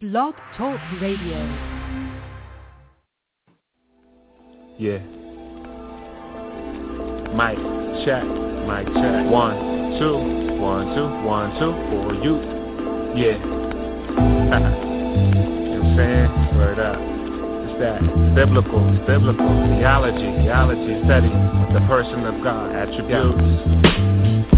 Blog Talk Radio. Yeah. Mic check, mic check. One, two, one, two, one, two for you. Yeah. you know I'm saying? Word up. It's that biblical, biblical theology, theology study the person of God, attributes.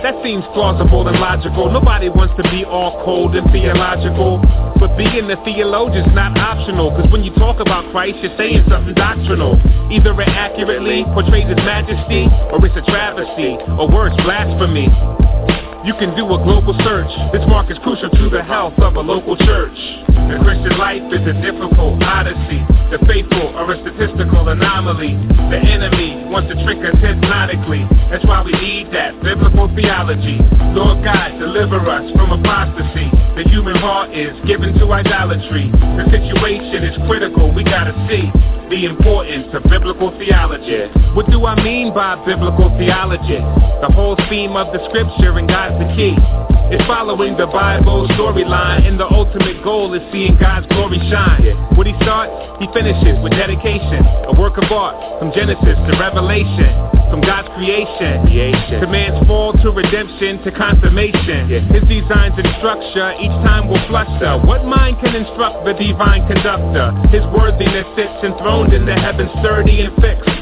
That seems plausible and logical. Nobody wants to be all cold and theological. But being a theologian's not optional. Cause when you talk about Christ, you're saying something doctrinal. Either it accurately portrays his majesty, or it's a travesty, or worse, blasphemy. You can do a global search. This mark is crucial to the health of a local church. The Christian life is a difficult odyssey. The faithful are a statistical anomaly. The enemy wants to trick us hypnotically. That's why we need that biblical theology. Lord God, deliver us from apostasy. The human heart is given to idolatry. The situation is critical, we gotta see the importance of biblical theology. What do I mean by biblical theology? The whole theme of the scripture and God's the key. It's following the Bible storyline and the ultimate goal is seeing God's glory shine. What he starts, he finishes with dedication. A work of art from Genesis to Revelation. From God's creation, creation. to man's fall to redemption to consummation. His designs and structure each time will fluster. What mind can instruct the divine conductor? His worthiness sits enthroned in the heavens sturdy and fixed.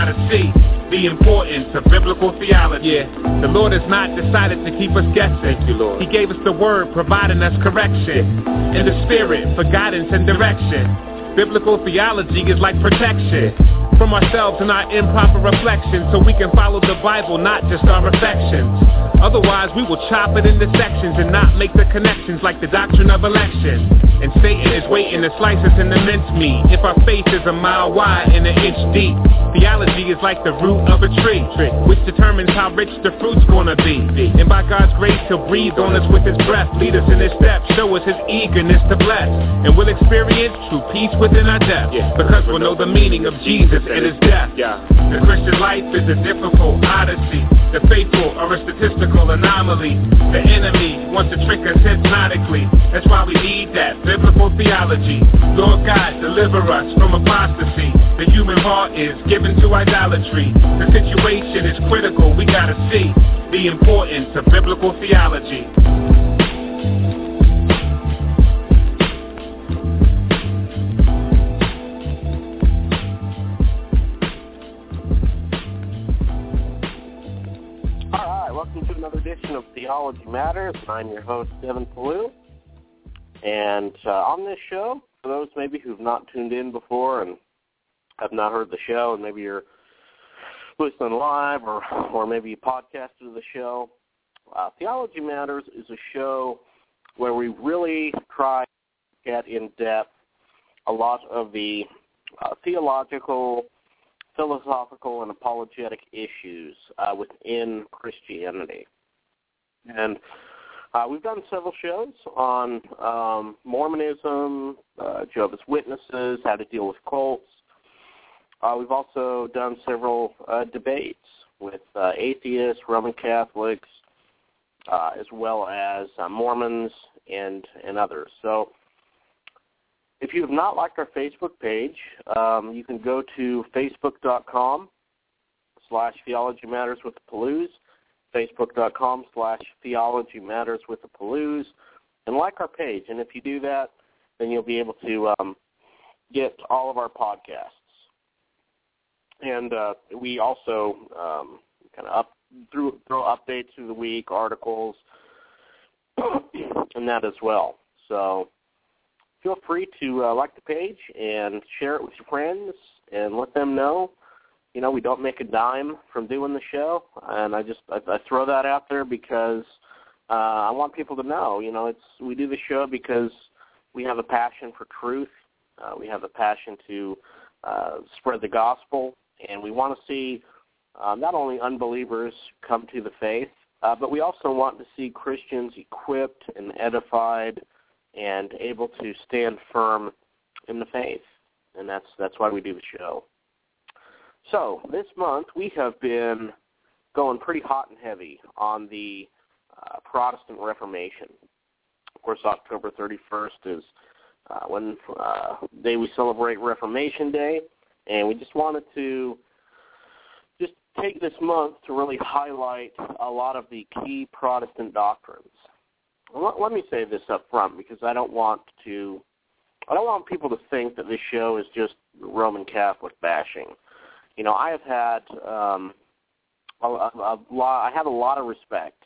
gotta see the importance of biblical theology. Yeah. The Lord has not decided to keep us guessing. Thank you, Lord. He gave us the word, providing us correction. And the spirit for guidance and direction. Biblical theology is like protection from ourselves and our improper reflections so we can follow the Bible, not just our affections. Otherwise, we will chop it into sections and not make the connections like the doctrine of election. And Satan is waiting to slice us into mincemeat if our faith is a mile wide and an inch deep. Theology is like the root of a tree, which determines how rich the fruit's gonna be. And by God's grace, He'll breathe on us with His breath, lead us in His steps, show us His eagerness to bless. And we'll experience true peace within our depth, because we'll know the meaning of Jesus and His death. The Christian life is a difficult odyssey. The faithful are a statistical anomaly. The enemy wants to trick us hypnotically. That's why we need that biblical theology. Lord God, deliver us from apostasy. The human heart is given to idolatry. The situation is critical. We gotta see the importance of biblical theology. Welcome to another edition of Theology Matters. I'm your host, Devin Pellew. And uh, on this show, for those maybe who've not tuned in before and have not heard the show, and maybe you're listening live or, or maybe you podcasted the show, uh, Theology Matters is a show where we really try to get in depth a lot of the uh, theological philosophical and apologetic issues uh, within Christianity. And uh, we've done several shows on um, Mormonism, uh, Jehovah's Witnesses, how to deal with cults. Uh, we've also done several uh, debates with uh, atheists, Roman Catholics, uh, as well as Mormons and and others. So if you have not liked our Facebook page, um, you can go to facebook.com slash theology matters with the Pellews, facebook.com slash theology matters with the Pellews, and like our page. And if you do that, then you'll be able to um, get all of our podcasts. And uh, we also um, kind of up, through throw updates through the week, articles, and that as well. So feel free to uh, like the page and share it with your friends and let them know. You know, we don't make a dime from doing the show, and I just I, I throw that out there because uh, I want people to know. You know, it's we do the show because we have a passion for truth. Uh, we have a passion to uh, spread the gospel, and we want to see uh, not only unbelievers come to the faith, uh, but we also want to see Christians equipped and edified and able to stand firm in the faith. And that's that's why we do the show. So this month we have been going pretty hot and heavy on the uh, Protestant Reformation. Of course, October 31st is uh, when uh, day we celebrate Reformation Day, and we just wanted to just take this month to really highlight a lot of the key Protestant doctrines. Let, let me say this up front because I don't want to I don't want people to think that this show is just Roman Catholic bashing. You know, I have had um, a, a, a lot. I have a lot of respect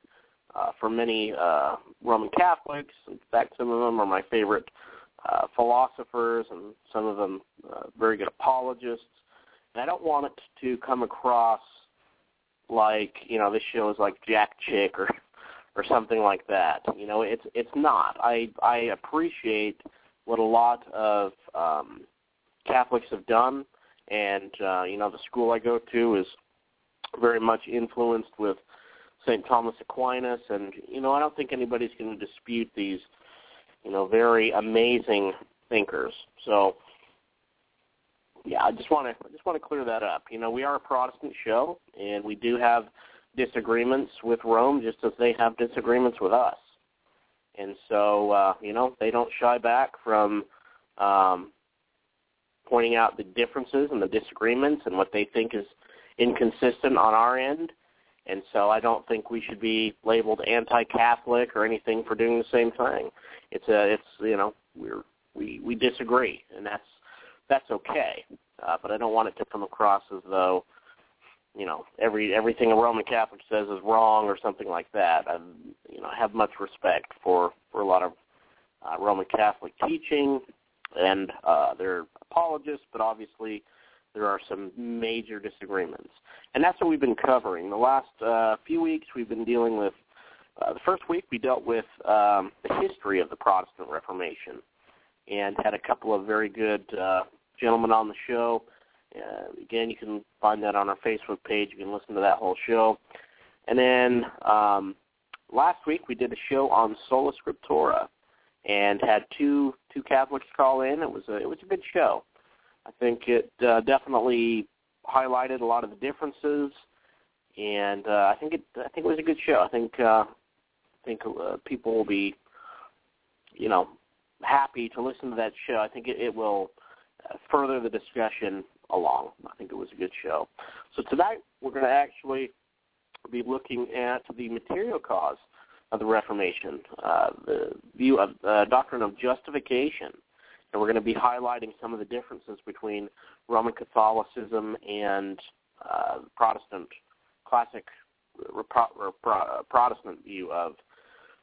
uh, for many uh, Roman Catholics. In fact, some of them are my favorite uh, philosophers, and some of them uh, very good apologists. And I don't want it to come across like you know this show is like Jack Chick or or something like that. You know, it's it's not. I I appreciate what a lot of um, Catholics have done, and uh, you know the school I go to is very much influenced with St. Thomas Aquinas, and you know I don't think anybody's going to dispute these you know very amazing thinkers. So yeah, I just want to just want to clear that up. You know, we are a Protestant show, and we do have disagreements with Rome, just as they have disagreements with us. And so, uh, you know, they don't shy back from um, pointing out the differences and the disagreements and what they think is inconsistent on our end. And so I don't think we should be labeled anti-Catholic or anything for doing the same thing. It's a, it's you know, we're we we disagree, and that's that's okay. Uh, but I don't want it to come across as though you know every everything a Roman Catholic says is wrong or something like that. I you know have much respect for for a lot of uh, Roman Catholic teaching and uh, their apologists, but obviously there are some major disagreements, and that's what we've been covering. The last uh, few weeks we've been dealing with. Uh, the first week we dealt with um, the history of the Protestant Reformation, and had a couple of very good uh, gentlemen on the show uh, again, you can find that on our Facebook page. You can listen to that whole show. And then um, last week we did a show on Sola Scriptura, and had two two Catholics call in. It was a it was a good show. I think it uh, definitely highlighted a lot of the differences, and uh, I think it I think it was a good show. I think uh, I think uh, people will be, you know, happy to listen to that show. I think it, it will further the discussion along. I think it was a good show. So tonight we're going to actually be looking at the material cause of the Reformation, uh, the view of uh, doctrine of justification, and we're going to be highlighting some of the differences between Roman Catholicism and uh, Protestant, classic Protestant view of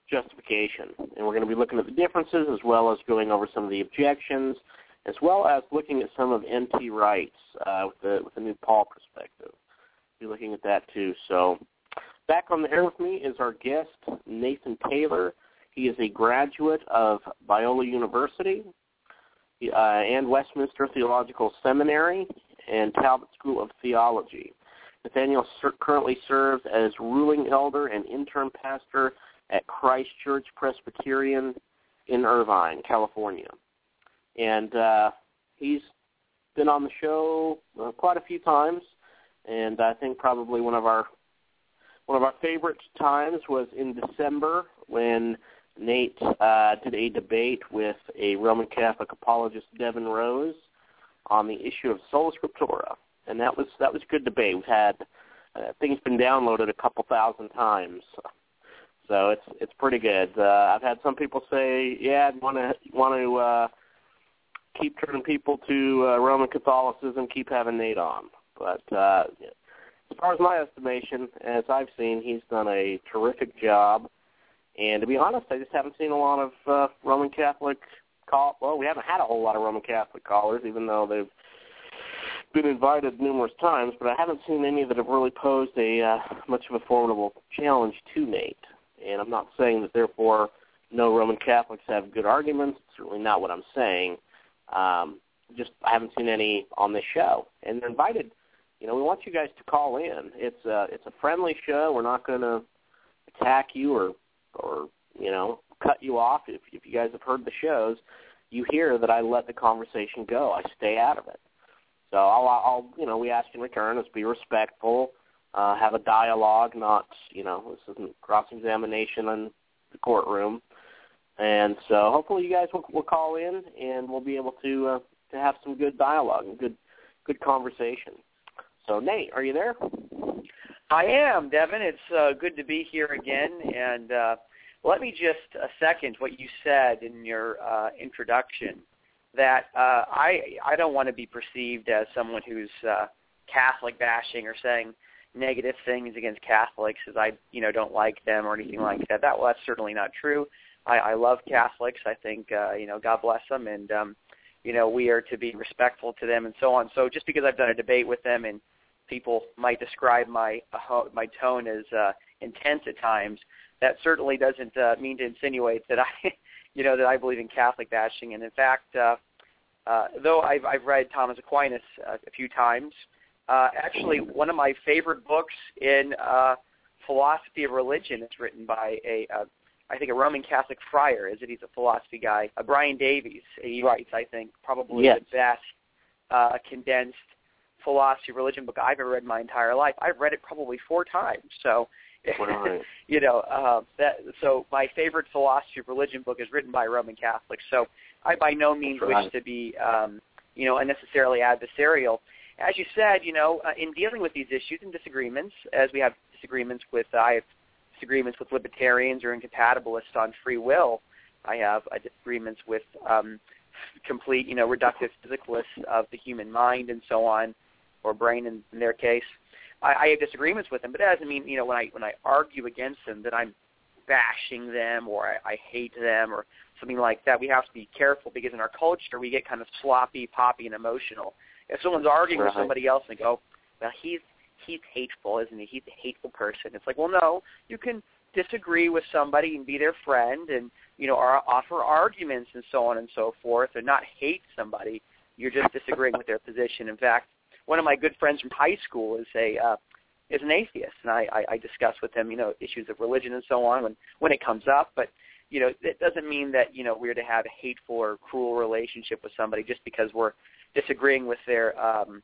justification. And we're going to be looking at the differences as well as going over some of the objections as well as looking at some of N.T. Wright's uh, with the with the new Paul perspective. Be looking at that too. So back on the air with me is our guest Nathan Taylor. He is a graduate of Biola University uh, and Westminster Theological Seminary and Talbot School of Theology. Nathanael currently serves as ruling elder and interim pastor at Christ Church Presbyterian in Irvine, California and uh, he's been on the show uh, quite a few times, and I think probably one of our one of our favorite times was in December when Nate uh, did a debate with a Roman Catholic apologist, Devin Rose, on the issue of sola scriptura, and that was that was a good debate. We've had uh, things been downloaded a couple thousand times, so it's it's pretty good. Uh, I've had some people say, yeah, I'd want to want to uh, keep turning people to uh, Roman Catholicism, keep having Nate on. But uh, as far as my estimation, as I've seen, he's done a terrific job. And to be honest, I just haven't seen a lot of uh, Roman Catholic call. Well, we haven't had a whole lot of Roman Catholic callers, even though they've been invited numerous times. But I haven't seen any that have really posed a uh, much of a formidable challenge to Nate. And I'm not saying that therefore no Roman Catholics have good arguments. It's certainly not what I'm saying. Um, just I haven't seen any on this show, and invited. You know, we want you guys to call in. It's a it's a friendly show. We're not going to attack you or or you know cut you off if if you guys have heard the shows. You hear that I let the conversation go. I stay out of it. So I'll, I'll you know we ask in return is be respectful, uh, have a dialogue, not you know this isn't cross examination in the courtroom. And so hopefully you guys will, will call in and we'll be able to uh, to have some good dialogue and good good conversation. So Nate, are you there? I am, Devin. It's uh, good to be here again. And uh, let me just a second what you said in your uh, introduction that uh, I I don't want to be perceived as someone who's uh, Catholic bashing or saying negative things against Catholics as I you know don't like them or anything like that. That well, that's certainly not true. I, I love Catholics. I think uh, you know God bless them, and um, you know we are to be respectful to them and so on. So just because I've done a debate with them and people might describe my uh, my tone as uh, intense at times, that certainly doesn't uh, mean to insinuate that I you know that I believe in Catholic bashing. And in fact, uh, uh, though I've, I've read Thomas Aquinas uh, a few times, uh, actually one of my favorite books in uh, philosophy of religion is written by a, a I think a Roman Catholic friar, is it? He's a philosophy guy. Uh, Brian Davies. He writes, I think, probably yes. the best uh, condensed philosophy religion book I've ever read in my entire life. I've read it probably four times. So, you know, uh, that. So my favorite philosophy religion book is written by Roman Catholics. So I by no means right. wish to be, um, you know, unnecessarily adversarial. As you said, you know, uh, in dealing with these issues and disagreements, as we have disagreements with, uh, I have disagreements with libertarians or incompatibilists on free will. I have uh, disagreements with um, complete, you know, reductive physicalists of the human mind and so on, or brain in, in their case. I, I have disagreements with them, but that doesn't mean, you know, when I when I argue against them that I'm bashing them or I, I hate them or something like that. We have to be careful because in our culture we get kind of sloppy, poppy, and emotional. If someone's arguing right. with somebody else and they go, well, he's he's hateful, isn't he? He's a hateful person. It's like, well, no, you can disagree with somebody and be their friend and you know offer arguments and so on and so forth and not hate somebody you're just disagreeing with their position in fact one of my good friends from high school is a uh is an atheist and I, I i discuss with him you know issues of religion and so on when when it comes up but you know it doesn't mean that you know we're to have a hateful or cruel relationship with somebody just because we're disagreeing with their um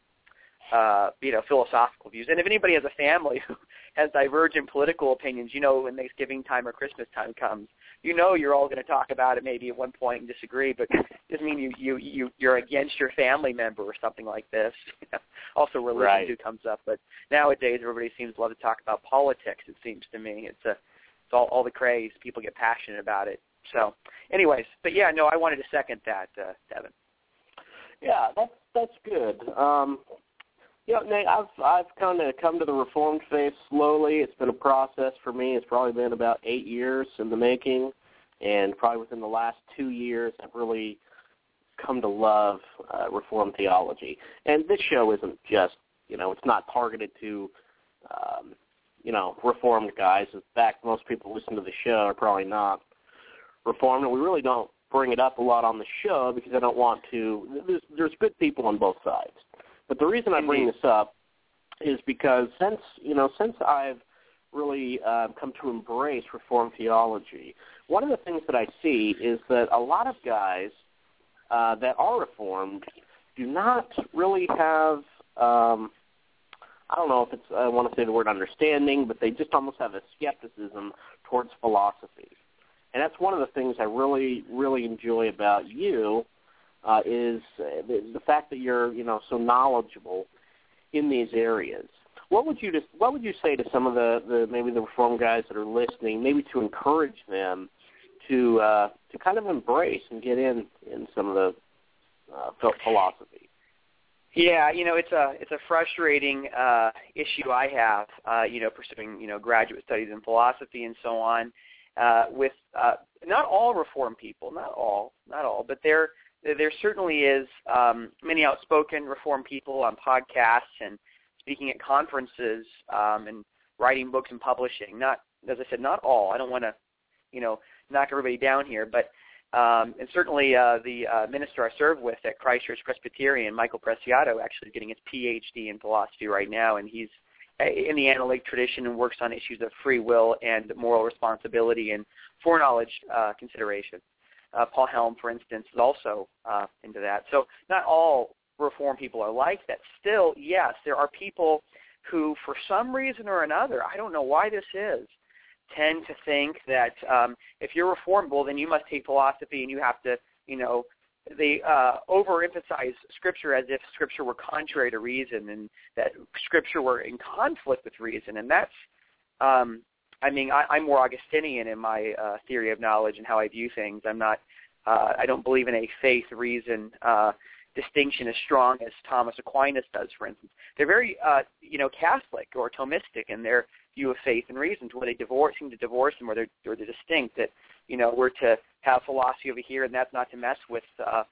uh, you know, philosophical views. And if anybody has a family who has divergent political opinions, you know, when Thanksgiving time or Christmas time comes, you know you're all going to talk about it maybe at one point and disagree, but it doesn't mean you you you you're against your family member or something like this. also, religion right. too comes up, but nowadays everybody seems to love to talk about politics. It seems to me it's a it's all all the craze. People get passionate about it. So, anyways, but yeah, no, I wanted to second that, uh, Devin. Yeah, that's that's good. Um, yeah, Nate, I've I've kind of come to the reformed faith slowly. It's been a process for me. It's probably been about eight years in the making, and probably within the last two years, I've really come to love uh, reformed theology. And this show isn't just, you know, it's not targeted to, um, you know, reformed guys. In fact, most people listen to the show are probably not reformed, and we really don't bring it up a lot on the show because I don't want to. There's, there's good people on both sides. But the reason I bring this up is because since you know since I've really uh, come to embrace Reformed theology, one of the things that I see is that a lot of guys uh, that are Reformed do not really have. Um, I don't know if it's I want to say the word understanding, but they just almost have a skepticism towards philosophy, and that's one of the things I really really enjoy about you uh, is uh, the, the fact that you're you know so knowledgeable in these areas. What would you just what would you say to some of the, the maybe the reform guys that are listening, maybe to encourage them to uh, to kind of embrace and get in in some of the uh, philosophy? Yeah, you know, it's a it's a frustrating uh, issue I have. Uh, you know, pursuing you know graduate studies in philosophy and so on. Uh, with uh, not all reform people, not all, not all, but there there certainly is um, many outspoken reform people on podcasts and speaking at conferences um, and writing books and publishing. Not as I said, not all. I don't want to, you know, knock everybody down here, but um, and certainly uh, the uh, minister I serve with at Christ Church Presbyterian, Michael Preciado, actually getting his PhD in philosophy right now, and he's uh, in the analytic tradition and works on issues of free will and moral responsibility and foreknowledge uh, consideration. Uh, Paul Helm, for instance, is also uh, into that. So not all reform people are like that. Still, yes, there are people who, for some reason or another, I don't know why this is, tend to think that um, if you're reformable, then you must hate philosophy and you have to, you know, they uh, overemphasize Scripture as if Scripture were contrary to reason and that Scripture were in conflict with reason. And that's, um, I mean, I, I'm more Augustinian in my uh, theory of knowledge and how I view things. I'm not, uh, I don't believe in a faith-reason uh, distinction as strong as Thomas Aquinas does, for instance. They're very, uh, you know, Catholic or Thomistic in their view of faith and reason, to where they divorce, seem to divorce them, or they're, or they're distinct. That you know we're to have philosophy over here, and that's not to mess with uh,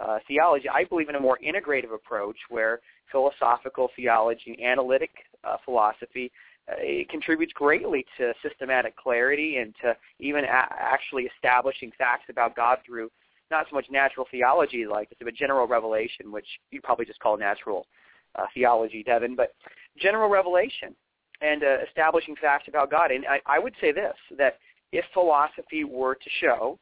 uh, theology. I believe in a more integrative approach where philosophical theology, analytic uh, philosophy, it contributes greatly to systematic clarity and to even a- actually establishing facts about God through not so much natural theology like this, but general revelation, which you probably just call natural uh, theology, Devin, but general revelation and uh, establishing facts about God. And I, I would say this, that if philosophy were to show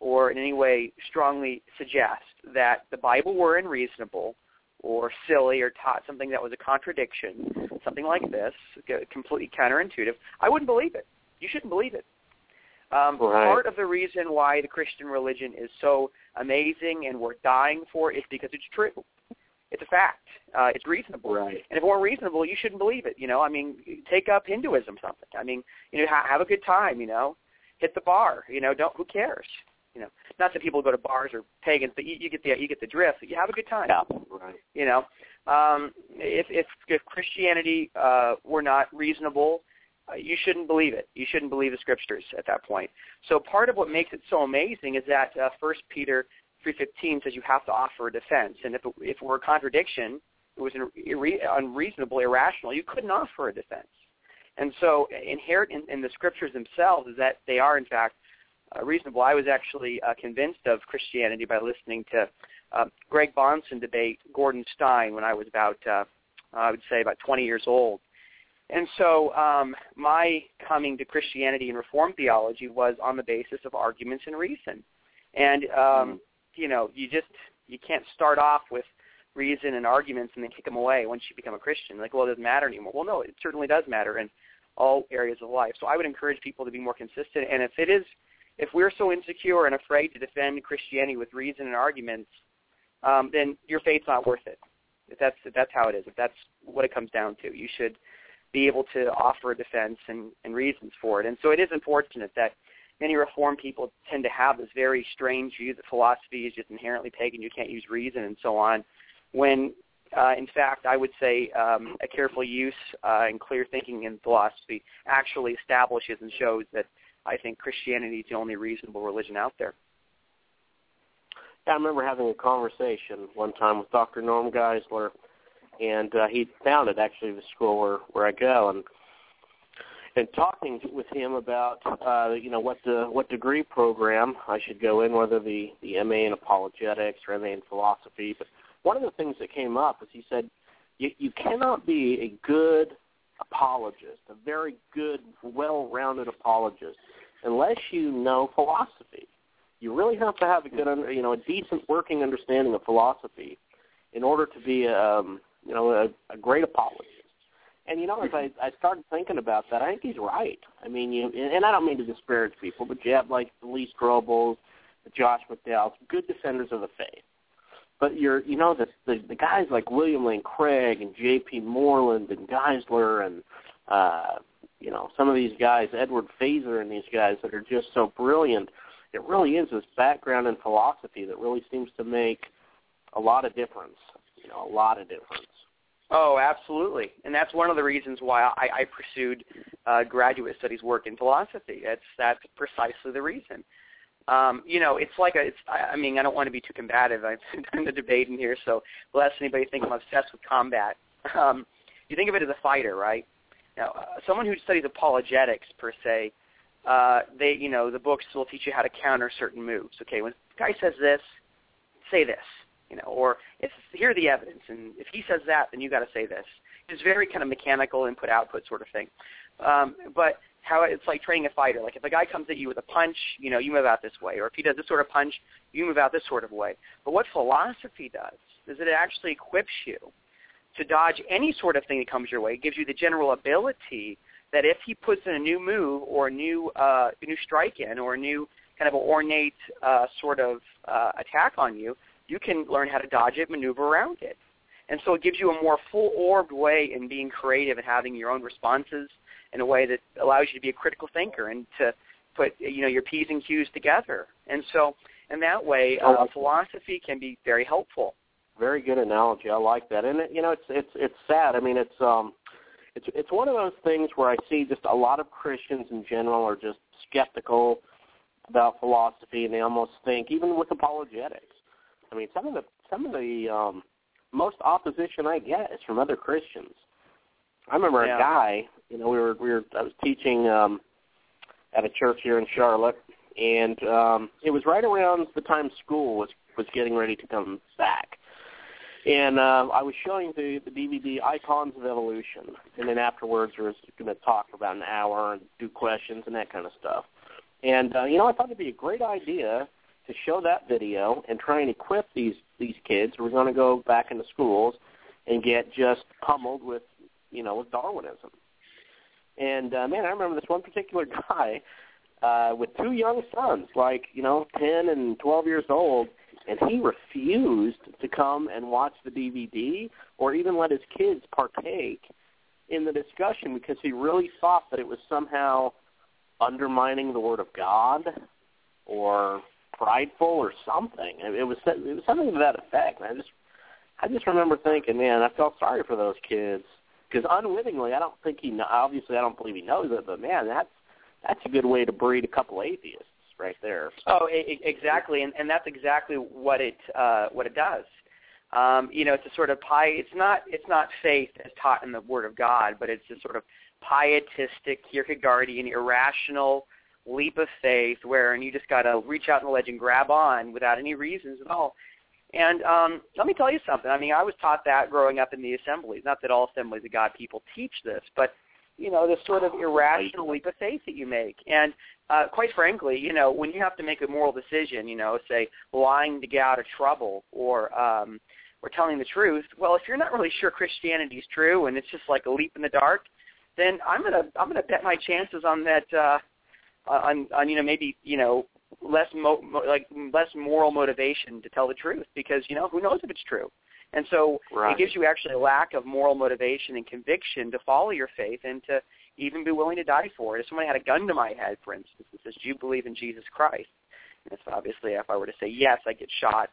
or in any way strongly suggest that the Bible were unreasonable or silly or taught something that was a contradiction, something like this, completely counterintuitive, I wouldn't believe it. You shouldn't believe it. Um, right. Part of the reason why the Christian religion is so amazing and we're dying for it is because it's true. It's a fact. Uh, it's reasonable. Right. And if it weren't reasonable, you shouldn't believe it. You know, I mean, take up Hinduism, something. I mean, you know, ha- have a good time. You know, hit the bar. You know, don't. Who cares? You know, not that people go to bars or pagans, but you, you get the you get the drift. You have a good time. Yeah. Right. You know, um, if if if Christianity uh, were not reasonable, uh, you shouldn't believe it. You shouldn't believe the scriptures at that point. So part of what makes it so amazing is that uh, First Peter 3:15 says you have to offer a defense, and if it, if it were a contradiction, it was unreasonable, irrational, you couldn't offer a defense. And so inherent in, in the scriptures themselves is that they are in fact uh, reasonable. I was actually uh, convinced of Christianity by listening to uh, Greg Bahnsen debate Gordon Stein when I was about, uh, I would say, about 20 years old. And so um, my coming to Christianity and Reformed theology was on the basis of arguments and reason. And um, you know, you just you can't start off with reason and arguments and then kick them away once you become a Christian. Like, well, it doesn't matter anymore. Well, no, it certainly does matter in all areas of life. So I would encourage people to be more consistent. And if it is, if we're so insecure and afraid to defend Christianity with reason and arguments, um, then your faith's not worth it. If that's if that's how it is, if that's what it comes down to, you should be able to offer a defense and, and reasons for it. And so it is unfortunate that many reform people tend to have this very strange view that philosophy is just inherently pagan, you can't use reason and so on, when uh, in fact I would say um, a careful use uh, and clear thinking in philosophy actually establishes and shows that I think Christianity is the only reasonable religion out there. Yeah, I remember having a conversation one time with Dr. Norm Geisler, and uh, he founded actually the school where where I go, and and talking with him about uh, you know what the what degree program I should go in, whether the the MA in apologetics or MA in philosophy. But one of the things that came up is he said you, you cannot be a good apologist, a very good, well-rounded apologist, unless you know philosophy. You really have to have a good, you know, a decent working understanding of philosophy in order to be, um, you know, a, a great apologist. And you know, as I I started thinking about that, I think he's right. I mean, you and I don't mean to disparage people, but you have like the Lee Strobels, the Josh McDowells, good defenders of the faith. But you're, you know, the the, the guys like William Lane Craig and J.P. Moreland and Geisler and uh, you know some of these guys, Edward Feser and these guys that are just so brilliant. It really is this background in philosophy that really seems to make a lot of difference you know, a lot of difference. Oh, absolutely, and that's one of the reasons why I, I pursued uh, graduate studies work in philosophy. It's that's precisely the reason. Um, you know, it's like a. It's. I, mean, I don't want to be too combative. I'm in the debate in here, so lest anybody think I'm obsessed with combat. Um, you think of it as a fighter, right? Now, uh, someone who studies apologetics per se, uh, they, you know, the books will teach you how to counter certain moves. Okay, when a guy says this, say this you know, or it's here are the evidence, and if he says that, then you got to say this. It's very kind of mechanical input output sort of thing. Um, but how it's like training a fighter. Like if a guy comes at you with a punch, you know, you move out this way, or if he does this sort of punch, you move out this sort of way. But what philosophy does is that it actually equips you to dodge any sort of thing that comes your way. It gives you the general ability that if he puts in a new move or a new uh, a new strike in or a new kind of ornate uh, sort of uh, attack on you, you can learn how to dodge it, maneuver around it. And so it gives you a more full-orbed way in being creative and having your own responses in a way that allows you to be a critical thinker and to put you know your p's and q's together. And so in that way, uh, philosophy can be very helpful. Very good analogy. I like that. And it, you know, it's it's it's sad. I mean, it's um, it's it's one of those things where I see just a lot of Christians in general are just skeptical about philosophy, and they almost think, even with apologetics, I mean, some of the some of the um, most opposition I get is from other Christians. I remember yeah. a guy, you know, we were we were I was teaching um, at a church here in Charlotte, and um, it was right around the time school was was getting ready to come back. And uh, I was showing the, the DVD Icons of Evolution, and then afterwards we was going to talk for about an hour and do questions and that kind of stuff. And uh, you know, I thought it'd be a great idea to show that video and try and equip these these kids who are going to go back into schools and get just pummeled with you know with Darwinism. And uh, man, I remember this one particular guy uh, with two young sons, like you know, ten and twelve years old, and he refused to come and watch the DVD or even let his kids partake in the discussion because he really thought that it was somehow undermining the Word of God or prideful or something. It was it was something to that effect. And I just I just remember thinking, man, I felt sorry for those kids because unwittingly, I don't think he obviously I don't believe he knows it, but man, that's that's a good way to breed a couple atheists right there. Oh, exactly, and and that's exactly what it uh, what it does. Um, you know, it's a sort of pie. It's not it's not faith as taught in the Word of God, but it's a sort of pietistic, Kierkegaardian, irrational leap of faith where and you just got to reach out in the ledge and grab on without any reasons at all. And um, let me tell you something. I mean, I was taught that growing up in the assemblies. Not that all assemblies of God people teach this, but you know, this sort of irrational leap of faith that you make. And uh, quite frankly, you know, when you have to make a moral decision, you know, say lying to get out of trouble or um, or telling the truth, well, if you're not really sure Christianity is true and it's just like a leap in the dark, then I'm gonna I'm gonna bet my chances on that uh, on on you know maybe you know less mo- like less moral motivation to tell the truth because you know who knows if it's true. And so right. it gives you actually a lack of moral motivation and conviction to follow your faith and to even be willing to die for it. If somebody had a gun to my head for instance and says do you believe in jesus christ? And it's obviously if i were to say yes i get shot.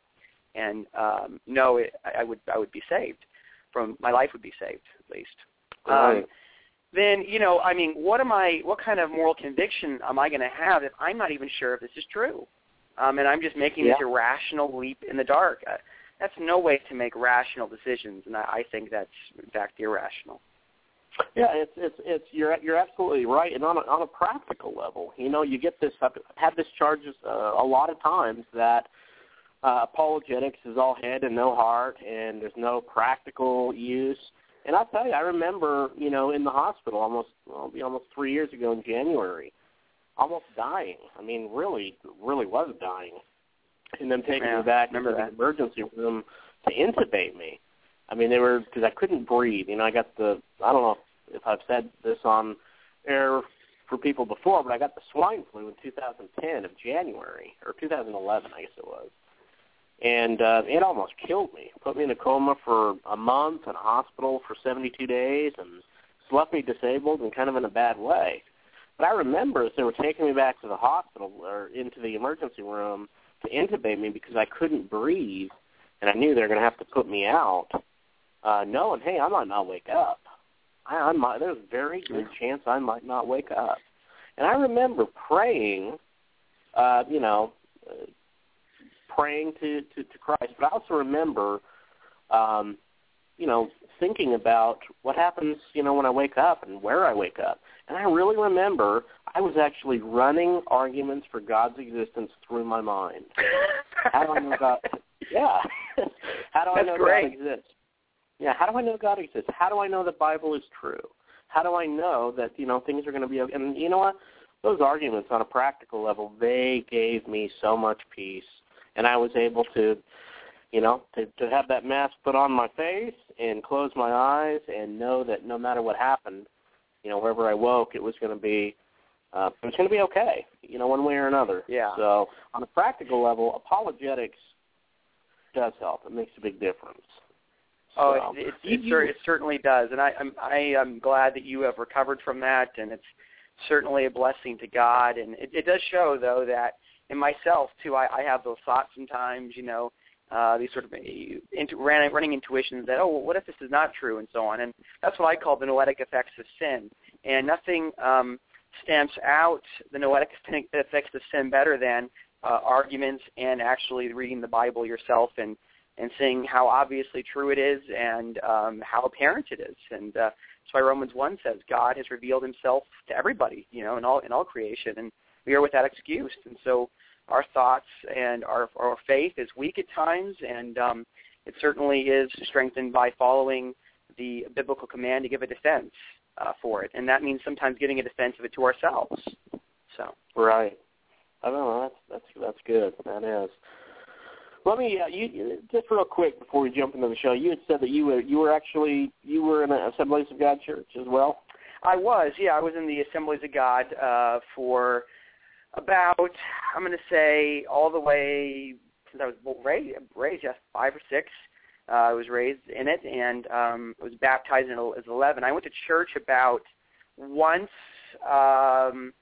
And um no it, i would i would be saved from my life would be saved at least. Right. um then you know, I mean, what am I? What kind of moral conviction am I going to have if I'm not even sure if this is true? Um, and I'm just making yeah. this irrational leap in the dark. Uh, that's no way to make rational decisions, and I, I think that's in fact irrational. Yeah, it's it's it's you're you're absolutely right. And on a, on a practical level, you know, you get this. I've had this charges uh, a lot of times that uh, apologetics is all head and no heart, and there's no practical use. And I'll tell you, I remember, you know, in the hospital almost, well, be almost three years ago in January, almost dying. I mean, really, really was dying. And them taking yeah, me back into the emergency room to intubate me. I mean, they were because I couldn't breathe. You know, I got the I don't know if I've said this on air for people before, but I got the swine flu in 2010 of January or 2011, I guess it was and uh, it almost killed me. Put me in a coma for a month in a hospital for 72 days, and left me disabled and kind of in a bad way. But I remember as they were taking me back to the hospital or into the emergency room to intubate me because I couldn't breathe. and I knew they were going to have to put me out, uh, knowing, hey, I might not wake up. I, I might. There's a very good chance I might not wake up. And I remember praying, uh, you know, uh, praying to, to to Christ. But I also remember, um, you know, thinking about what happens, you know, when I wake up and where I wake up. And I really remember I was actually running arguments for God's existence through my mind. How do I know God? Yeah. How do I That's know great. God exists? Yeah. How do I know God exists? How do I know the Bible is true? How do I know that you know things are going to be okay? And you know what? Those arguments on a practical level, they gave me so much peace, and I was able to, you know, to to have that mask put on my face and close my eyes and know that no matter what happened, you know, wherever I woke, it was going to be uh, it was going to be okay, you know, one way or another. Yeah. So on a practical level, apologetics does help. It makes a big difference. Oh, So, it, it, it, it certainly does, and I, I'm I am glad that you have recovered from that, and it's certainly a blessing to God. And it, it does show, though, that in myself too, I, I have those thoughts sometimes. You know, uh, these sort of uh, intu- running, running intuitions that, oh, what if this is not true, and so on. And that's what I call the noetic effects of sin. And nothing um, stamps out the noetic effects of sin better than uh, arguments and actually reading the Bible yourself and and seeing how obviously true it is and um, how apparent it is. And uh, that's why Romans one says God has revealed Himself to everybody, you know, in all in all creation, and we are without excuse. And so our thoughts and our our faith is weak at times, and um, it certainly is strengthened by following the biblical command to give a defense uh, for it, and that means sometimes giving a defense of it to ourselves. So. Right. I don't know. That's that's that's good. That is. Let me uh, you just real quick before we jump into the show. You had said that you were you were actually you were in an Assemblies of God church as well. I was, yeah, I was in the Assemblies of God uh, for about I'm going to say all the way since I was well, raised, raised yes, five or six. Uh, I was raised in it and um, I was baptized in, as 11. I went to church about once um,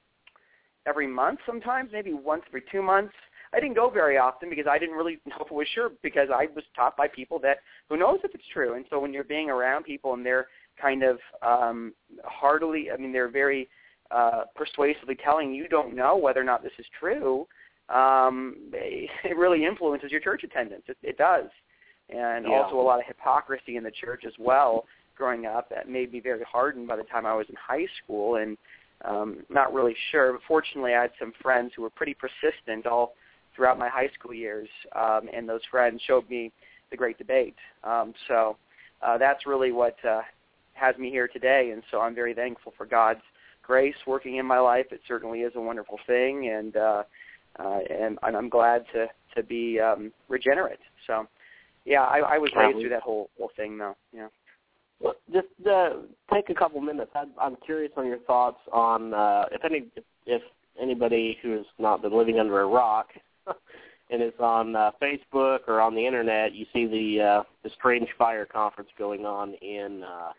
every month, sometimes maybe once every two months. I didn't go very often because I didn't really know if it was sure because I was taught by people that who knows if it's true. And so when you're being around people and they're kind of um, heartily, I mean, they're very uh, persuasively telling you don't know whether or not this is true, um, it really influences your church attendance. It, it does. And Yeah. also a lot of hypocrisy in the church as well growing up that made me very hardened by the time I was in high school and um, not really sure. But fortunately, I had some friends who were pretty persistent all throughout my high school years, um, and those friends showed me the great debate. Um, so uh, that's really what uh, has me here today, and so I'm very thankful for God's grace working in my life. It certainly is a wonderful thing, and uh, uh, and, and I'm glad to to be um, regenerate. So, yeah, I, I was raised through that whole whole thing, though. Yeah. Well, just uh, take a couple minutes. I, I'm curious on your thoughts on uh, if any if anybody who has not been living under a rock and is on uh, Facebook or on the internet, you see the uh, the Strange Fire conference going on in uh,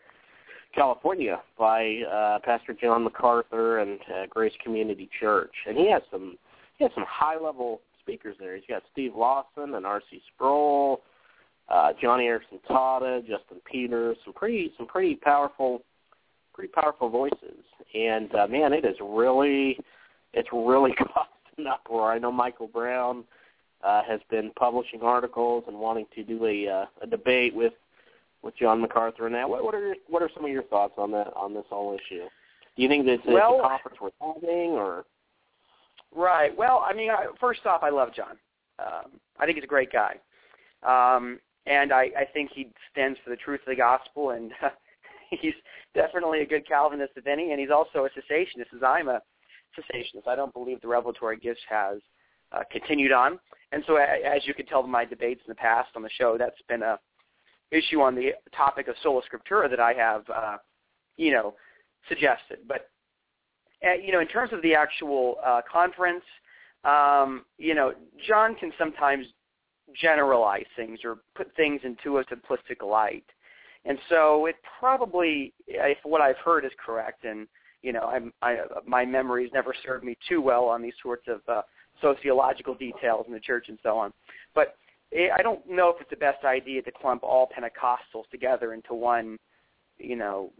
California by uh, Pastor John MacArthur and uh, Grace Community Church, and he has some he has some high level speakers there. He's got Steve Lawson and R.C. Sproul, uh, Joni Eareckson Tada, Justin Peters, some pretty some pretty powerful pretty powerful voices. And uh, man, it is really it's really caused an uproar. I know Michael Brown uh, has been publishing articles and wanting to do a uh, a debate with with John MacArthur and that. What, what are your, what are some of your thoughts on that on this whole issue? Do you think this it's Well- a conference worth having, or Right. Well, I mean, I, first off, I love John. Um, I think he's a great guy, um, and I, I think he stands for the truth of the gospel, and he's definitely a good Calvinist if any, and he's also a cessationist, as I'm a cessationist. I don't believe the revelatory gifts has uh, continued on, and so as you could tell from my debates in the past on the show, that's been a issue on the topic of sola scriptura that I have, uh, you know, suggested. But uh, you know, in terms of the actual uh, conference, um, you know, John can sometimes generalize things or put things into a simplistic light, and so it probably, if what I've heard is correct, and you know, I'm, I, my memories never served me too well on these sorts of uh, sociological details in the church and so on, but I don't know if it's the best idea to clump all Pentecostals together into one, you know,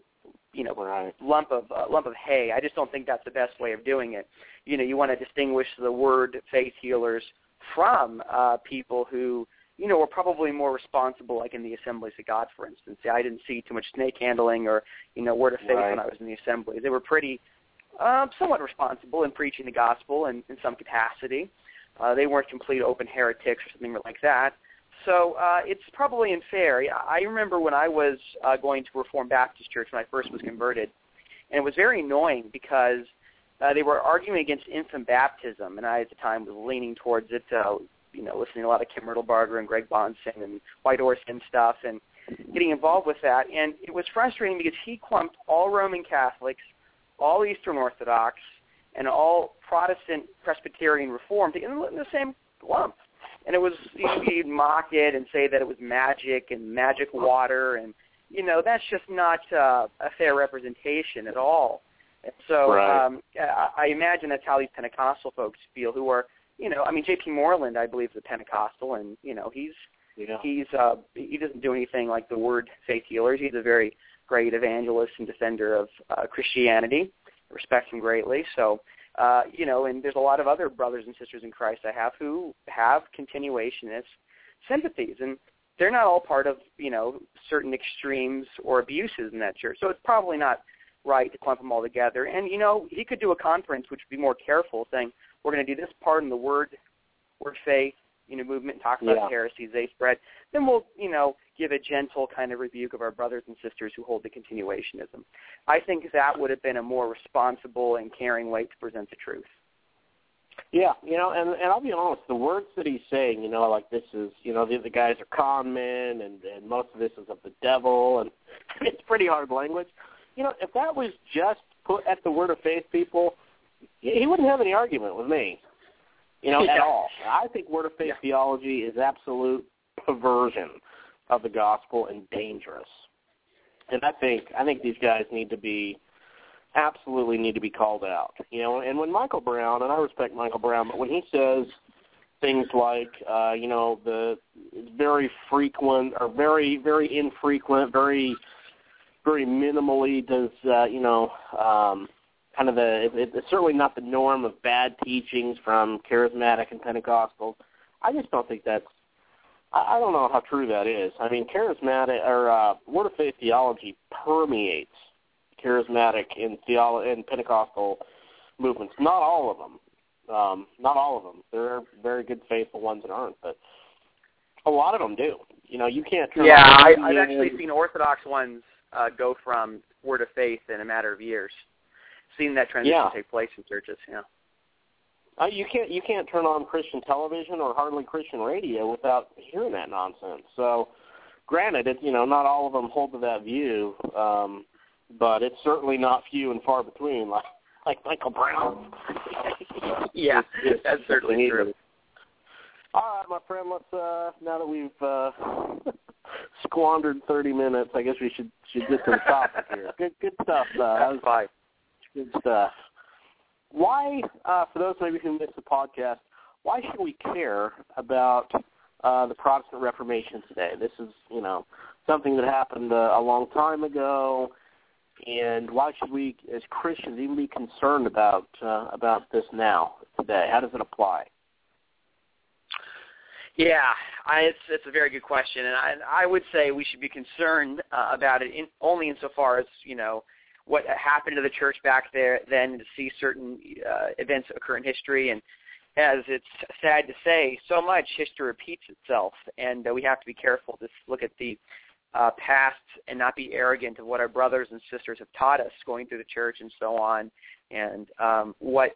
you know, right. lump of uh, lump of hay. I just don't think that's the best way of doing it. You know, you want to distinguish the word faith healers from uh, people who, you know, were probably more responsible, like in the Assemblies of God, for instance. I didn't see too much snake handling or, you know, word of faith right. when I was in the Assemblies. They were pretty, uh, somewhat responsible in preaching the gospel in, in some capacity. Uh, they weren't complete open heretics or something like that. So uh, it's probably unfair. I remember when I was uh, going to Reformed Baptist Church when I first was converted, and it was very annoying because uh, they were arguing against infant baptism, and I at the time was leaning towards it, uh, you know, listening to a lot of Kim Riddlebarger and Greg Bahnsen and White Horse and stuff, and getting involved with that. And it was frustrating because he clumped all Roman Catholics, all Eastern Orthodox, and all Protestant Presbyterian Reformed in the same lump. And it was you know, he'd mock it and say that it was magic and magic water, and you know that's just not uh, a fair representation at all. And so Right. um, I, I imagine that's how these Pentecostal folks feel, who are you know I mean J.P. Moreland I believe is a Pentecostal, and you know he's Yeah. he's uh he doesn't do anything like the word faith healers. He's a very great evangelist and defender of uh, Christianity. Respect him greatly. So uh, you know, and there's a lot of other brothers and sisters in Christ I have who have continuationist sympathies, and they're not all part of you know certain extremes or abuses in that church. So it's probably not right to clump them all together. And you know, he could do a conference which would be more careful, saying we're going to do this part in the word, word faith, you know, movement, and talk about Yeah. the heresies they spread. Then we'll you know give a gentle kind of rebuke of our brothers and sisters who hold the continuationism. I think that would have been a more responsible and caring way to present the truth. Yeah, you know, and and I'll be honest, the words that he's saying, you know, like this is, you know, the the guys are con men, and and most of this is of the devil, and it's pretty hard language. You know, if that was just put at the word of faith people, he he wouldn't have any argument with me. You know, at all. I think word of faith Yeah. theology is absolute perversion of the gospel and dangerous. And I think I think these guys need to be absolutely need to be called out. You know, and when Michael Brown, and I respect Michael Brown, but when he says things like, uh, you know, the very frequent or very very infrequent, very very minimally does, uh, you know, um, kind of the it, it's certainly not the norm of bad teachings from charismatic and Pentecostals. I just don't think that's. I I don't know how true that is. I mean, charismatic or uh, word of faith theology permeates charismatic and theolo- and Pentecostal movements. Not all of them. Um, not all of them. There are very good, faithful ones that aren't, but a lot of them do. You know, you can't. turn Yeah, I, I've actually seen Orthodox ones uh, go from word of faith in a matter of years. Seen that transition Yeah. take place in churches. Yeah. Uh, you can't you can't turn on Christian television or hardly Christian radio without hearing that nonsense. So, granted, it's you know not all of them hold to that view, um, but it's certainly not few and far between, like like Michael Brown. Yeah, It's- that's it's certainly needed. true. All right, my friend. Let's uh, now that we've uh, squandered thirty minutes, I guess we should should get to the topic here. Good good stuff. Uh, that That's fine. Good stuff. Why, uh, for those of you maybe who missed the podcast, why should we care about uh, the Protestant Reformation today? This is, you know, something that happened uh, a long time ago, and why should we, as Christians, even be concerned about uh, about this now, today? How does it apply? Yeah, I, it's it's a very good question, and I, I would say we should be concerned uh, about it in, only insofar as you know what happened to the church back there then to see certain uh, events occur in history, and as it's sad to say, so much history repeats itself, and uh, we have to be careful to look at the uh, past and not be arrogant of what our brothers and sisters have taught us going through the church and so on, and um, what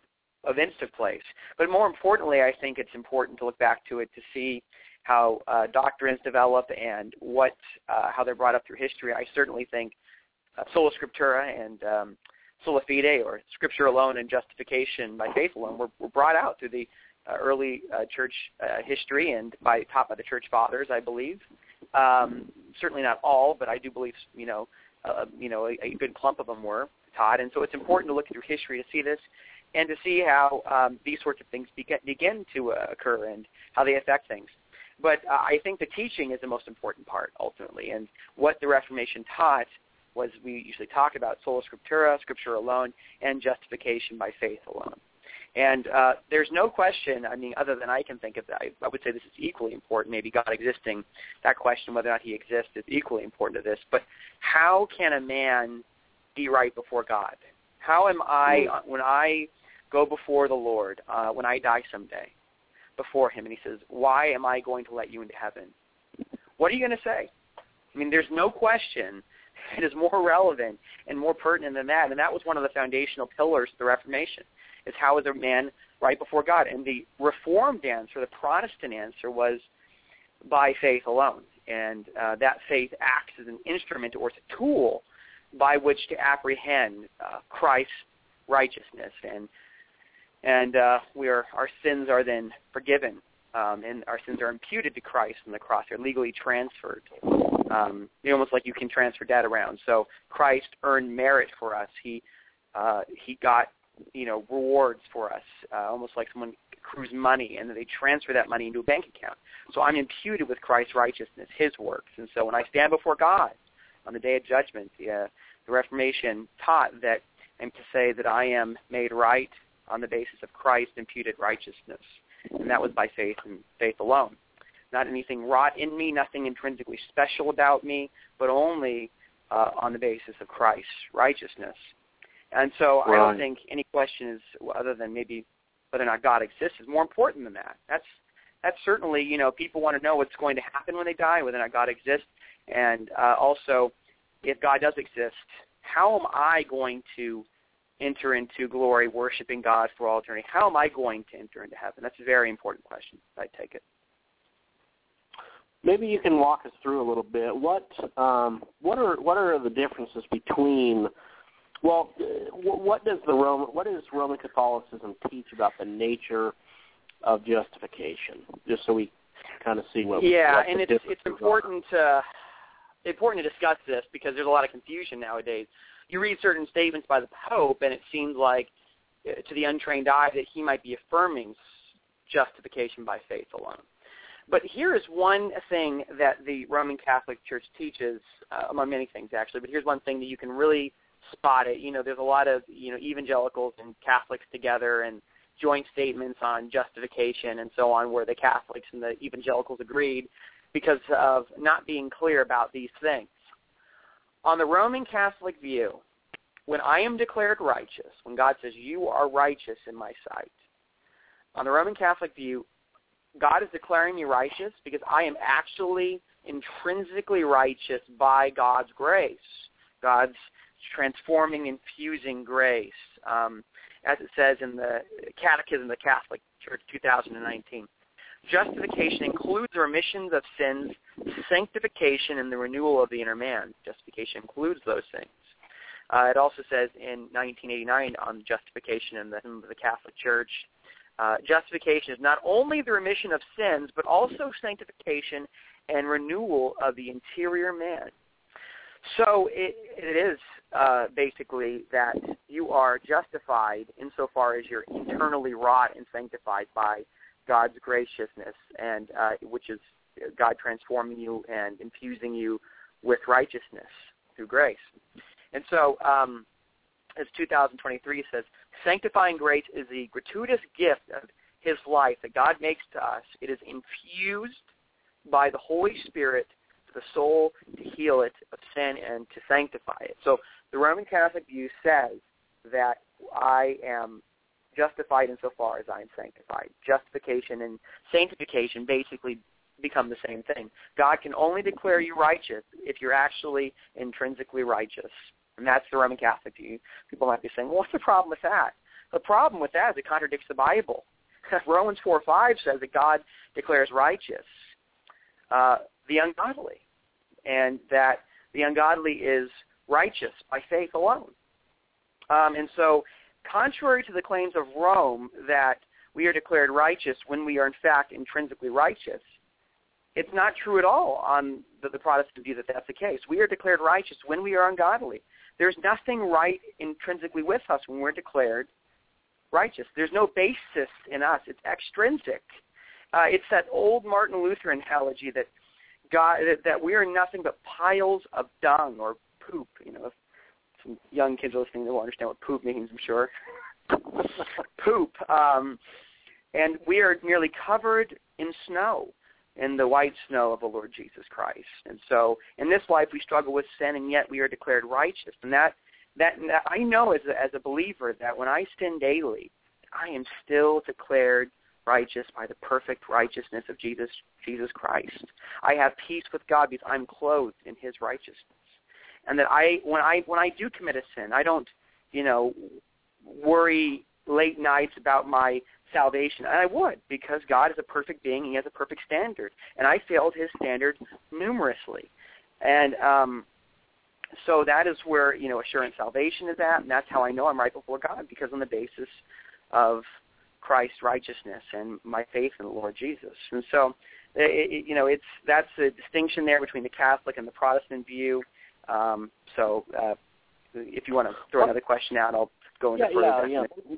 events took place. But more importantly, I think it's important to look back to it to see how uh, doctrines develop and what uh, how they're brought up through history. I certainly think uh, sola scriptura and um, sola fide, or scripture alone and justification by faith alone, were, were brought out through the uh, early uh, church uh, history and by taught by the church fathers, I believe. Um, certainly not all, but I do believe you know uh, you know a, a good clump of them were taught, and so it's important to look through history to see this and to see how um, these sorts of things begin, begin to uh, occur and how they affect things. But uh, I think the teaching is the most important part ultimately, and what the Reformation taught was we usually talk about sola scriptura, scripture alone, and justification by faith alone. And uh, there's no question, I mean, other than I can think of, I, I would say this is equally important, maybe God existing, that question whether or not he exists is equally important to this. But how can a man be right before God? How am I, hmm. when I go before the Lord, uh, when I die someday, before him, and he says, why am I going to let you into heaven? What are you going to say? I mean, there's no question it is more relevant and more pertinent than that. And that was one of the foundational pillars of the Reformation, is how is a man right before God? And the Reformed answer, the Protestant answer, was by faith alone. And uh, that faith acts as an instrument or as a tool by which to apprehend uh, Christ's righteousness. And and uh, we are our sins are then forgiven, um, and our sins are imputed to Christ on the cross. They're legally transferred. Um, almost like you can transfer debt around. So Christ earned merit for us. He uh, he got you know rewards for us, uh, almost like someone accrues money, and then they transfer that money into a bank account. So I'm imputed with Christ's righteousness, His works, and so when I stand before God on the day of judgment, the, uh, the Reformation taught that I'm to say that I am made right on the basis of Christ imputed righteousness. And that was by faith and faith alone. Not anything wrought in me, nothing intrinsically special about me, but only uh, on the basis of Christ's righteousness. And so right. I don't think any question is other than maybe whether or not God exists is more important than that. That's that's certainly you know people want to know what's going to happen when they die, whether or not God exists, and uh, also if God does exist, how am I going to enter into glory worshiping God for all eternity? How am I going to enter into heaven? That's a very important question. I take it. Maybe you can walk us through a little bit. What um, what are what are the differences between well, what does the Roman what does Roman Catholicism teach about the nature of justification? Just so we kind of see what yeah, what and it's it's important to important to discuss this because there's a lot of confusion nowadays you read certain statements by the Pope, and it seems like uh, to the untrained eye that he might be affirming justification by faith alone. But here is one thing that the Roman Catholic Church teaches, uh, among many things actually. But here's one thing that you can really spot it. You know, there's a lot of you know evangelicals and Catholics together and joint statements on justification and so on, where the Catholics and the evangelicals agreed because of not being clear about these things. On the Roman Catholic view, when I am declared righteous, when God says, you are righteous in my sight, on the Roman Catholic view, God is declaring me righteous because I am actually intrinsically righteous by God's grace, God's transforming, infusing grace, um, as it says in the Catechism of the Catholic Church 2019. Justification includes remissions of sins, sanctification, and the renewal of the inner man. Justification includes those things. Uh, it also says in 1989 on justification in the, in the Catholic Church, uh, justification is not only the remission of sins, but also sanctification and renewal of the interior man. So it, it is uh, basically that you are justified insofar as you're internally wrought and sanctified by God's graciousness, and uh, which is God transforming you and infusing you with righteousness through grace. And so, um, as 2023 says, sanctifying grace is the gratuitous gift of His life that God makes to us. It is infused by the Holy Spirit to the soul to heal it of sin and to sanctify it. So the Roman Catholic view says that I am justified insofar as I am sanctified. Justification and sanctification basically become the same thing. God can only declare you righteous if you're actually intrinsically righteous. And that's the Roman Catholic view. People might be saying, well, what's the problem with that? The problem with that is it contradicts the Bible. Romans 4 5 says that God declares righteous uh, the ungodly, and that the ungodly is righteous by faith alone. Um, and so contrary to the claims of Rome that we are declared righteous when we are in fact intrinsically righteous, it's not true at all on the, the Protestant view that that's the case. We are declared righteous when we are ungodly. There's nothing right intrinsically with us when we're declared righteous. There's no basis in us. It's extrinsic. Uh, it's that old Martin Luther analogy that God that, we are nothing but piles of dung or poop. You know, if some young kids are listening they will understand what poop means. I'm sure. poop. Um, and we are merely covered in snow, in the white snow of the Lord Jesus Christ. And so, in this life, we struggle with sin, and yet we are declared righteous. And that that, that I know as a, as a believer that when I sin daily, I am still declared righteous by the perfect righteousness of Jesus Jesus Christ. I have peace with God because I'm clothed in his righteousness. And that I when I when I do commit a sin, I don't, you know, worry late nights about my salvation. And I would because God is a perfect being, he has a perfect standard. And I failed his standard numerously. And um so that is where, you know, assurance salvation is at, and that's how I know I'm right before God because on the basis of Christ's righteousness and my faith in the Lord Jesus. And so, it, it, you know, it's that's the distinction there between the Catholic and the Protestant view. Um, so, uh, if you want to throw another question out, I'll go into yeah, further. Yeah, yeah.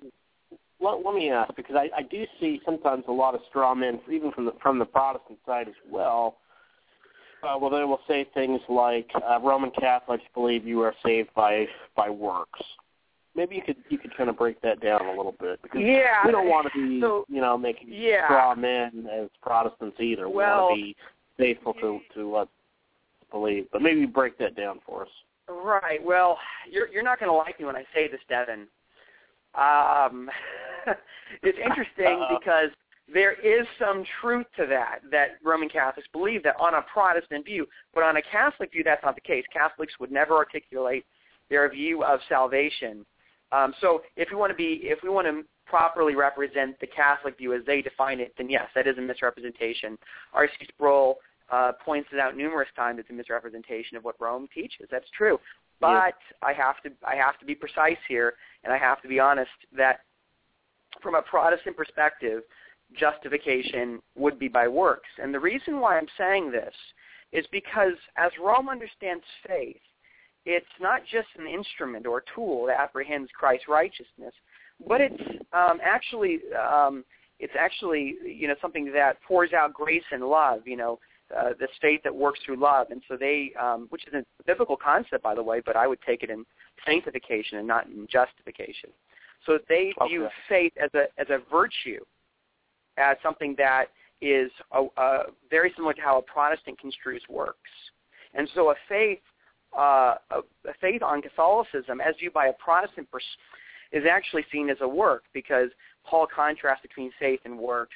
Let, let me ask because I, I do see sometimes a lot of straw men, even from the from the Protestant side as well. Uh, well, they will say things like uh, Roman Catholics believe you are saved by by works, maybe you could you could kind of break that down a little bit because yeah, we don't want to be so, you know making yeah. straw men as Protestants either. We well, want to be faithful to to what believe, but maybe break that down for us. Right. Well, you're you're not going to like me when I say this, Devin. Um, it's interesting Uh-oh. because there is some truth to that, that Roman Catholics believe that on a Protestant view, but on a Catholic view, that's not the case. Catholics would never articulate their view of salvation. Um, so if we want to be, if we want to properly represent the Catholic view as they define it, then yes, that is a misrepresentation. R.C. Sproul uh, points it out numerous times. It's a misrepresentation of what Rome teaches. That's true. But Yeah. I have to, I have to be precise here, and I have to be honest that from a Protestant perspective, justification would be by works. And the reason why I'm saying this is because as Rome understands faith, it's not just an instrument or a tool that apprehends Christ's righteousness, but it's um, actually um, it's actually you know something that pours out grace and love. You know, uh, this faith that works through love, and so they, um, which is a biblical concept, by the way, but I would take it in sanctification and not in justification. So they view faith as a as a virtue, as something that is a, a, very similar to how a Protestant construes works. And so a faith, uh, a, a faith on Catholicism, as viewed by a Protestant, pers- is actually seen as a work because Paul contrasts between faith and works.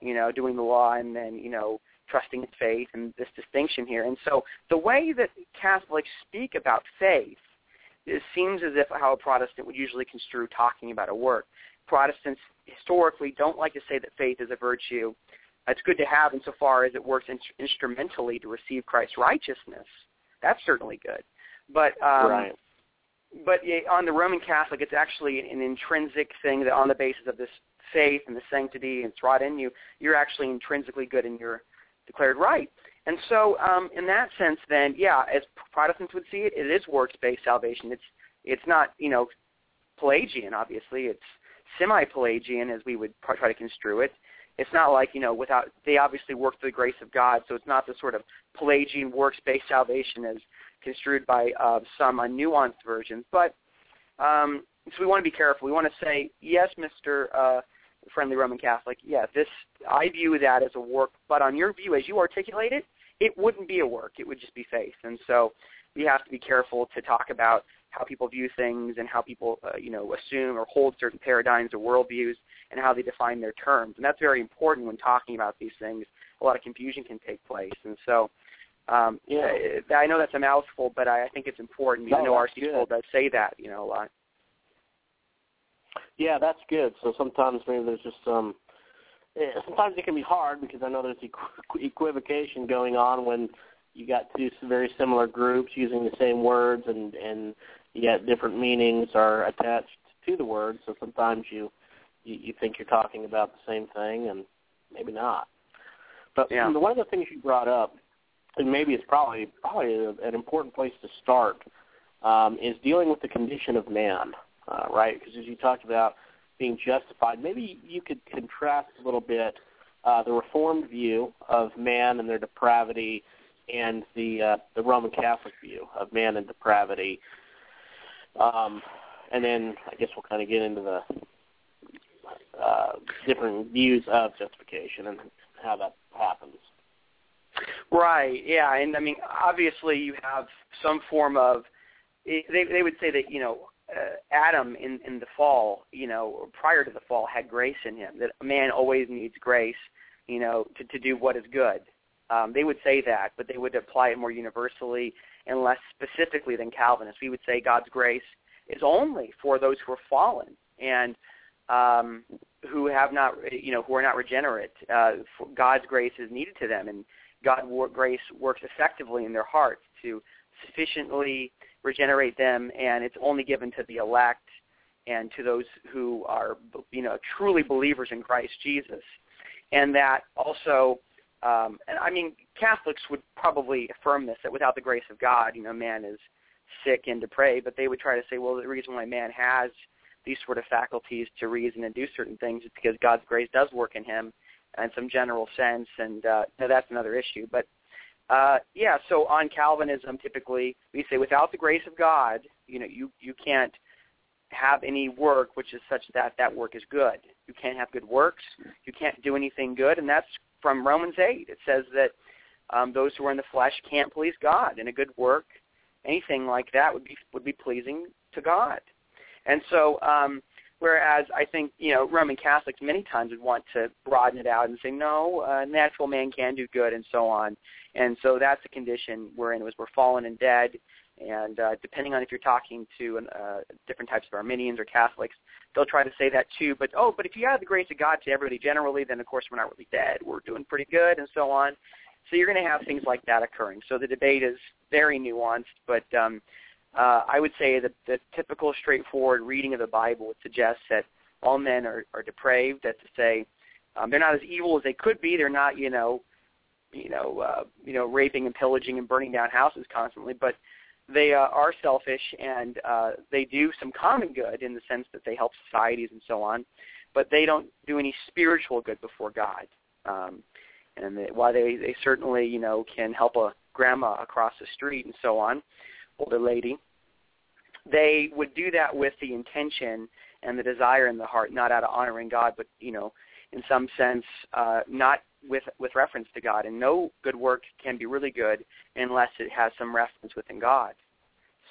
You know, doing the law and then you know trusting in faith and this distinction here. And so the way that Catholics speak about faith it seems as if how a Protestant would usually construe talking about a work. Protestants historically don't like to say that faith is a virtue. It's good to have insofar as it works in- instrumentally to receive Christ's righteousness. That's certainly good. But um, right. but on the Roman Catholic, it's actually an intrinsic thing that on the basis of this faith and the sanctity and it's wrought in you, you're actually intrinsically good and you're declared right. And so, um, in that sense, then, yeah, as Protestants would see it, it is works-based salvation. It's it's not, you know, Pelagian. Obviously, it's semi-Pelagian, as we would try to construe it. It's not like you know, without they obviously work through the grace of God, so it's not the sort of Pelagian works-based salvation as construed by uh, some unnuanced versions. But um, so we want to be careful. We want to say, yes, Mister uh, Friendly Roman Catholic, yeah, this I view that as a work, but on your view, as you articulate it, it wouldn't be a work. It would just be faith. And so we have to be careful to talk about how people view things and how people, uh, you know, assume or hold certain paradigms or worldviews and how they define their terms. And that's very important when talking about these things. A lot of confusion can take place. And so um, Yeah. I know that's a mouthful, but I, I think it's important. No, I know R.C. Sproul does say that, you know, a lot. Yeah, that's good. So sometimes maybe there's just some. eh, Sometimes it can be hard because I know there's equ- equivocation going on when you got two very similar groups using the same words and and yet different meanings are attached to the words. So sometimes you you, you think you're talking about the same thing and maybe not. But Yeah. one of the things you brought up, and maybe it's probably probably a, an important place to start, um, is dealing with the condition of man, uh, right? Because as you talked about being justified, maybe you could contrast a little bit uh, the Reformed view of man and their depravity, and the uh, the Roman Catholic view of man and depravity. Um, and then I guess we'll kind of get into the uh, different views of justification and how that happens. Right. Yeah. And I mean, obviously, you have some form of. They they would say that you know uh, Adam in in the fall, you know, prior to the fall, had grace in him. That a man always needs grace, you know, to to do what is good. Um, they would say that, but they would apply it more universally and less specifically than Calvinists. We would say God's grace is only for those who are fallen and um, who have not, you know, who are not regenerate. Uh, God's grace is needed to them, and God's grace works effectively in their hearts to sufficiently regenerate them, and it's only given to the elect and to those who are, you know, truly believers in Christ Jesus. And that also, um, and I mean, Catholics would probably affirm this that without the grace of God, you know, man is sick and depraved. But they would try to say, well, the reason why man has these sort of faculties to reason and do certain things is because God's grace does work in him in some general sense, and uh, that's another issue. But uh, yeah, so on Calvinism, typically we say without the grace of God, you know, you you can't have any work which is such that that work is good. You can't have good works. You can't do anything good, and that's from Romans eight. It says that um, those who are in the flesh can't please God, and a good work, anything like that, would be would be pleasing to God. And so, um, whereas I think you know Roman Catholics many times would want to broaden it out and say no, uh, natural man can do good, and so on. And so that's the condition we're in, was we're fallen and dead. And uh, depending on if you're talking to uh, different types of Arminians or Catholics, they'll try to say that too. But oh, but if you have the grace of God to everybody generally, then of course we're not really dead. We're doing pretty good, and so on. So you're going to have things like that occurring. So the debate is very nuanced, but um, uh, I would say that the typical straightforward reading of the Bible would suggest that all men are, are depraved. That's to say, um, they're not as evil as they could be. They're not, you know, you know, uh, you know, raping and pillaging and burning down houses constantly, but they uh, are selfish and uh, they do some common good in the sense that they help societies and so on, but they don't do any spiritual good before God. Um, and they, while they they certainly you know can help a grandma across the street and so on, older lady, they would do that with the intention and the desire in the heart, not out of honoring God, but you know, in some sense, uh, not with with reference to God. And no good work can be really good unless it has some reference within God.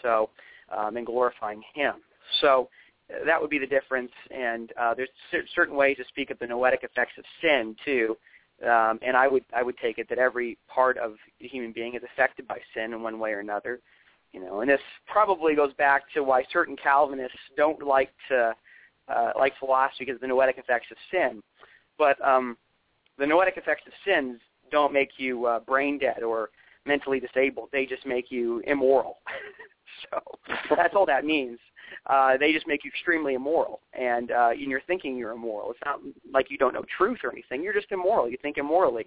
So, um, and glorifying Him. So uh, that would be the difference. And uh, there's certain ways to speak of the noetic effects of sin too. Um, and I would I would take it that every part of the human being is affected by sin in one way or another. You know, and this probably goes back to why certain Calvinists don't like to uh, like philosophy because of the noetic effects of sin. But um, the noetic effects of sins don't make you uh, brain dead or mentally disabled. They just make you immoral. so that's all that means. Uh, they just make you extremely immoral, and uh, in your thinking, you're immoral. It's not like you don't know truth or anything. You're just immoral. You think immorally.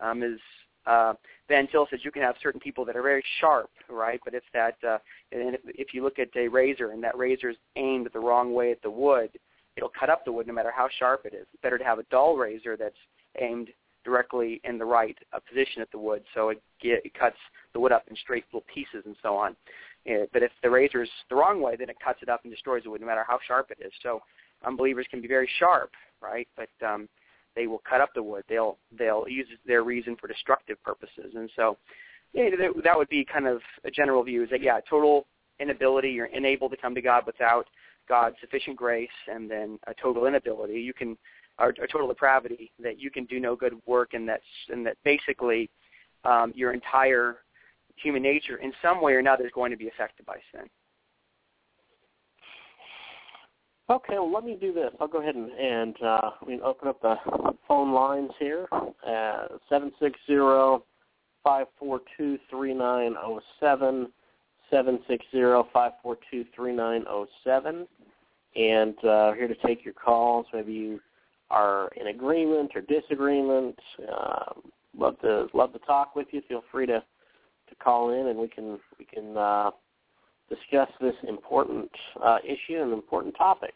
Um, as uh, Van Til says, you can have certain people that are very sharp, right? But if that, uh, and if, if you look at a razor and that razor is aimed the wrong way at the wood, it'll cut up the wood no matter how sharp it is. It's better to have a dull razor that's aimed directly in the right uh, position at the wood, so it, get, it cuts the wood up in straight little pieces and so on. Uh, but if the razor is the wrong way, then it cuts it up and destroys the wood, no matter how sharp it is. So unbelievers can be very sharp, right? But um, they will cut up the wood. They'll they'll use their reason for destructive purposes, and so yeah, that would be kind of a general view. Is that yeah, total inability. You're unable to come to God without God's sufficient grace, and then a total inability. You can or, total depravity that you can do no good work, and that and that basically um, your entire human nature in some way or another is going to be affected by sin. Okay, well, let me do this. I'll go ahead and, and uh, we open up the phone lines here. Nine zero seven, and uh, here to take your calls. Maybe you are in agreement or disagreement. Um, love to love to talk with you. Feel free to to call in, and we can we can uh, discuss this important uh, issue and important topic.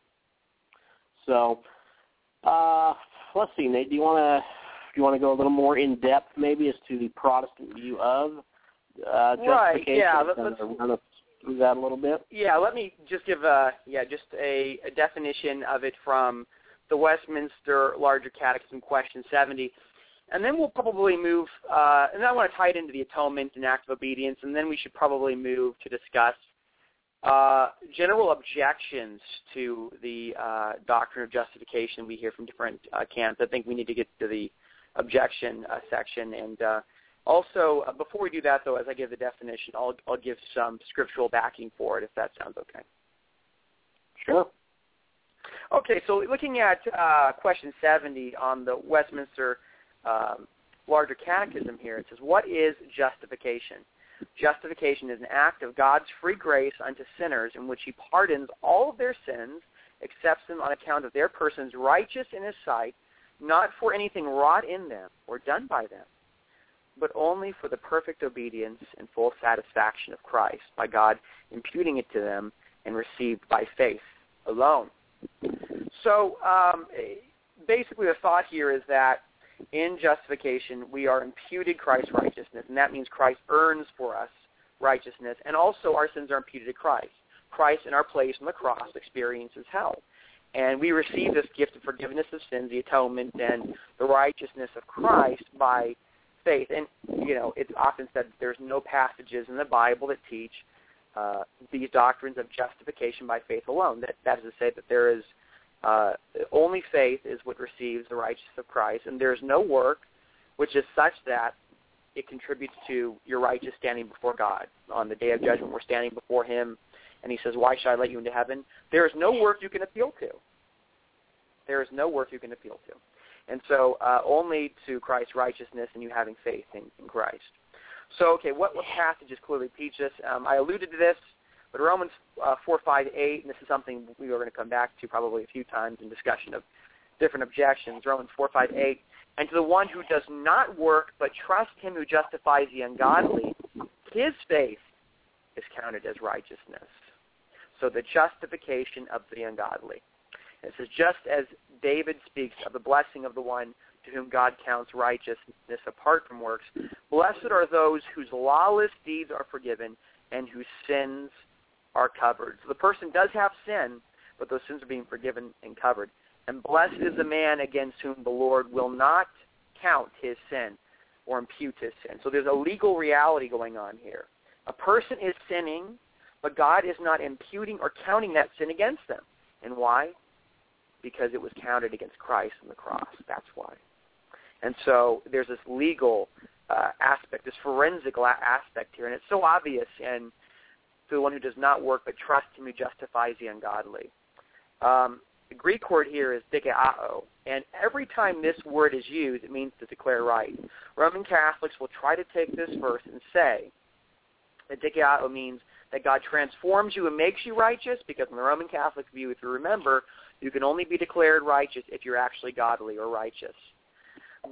So, uh, let's see, Nate. Do you want to do you want to go a little more in depth, maybe as to the Protestant view of uh, Right, justification, yeah, let, let's run us through that a little bit. Yeah, let me just give a yeah just a, a definition of it from the Westminster Larger Catechism, question 70, and then we'll probably move. Uh, and then I want to tie it into the atonement and act of obedience, and then we should probably move to discuss uh, general objections to the uh, doctrine of justification we hear from different uh, camps. I think we need to get to the objection uh, section and. Uh, also, before we do that, though, as I give the definition, I'll, I'll give some scriptural backing for it, if that sounds okay. Sure. Okay, so looking at uh, question 70 on the Westminster um, Larger Catechism here, it says, what is justification? Justification is an act of God's free grace unto sinners in which he pardons all of their sins, accepts them on account of their persons righteous in his sight, not for anything wrought in them or done by them, but only for the perfect obedience and full satisfaction of Christ by God imputing it to them and received by faith alone. So um, basically the thought here is that in justification we are imputed Christ's righteousness, and that means Christ earns for us righteousness, and also our sins are imputed to Christ. Christ in our place on the cross experiences hell. And we receive this gift of forgiveness of sins, the atonement, and the righteousness of Christ by faith. And, you know, it's often said that there's no passages in the Bible that teach uh, these doctrines of justification by faith alone. That, that is to say that there is uh, only faith is what receives the righteousness of Christ, and there is no work which is such that it contributes to your righteous standing before God. On the day of judgment, we're standing before him, and he says, why should I let you into heaven? There is no work you can appeal to. There is no work you can appeal to. And so uh, only to Christ's righteousness and you having faith in, in Christ. So, okay, what, what passages clearly teach us? Um, I alluded to this, but Romans uh, 4, 5, 8, and this is something we are going to come back to probably a few times in discussion of different objections. Romans 4, 5, 8. And to the one who does not work but trust him who justifies the ungodly, his faith is counted as righteousness. So the justification of the ungodly. It says, just as David speaks of the blessing of the one to whom God counts righteousness apart from works, blessed are those whose lawless deeds are forgiven and whose sins are covered. So the person does have sin, but those sins are being forgiven and covered. And blessed is the man against whom the Lord will not count his sin or impute his sin. So there's a legal reality going on here. A person is sinning, but God is not imputing or counting that sin against them. And why? Because it was counted against Christ on the cross. That's why. And so there's this legal uh, aspect, this forensic la- aspect here, and it's so obvious and to the one who does not work but trusts him who justifies the ungodly. Um, the Greek word here is dikaiō, and every time this word is used, it means to declare right. Roman Catholics will try to take this verse and say that dikaiō means that God transforms you and makes you righteous, because in the Roman Catholic view, if you remember, you can only be declared righteous if you're actually godly or righteous.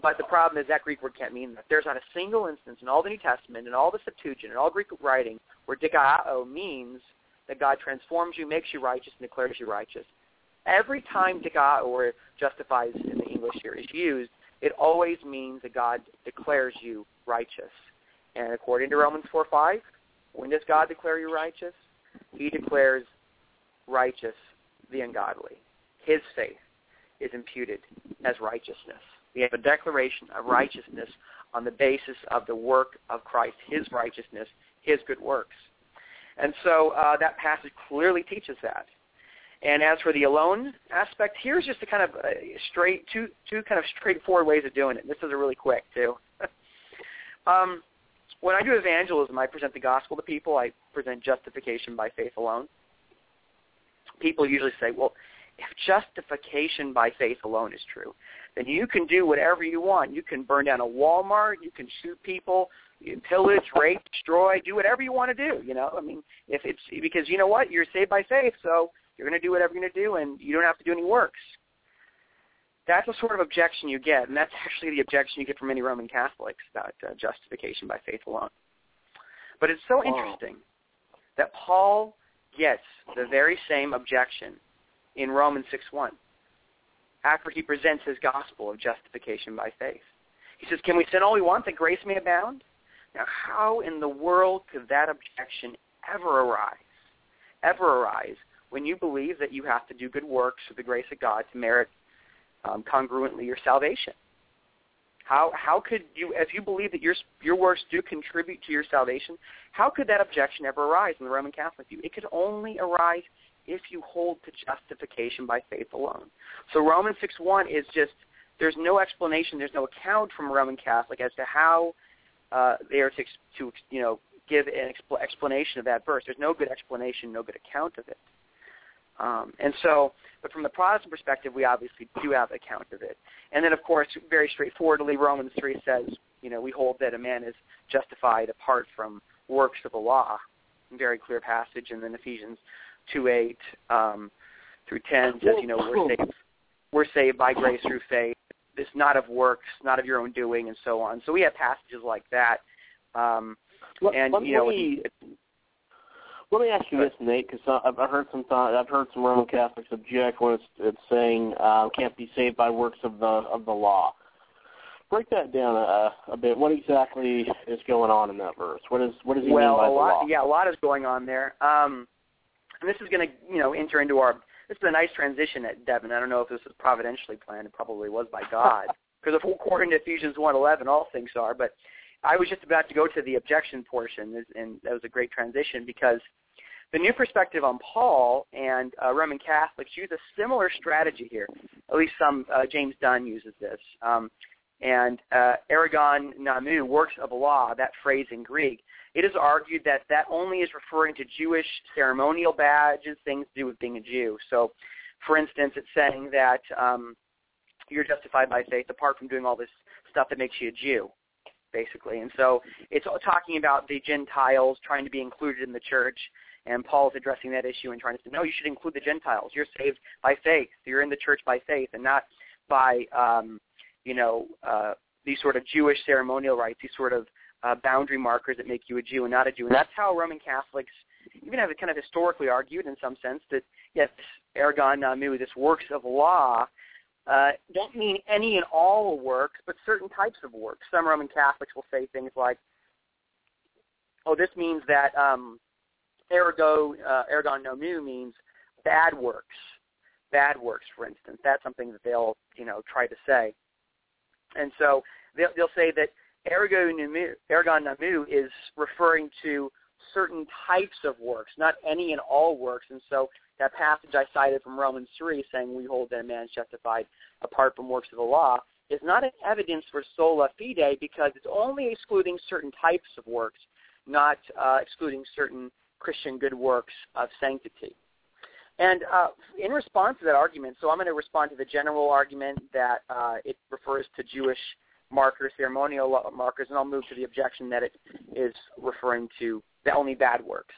But the problem is that Greek word can't mean that. There's not a single instance in all the New Testament and all the Septuagint and all Greek writing where dikaiō means that God transforms you, makes you righteous, and declares you righteous. Every time dikaiō or justifies in the English here is used, it always means that God declares you righteous. And according to Romans 4, 5, when does God declare you righteous? He declares righteous the ungodly. His faith is imputed as righteousness. We have a declaration of righteousness on the basis of the work of Christ, his righteousness, his good works. And so uh, that passage clearly teaches that. And as for the alone aspect, here's just a kind of uh, straight two two kind of straightforward ways of doing it. This is a really quick too. um, when I do evangelism, I present the gospel to people. I present justification by faith alone. People usually say, "Well, if justification by faith alone is true, then you can do whatever you want. You can burn down a Walmart. You can shoot people. You can pillage, rape, destroy, do whatever you want to do. You know, I mean, if it's because you know what, you're saved by faith, so you're going to do whatever you're going to do, and you don't have to do any works. That's the sort of objection you get, and that's actually the objection you get from many Roman Catholics about uh, justification by faith alone. But it's so interesting that Paul gets the very same objection in Romans 6.1 after he presents his gospel of justification by faith. He says, can we sin all we want that grace may abound? Now, how in the world could that objection ever arise? Ever arise when you believe that you have to do good works for the grace of God to merit um, congruently your salvation? How how could you, if you believe that your your works do contribute to your salvation, how could that objection ever arise in the Roman Catholic view? It could only arise if you hold to justification by faith alone. So Romans six one is just there's no explanation, there's no account from Roman Catholic as to how uh, they are to, to you know give an expl- explanation of that verse. There's no good explanation, no good account of it. Um, and so, but from the Protestant perspective, we obviously do have account of it. And then, of course, very straightforwardly, Romans 3 says, you know, we hold that a man is justified apart from works of the law. Very clear passage. And then Ephesians 2, 8 um, through 10 says, you know, we're saved, we're saved by grace through faith. This not of works, not of your own doing, and so on. So we have passages like that. Um, and, let, you know, me, let me ask you this, Nate, because I've heard some thought, I've heard some Roman Catholics object when it's, it's saying uh, can't be saved by works of the of the law. Break that down a, a bit. What exactly is going on in that verse? What is what does he well, mean by a the lot, law? Yeah, a lot is going on there. Um, and this is going to, you know, enter into our. This is a nice transition at Devin. I don't know if this was providentially planned. It probably was by God, because according to Ephesians 1:11, all things are. But I was just about to go to the objection portion, and that was a great transition because the New Perspective on Paul and uh, Roman Catholics use a similar strategy here. At least some, uh, James Dunn uses this. Um, and uh, ergon nomou, works of law, that phrase in Greek, it is argued that that only is referring to Jewish ceremonial badges, things to do with being a Jew. So, for instance, it's saying that um, you're justified by faith apart from doing all this stuff that makes you a Jew, basically. And so it's talking about the Gentiles trying to be included in the church and Paul is addressing that issue and trying to say, no, you should include the Gentiles. You're saved by faith. You're in the church by faith and not by, um, you know, uh, these sort of Jewish ceremonial rites, these sort of uh, boundary markers that make you a Jew and not a Jew. And that's how Roman Catholics even have kind of historically argued in some sense that, yes, ergon nomou, this works of law, uh, don't mean any and all works, but certain types of works. Some Roman Catholics will say things like, oh, this means that um, ergo uh, ergon nomou means bad works. Bad works, for instance. That's something that they'll you know try to say. And so they'll, they'll say that ergon nomou is referring to certain types of works, not any and all works. And so that passage I cited from Romans 3 saying we hold that a man is justified apart from works of the law is not an evidence for sola fide because it's only excluding certain types of works, not uh, excluding certain Christian good works of sanctity. And uh, in response to that argument, so I'm going to respond to the general argument that uh, it refers to Jewish markers, ceremonial markers, and I'll move to the objection that it is referring to the only bad works.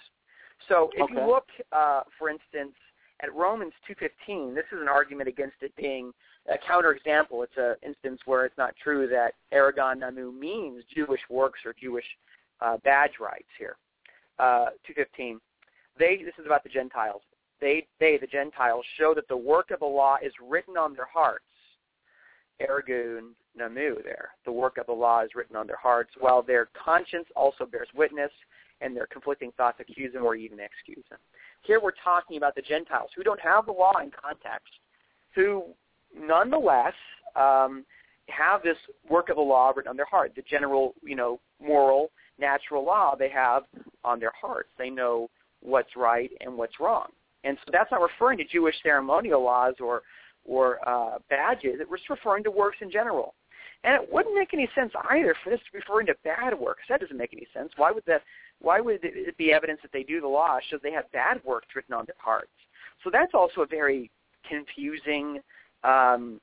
So if Okay. you look, uh, for instance, at Romans 2.15, this is an argument against it being a counterexample. It's an instance where it's not true that ergon nomou means Jewish works or Jewish uh, badge rights here uh, 215. They, this is about the Gentiles. They, they, the Gentiles, show that the work of the law is written on their hearts. Ergon nomou there. The work of the law is written on their hearts, while their conscience also bears witness, and their conflicting thoughts accuse them or even excuse them. Here we're talking about the Gentiles who don't have the law in context, who nonetheless um, have this work of the law written on their heart, the general, you know, moral, natural law they have on their hearts. They know what's right and what's wrong. And so that's not referring to Jewish ceremonial laws or or uh, badges. It's referring to works in general. And it wouldn't make any sense either for this to be referring to bad works. That doesn't make any sense. Why would that? Why would it be evidence that they do the law shows they have bad works written on their hearts? So that's also a very confusing um,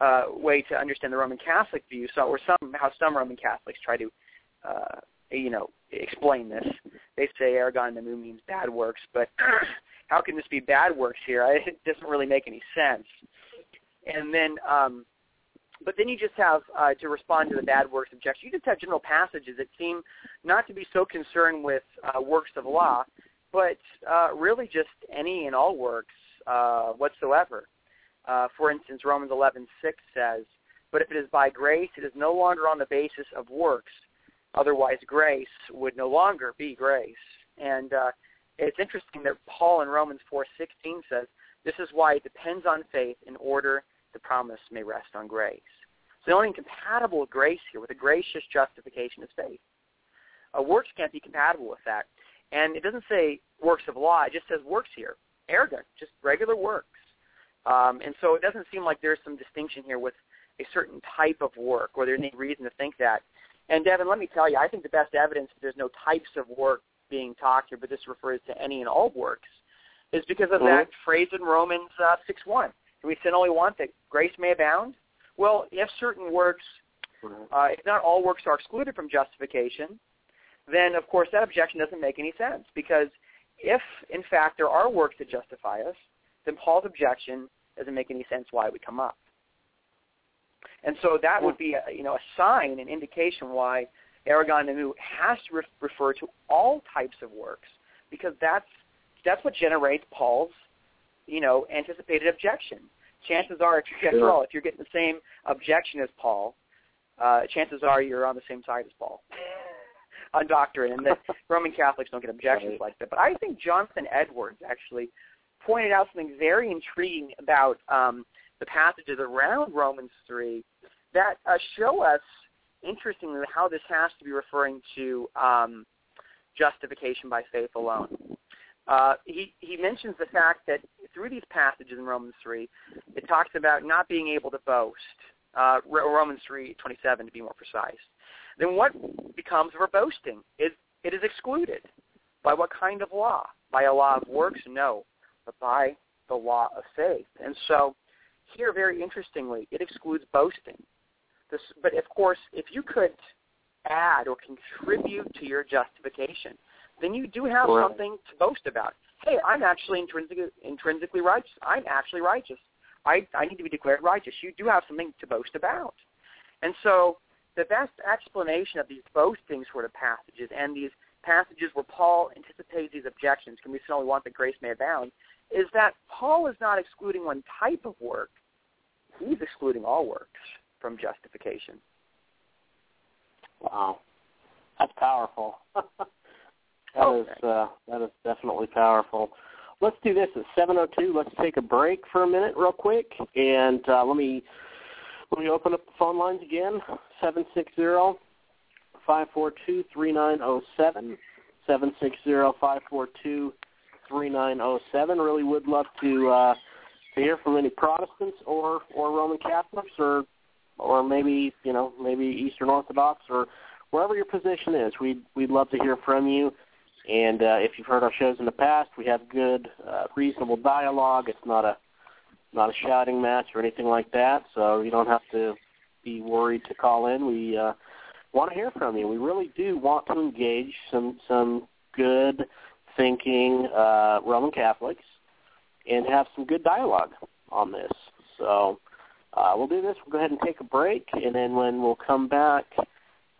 uh, way to understand the Roman Catholic view. So, or some how some Roman Catholics try to, uh, you know, explain this. They say ergon nomou means bad works, but how can this be bad works here? I, It doesn't really make any sense. And then, um, but then you just have uh, to respond to the bad works objection. You just have general passages that seem not to be so concerned with uh, works of law, but uh, really just any and all works uh, whatsoever. Uh, for instance, Romans 11:6 says, But if it is by grace, it is no longer on the basis of works. Otherwise, grace would no longer be grace. And uh, it's interesting that Paul in Romans 4:16 says, "This is why it depends on faith in order the promise may rest on grace." So the only incompatible with grace here, with a gracious justification, is faith. Uh, works can't be compatible with that. And it doesn't say works of law; it just says works here. Arrogant, just regular works. Um, and so it doesn't seem like there's some distinction here with a certain type of work, or there's any reason to think that. And Devin, let me tell you, I think the best evidence that there's no types of work being talked here, but this refers to any and all works, is because of mm-hmm. that phrase in Romans uh, 6.1. Do we sin only want that grace may abound? Well, if certain works, uh, if not all works are excluded from justification, then of course that objection doesn't make any sense because if in fact there are works that justify us, then Paul's objection doesn't make any sense why it would come up. And so that would be, a, you know, a sign, an indication why ergon nomou has to re- refer to all types of works because that's that's what generates Paul's, you know, anticipated objection. Chances are, if you, sure. all, if you're getting the same objection as Paul, uh, chances are you're on the same side as Paul on doctrine, and that Roman Catholics don't get objections right. like that. But I think Jonathan Edwards actually pointed out something very intriguing about um, the passages around Romans 3 that uh, show us, interestingly, how this has to be referring to um, justification by faith alone. Uh, he, he mentions the fact that through these passages in Romans 3, it talks about not being able to boast, uh, Romans 3.27 to be more precise. Then what becomes of our boasting? It, it is excluded. By what kind of law? By a law of works? No, but by the law of faith. And so here, very interestingly, it excludes boasting. This, but of course, if you could add or contribute to your justification, then you do have right. something to boast about. Hey, I'm actually intrinsically, intrinsically righteous. I'm actually righteous. I, I need to be declared righteous. You do have something to boast about. And so the best explanation of these boasting sort of passages and these passages where Paul anticipates these objections, can we still only want that grace may abound, is that Paul is not excluding one type of work. He's excluding all works from justification. Wow, that's powerful. that okay. is uh, that is definitely powerful. Let's do this at 7:02. Let's take a break for a minute, real quick, and uh, let me let me open up the phone lines again. Seven six zero five four two three nine zero oh seven. Seven six zero five four two three nine zero oh seven. Really would love to uh, to hear from any Protestants or or Roman Catholics or or maybe you know maybe Eastern Orthodox or wherever your position is. We'd we'd love to hear from you. And uh, if you've heard our shows in the past, we have good, uh, reasonable dialogue. It's not a not a shouting match or anything like that. So you don't have to be worried to call in. We uh, want to hear from you. We really do want to engage some some good thinking uh, Roman Catholics and have some good dialogue on this. So uh, we'll do this. We'll go ahead and take a break, and then when we'll come back,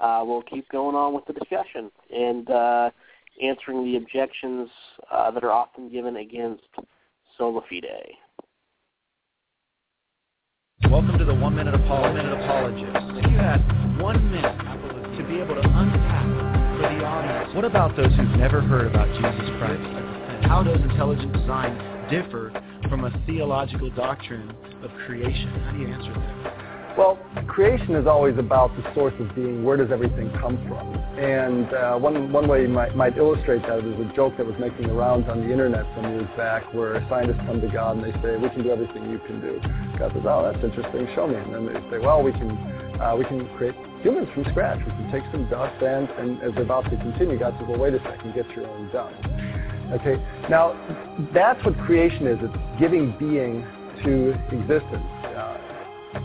uh, we'll keep going on with the discussion and uh, answering the objections uh, that are often given against sola fide. Welcome to the One Minute, Apolog- Apologist. If you had one minute to be able to unpack for the audience, what about those who've never heard about Jesus Christ? How does intelligent design differ from a theological doctrine of creation? How do you answer that? Well, creation is always about the source of being. Where does everything come from? And uh, one, one way you might, might illustrate that is a joke that was making the rounds on the internet some years back where scientists come to God and they say, we can do everything you can do. God says, oh, that's interesting. Show me. And then they say, well, we can, uh, we can create humans from scratch. We can take some dust and, and as they're about to continue, God says, well, wait a second, get your own dust. Okay, now that's what creation is. It's giving being to existence.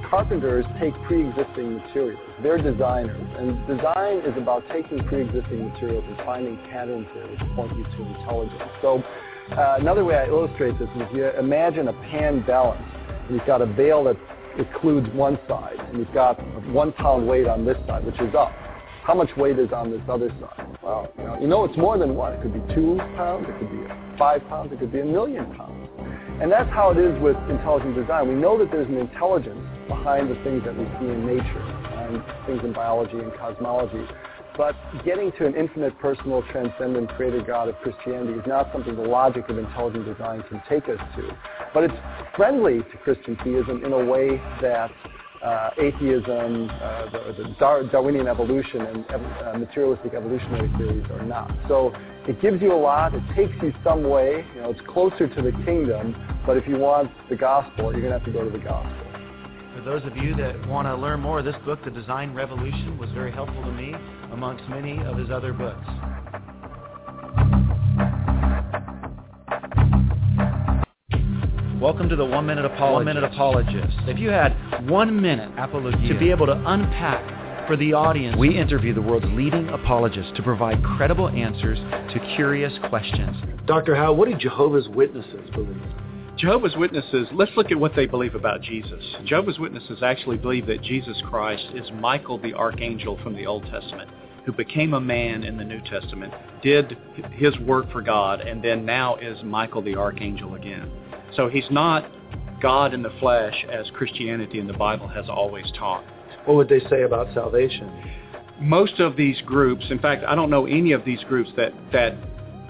Carpenters take pre-existing materials. They're designers, and design is about taking pre-existing materials and finding patterns there which point you to intelligence. So uh, another way I illustrate this is you imagine a pan balance. You've got a bale that includes one side, and you've got one pound weight on this side, which is up. How much weight is on this other side? Well, you know it's more than one. It could be two pounds, it could be five pounds, it could be a million pounds. And that's how it is with intelligent design. We know that there's an intelligence behind the things that we see in nature, and things in biology and cosmology. But getting to an infinite, personal, transcendent creator God of Christianity is not something the logic of intelligent design can take us to. But it's friendly to Christian theism in a way that uh, atheism, uh, the, the Dar- Darwinian evolution, and uh, materialistic evolutionary theories are not. So it gives you a lot. It takes you some way. You know, it's closer to the kingdom. But if you want the gospel, you're going to have to go to the gospel. For those of you that want to learn more, this book, The Design Revolution, was very helpful to me amongst many of his other books. Welcome to the One Minute Apologist. One Minute Apologist. If you had one minute Apologia. to be able to unpack for the audience, we interview the world's leading apologists to provide credible answers to curious questions. Dr. Howe, what do Jehovah's Witnesses believe? Jehovah's Witnesses, let's look at what they believe about Jesus. Jehovah's Witnesses actually believe that Jesus Christ is Michael the Archangel from the Old Testament who became a man in the New Testament, did his work for God, and then now is Michael the Archangel again. So he's not God in the flesh as Christianity in the Bible has always taught. What would they say about salvation? Most of these groups, in fact, I don't know any of these groups that that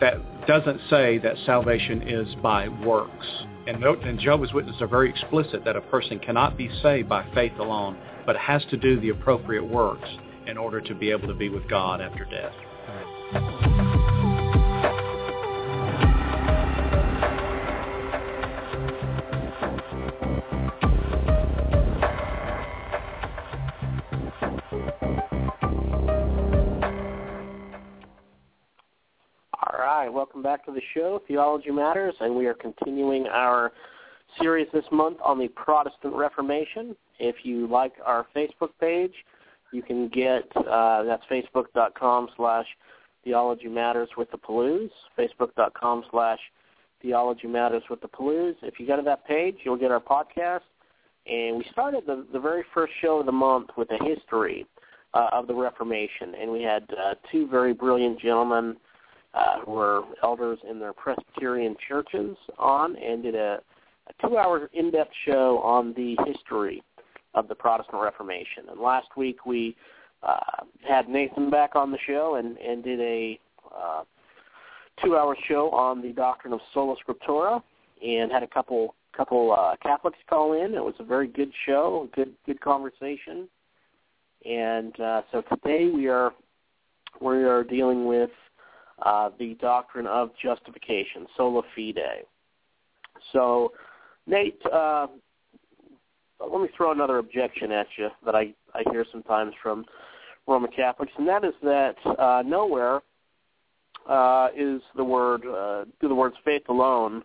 that doesn't say that salvation is by works. And, and Jehovah's Witnesses are very explicit that a person cannot be saved by faith alone, but has to do the appropriate works in order to be able to be with God after death. Welcome back to the show, Theology Matters, and we are continuing our series this month on the Protestant Reformation. If you like our Facebook page, you can get, uh, that's facebook.com slash Theology Matters with the Pellews, facebook.com slash Theology Matters with the Pellews. If you go to that page, you'll get our podcast. And we started the, the very first show of the month with a history uh, of the Reformation, and we had uh, two very brilliant gentlemen uh, who were elders in their Presbyterian churches on and did a, a two-hour in-depth show on the history of the Protestant Reformation. And last week we uh, had Nathan back on the show and, and did a uh, two-hour show on the doctrine of sola scriptura and had a couple couple uh, Catholics call in. It was a very good show, good good conversation. And uh, so today we are we are dealing with uh, the doctrine of justification, sola fide. So, Nate, uh, let me throw another objection at you that I, I hear sometimes from Roman Catholics, and that is that uh, nowhere uh, is the word uh, do the words faith alone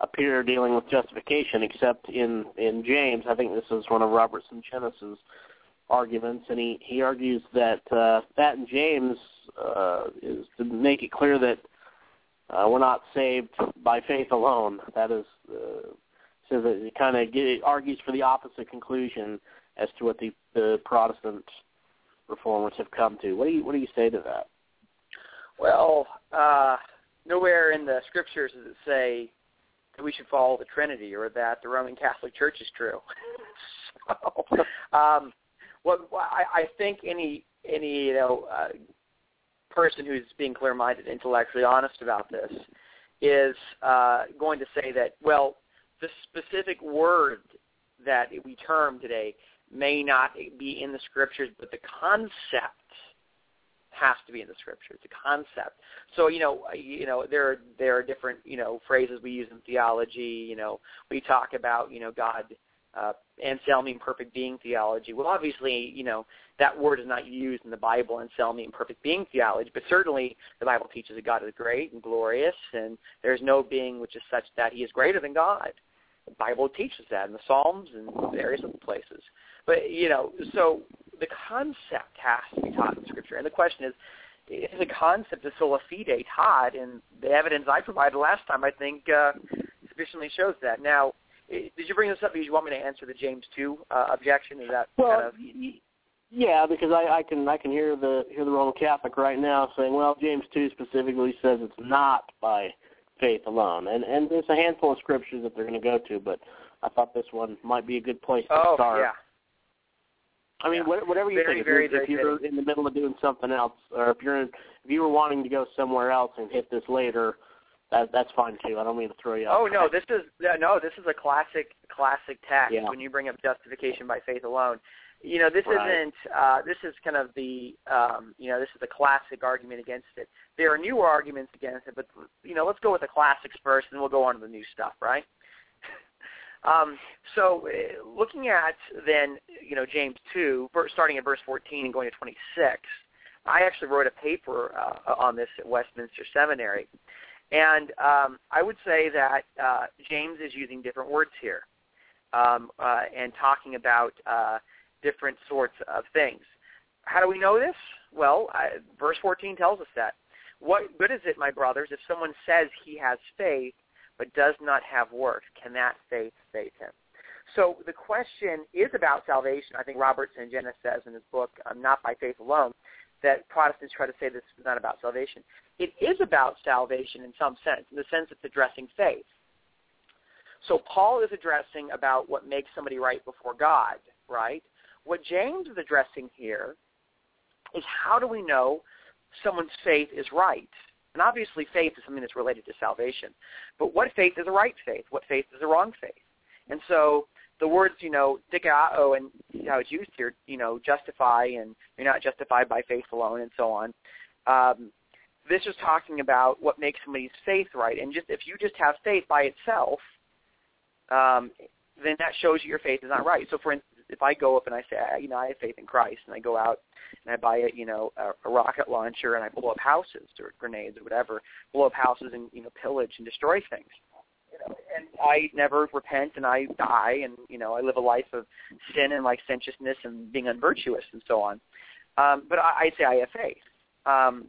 appear dealing with justification, except in in James. I think this is one of Robert Sungenis's arguments, and he he argues that uh, that in James uh, is to make it clear that uh, we're not saved by faith alone. That is, uh, says that it kind of argues for the opposite conclusion as to what the, the Protestant reformers have come to. What do you what do you say to that? Well, uh, nowhere in the scriptures does it say that we should follow the Trinity or that the Roman Catholic Church is true. so, um, what I, I think any any you know uh, person who's being clear-minded, intellectually honest about this, is uh, going to say that well, the specific word that we term today may not be in the scriptures, but the concept has to be in the scriptures. The concept. So you know, you know, there are there are different you know phrases we use in theology. You know, we talk about you know God uh, Anselmian perfect being theology. Well, obviously, you know, that word is not used in the Bible, Anselmian perfect being theology, but certainly the Bible teaches that God is great and glorious, and there's no being which is such that he is greater than God. The Bible teaches that in the Psalms and various other places. But, you know, so the concept has to be taught in Scripture. And the question is, is the concept of sola fide taught? And the evidence I provided last time, I think, uh, sufficiently shows that. Now, did you bring this up because you want me to answer the James two uh, objection? Is that well, kind of... yeah, because I, I can I can hear the hear the Roman Catholic right now saying, well, James two specifically says it's not by faith alone, and and there's a handful of scriptures that they're going to go to, but I thought this one might be a good place to oh, start. yeah. I mean, Yeah. whatever you Very, think. very, if you're, very if you're in the middle of doing something else, or if you're in, if you were wanting to go somewhere else and hit this later, that that's fine too. I don't mean to throw you. Oh no, this is no, this is a classic classic text Yeah. when you bring up justification by faith alone. You know, this Right. isn't uh this is kind of the um you know, this is the classic argument against it. There are newer arguments against it, but you know, let's go with the classics first and we'll go on to the new stuff, right? um so uh, looking at then, you know, James 2, starting at verse 14 and going to 26. I actually wrote a paper uh, on this at Westminster Seminary. And um, I would say that uh, James is using different words here um, uh, and talking about uh, different sorts of things. How do we know this? Well, I, verse 14 tells us that. What good is it, my brothers, if someone says he has faith but does not have works? Can that faith save him? So the question is about salvation. I think Robert Sungenis says in his book, um, Not by Faith Alone, that Protestants try to say this is not about salvation. It is about salvation in some sense, in the sense it's addressing faith. So Paul is addressing about what makes somebody right before God, right? What James is addressing here is how do we know someone's faith is right? And obviously faith is something that's related to salvation. But what faith is a right faith? What faith is a wrong faith? And so the words, you know, dikao and how it's used here, you know, justify and you're not justified by faith alone and so on. Um, this is talking about what makes somebody's faith right. And just if you just have faith by itself, um, then that shows you your faith is not right. So for instance, if I go up and I say, you know, I have faith in Christ, and I go out and I buy a, you know, a, a rocket launcher and I blow up houses or grenades or whatever, blow up houses and you know, pillage and destroy things. And I never repent and I die and you know I live a life of sin and licentiousness and being unvirtuous and so on. Um, but I, I say I have faith. Um,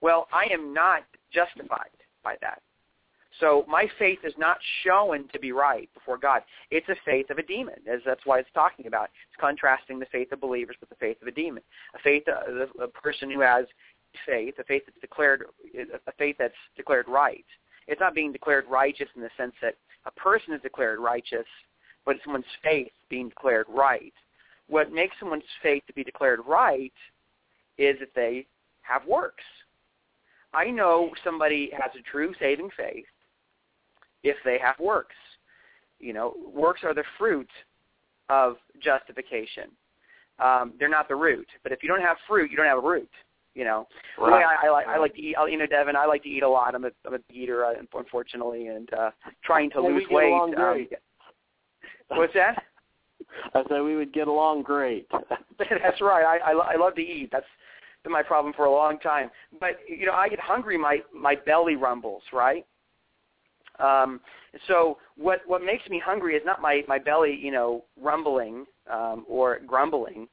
well, I am not justified by that. So my faith is not shown to be right before God. It's a faith of a demon, as that's why it's talking about. It's contrasting the faith of believers with the faith of a demon. A faith, a, a person who has faith, a faith that's declared, a faith that's declared right. It's not being declared righteous in the sense that a person is declared righteous, but it's someone's faith being declared right. What makes someone's faith to be declared right is that they have works. I know somebody has a true saving faith if they have works. You know, works are the fruit of justification. Um, they're not the root. But if you don't have fruit, you don't have a root. You know, the way I, I like I like to eat. You know, Devin, I like to eat a lot. I'm a I'm a eater, uh, unfortunately, and uh, trying to we lose weight. Um, what's that? I said we would get along great. That's right. I, I I love to eat. That's been my problem for a long time. But you know, I get hungry. My my belly rumbles. Right. Um, so what what makes me hungry is not my my belly, you know, rumbling um, or grumbling.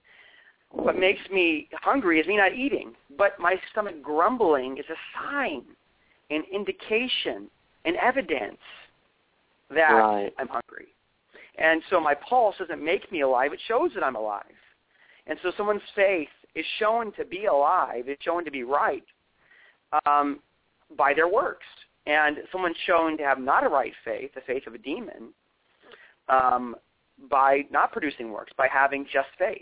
What makes me hungry is me not eating. But my stomach grumbling is a sign, an indication, an evidence that Right. I'm hungry. And so my pulse doesn't make me alive; it shows that I'm alive. And so someone's faith is shown to be alive, it's shown to be right um, by their works. And someone's shown to have not a right faith, the faith of a demon, um, by not producing works, by having just faith.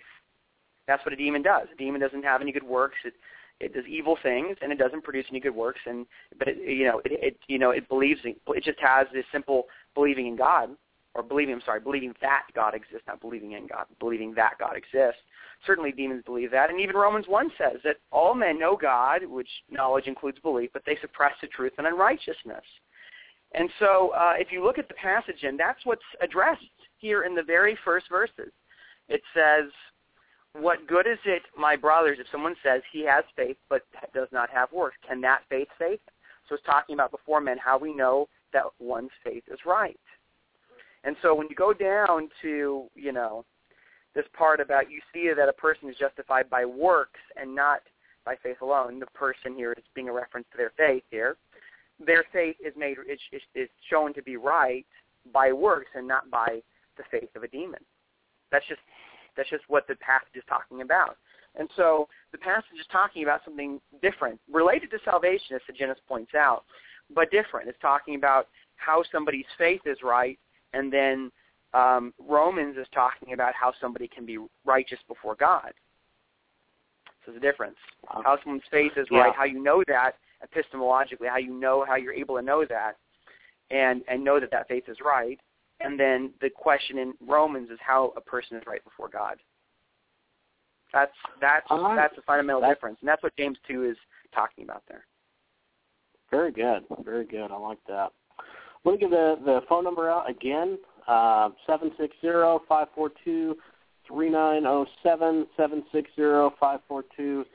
That's what a demon does. A demon doesn't have any good works. It, it does evil things, and it doesn't produce any good works. And but it, you know, it, it you know, it believes. In, it just has this simple believing in God, or believing. I'm sorry, believing that God exists, not believing in God, believing that God exists. Certainly, demons believe that, and even Romans one says that all men know God, which knowledge includes belief, but they suppress the truth and unrighteousness. And so, uh, if you look at the passage, and that's what's addressed here in the very first verses. It says, "What good is it, my brothers, if someone says he has faith but does not have works? Can that faith save him?" So it's talking about before men how we know that one's faith is right. And so when you go down to, you know, this part about you see that a person is justified by works and not by faith alone. The person here is being a reference to their faith here. Their faith is made is, is, is shown to be right by works and not by the faith of a demon. That's just that's just what the passage is talking about. And so the passage is talking about something different, related to salvation, as Sungenis points out, but different. It's talking about how somebody's faith is right, and then um, Romans is talking about how somebody can be righteous before God. So there's a difference. How someone's faith is right, how you know that epistemologically, how you know how you're able to know that, and and know that that faith is right. And then the question in Romans is how a person is right before God. That's that's Uh, that's the fundamental that- difference, and that's what James two is talking about there. Very good. Very good. I like that. Let me give the, the phone number out again. Uh, 760-542-3907, 760-542-3907.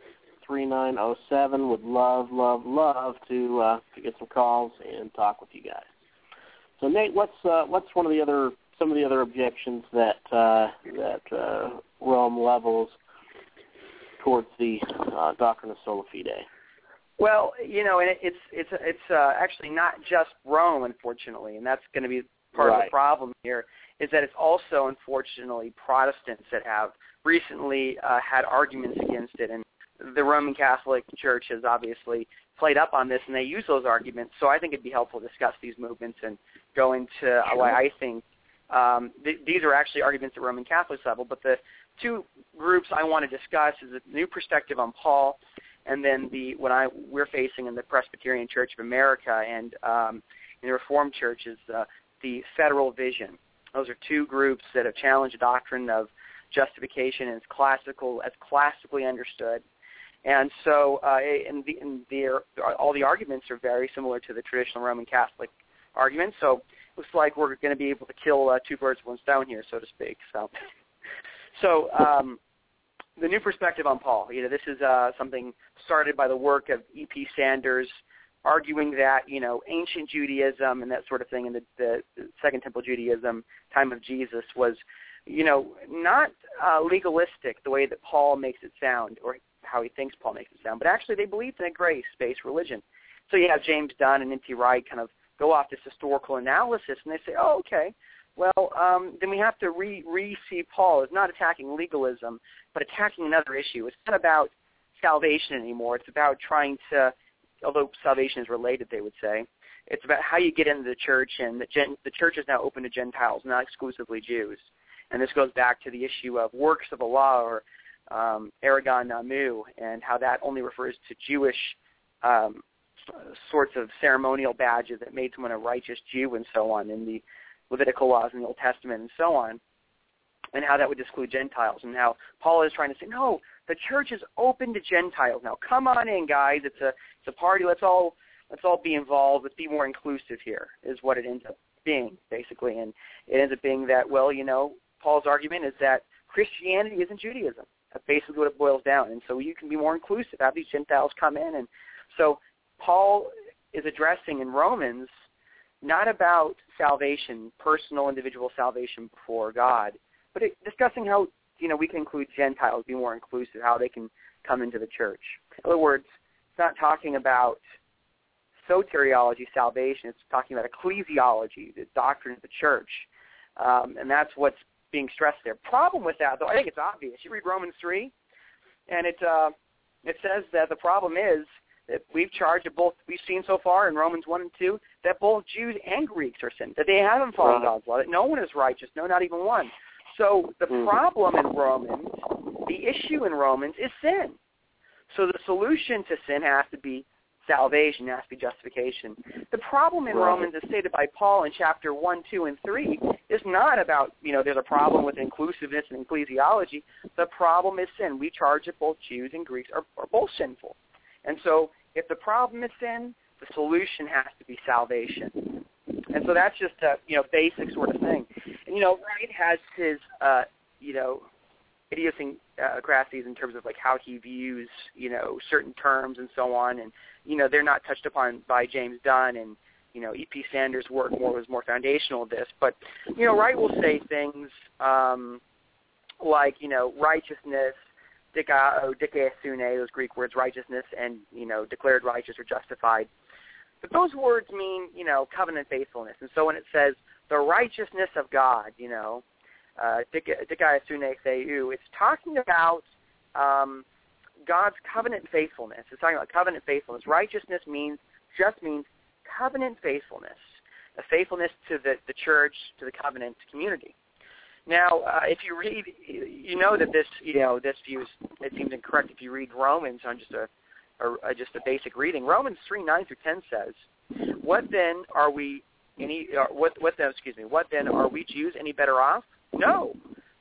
Would love, love, love to uh, to get some calls and talk with you guys. So Nate, what's uh, what's one of the other some of the other objections that uh, that uh, Rome levels towards the uh, doctrine of sola fide? Well, you know, and it, it's it's it's uh, actually not just Rome, unfortunately, and that's going to be part of the problem here. Is that it's also unfortunately Protestants that have recently uh, had arguments against it, and the Roman Catholic Church has obviously played up on this, and they use those arguments. So I think it'd be helpful to discuss these movements and go into why I think um, th- these are actually arguments at Roman Catholic level. But the two groups I want to discuss is the new perspective on Paul and then the what I we're facing in the Presbyterian Church of America and um, in the Reformed Church is uh, the federal vision. Those are two groups that have challenged the doctrine of justification as classical as classically understood. And so, uh, and, the, and the, all the arguments are very similar to the traditional Roman Catholic arguments. So, it looks like we're going to be able to kill uh, two birds with one stone here, so to speak. So, so um, the new perspective on Paul. You know, this is uh, something started by the work of E.P. Sanders, arguing that you know ancient Judaism and that sort of thing, and the, the Second Temple Judaism, time of Jesus, was you know not uh, legalistic the way that Paul makes it sound, or how he thinks Paul makes it sound, but actually they believed in a grace-based religion. So you have James Dunn and N.T. Wright kind of go off this historical analysis, and they say, oh, okay, well, um, then we have to re re see Paul as not attacking legalism, but attacking another issue. It's not about salvation anymore. It's about trying to, although salvation is related, they would say, it's about how you get into the church, and the, gen, the church is now open to Gentiles, not exclusively Jews. And this goes back to the issue of works of the law or um, ergon nomou, and how that only refers to Jewish um, sorts of ceremonial badges that made someone a righteous Jew and so on in the Levitical laws in the Old Testament and so on, and how that would exclude Gentiles, and how Paul is trying to say, no, the church is open to Gentiles. Now, come on in, guys. It's a it's a party. Let's all let's all be involved. Let's be more inclusive here. Is what it ends up being basically, and it ends up being that well, you know, Paul's argument is that Christianity isn't Judaism. That's basically what it boils down. And so you can be more inclusive. Have these Gentiles come in, and so Paul is addressing in Romans not about salvation, personal individual salvation before God, but it, discussing how you know we can include Gentiles, be more inclusive, how they can come into the church. In other words, it's not talking about soteriology, salvation. It's talking about ecclesiology, the doctrine of the church, um, and that's what's being stressed there. Problem with that, though, I think it's obvious. You read Romans three, and it uh, it says that the problem is that we've charged that both we've seen so far in Romans one and two that both Jews and Greeks are sin, that they haven't followed Right. God's law, that no one is righteous, no, not even one. So the Mhm. problem in Romans, the issue in Romans is sin. So the solution to sin has to be salvation, has to be justification. The problem in Right. Romans, as stated by Paul in chapter 1, 2, and 3, is not about, you know, there's a problem with inclusiveness and ecclesiology. The problem is sin. We charge that both Jews and Greeks are, are both sinful. And so if the problem is sin, the solution has to be salvation. And so that's just a, you know, basic sort of thing. And, you know, Wright has his, uh, you know, idiosyncrasies in terms of like how he views, you know, certain terms and so on. And, you know, they're not touched upon by James Dunn and, you know, E.P. Sanders' work more was more foundational of this. But, you know, Wright will say things um, like, you know, righteousness, dikao, dikaiosune, those Greek words, righteousness, and, you know, declared righteous or justified. But those words mean, you know, covenant faithfulness. And so when it says the righteousness of God, you know, uh, it's talking about um, God's covenant faithfulness. It's talking about covenant faithfulness. Righteousness means just means covenant faithfulness, a faithfulness to the, the church, to the covenant community. Now, uh, if you read, you know that this, you know, this view is, it seems incorrect if you read Romans on just a, a just a basic reading. Romans three nine through ten says, "What then are we any? Uh, what what then? Excuse me. What then are we Jews any better off? No,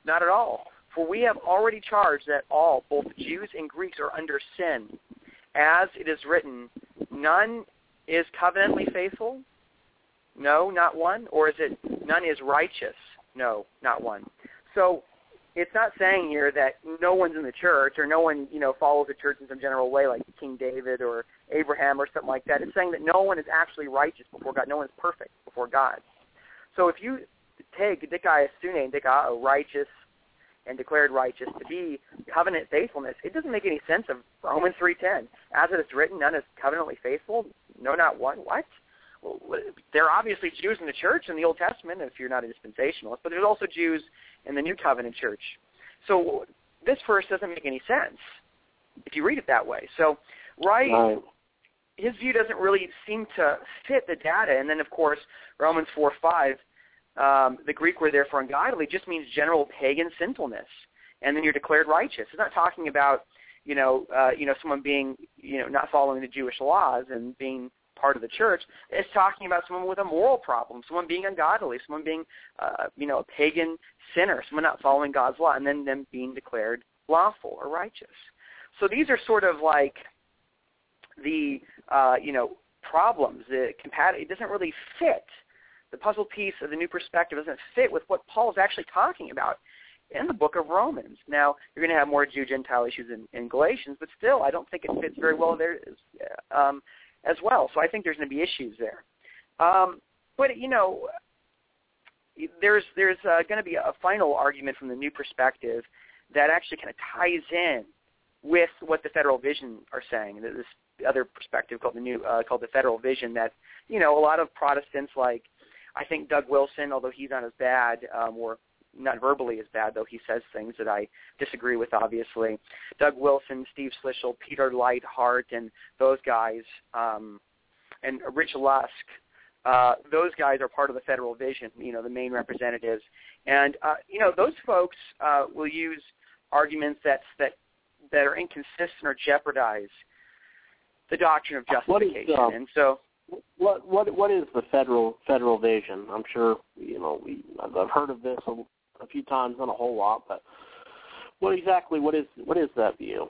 not at all. For we have already charged that all, both Jews and Greeks, are under sin, as it is written, none is covenantly faithful. No, not one. Or is it none is righteous? No, not one. So it's not saying here that no one's in the church or no one, you know, follows the church in some general way like King David or Abraham or something like that. It's saying that no one is actually righteous before God. No one's perfect before God. So if you take dikaiosune and dikao, righteous and declared righteous to be covenant faithfulness, it doesn't make any sense of Romans 3.10. As it is written, none is covenantly faithful, no, not one. What? Well, there are obviously Jews in the church in the Old Testament, if you're not a dispensationalist, but there's also Jews in the New Covenant church. So this verse doesn't make any sense if you read it that way. So, right, right. his view doesn't really seem to fit the data. And then, of course, Romans 4, 5, um, the Greek word there for ungodly just means general pagan sinfulness. And then you're declared righteous. It's not talking about, you know, uh, you know, someone being, you know, not following the Jewish laws and being part of the church. It's talking about someone with a moral problem, someone being ungodly, someone being, uh, you know, a pagan sinner, someone not following God's law, and then them being declared lawful or righteous. So these are sort of like the, uh, you know, problems. It, compat- it doesn't really fit the puzzle piece of the new perspective doesn't fit with what Paul is actually talking about in the book of Romans. Now, you're going to have more Jew-Gentile issues in, in Galatians, but still, I don't think it fits very well there as, um, as well. So I think there's going to be issues there. Um, but, you know, there's, there's uh, going to be a final argument from the new perspective that actually kind of ties in with what the Federal Vision are saying. This other perspective called the new uh, called the Federal Vision that you know a lot of Protestants like I think Doug Wilson, although he's not as bad, um, or not verbally as bad, though he says things that I disagree with, obviously. Doug Wilson, Steve Schlissel, Peter Leithart, and those guys, um, and Rich Lusk, uh, those guys are part of the Federal Vision, you know, the main representatives. And, uh, you know, those folks uh, will use arguments that's, that, that are inconsistent or jeopardize the doctrine of justification. Is, uh, and so what what what is the federal federal vision? I'm sure you know we, I've heard of this a, a few times, not a whole lot, but what exactly what is what is that view?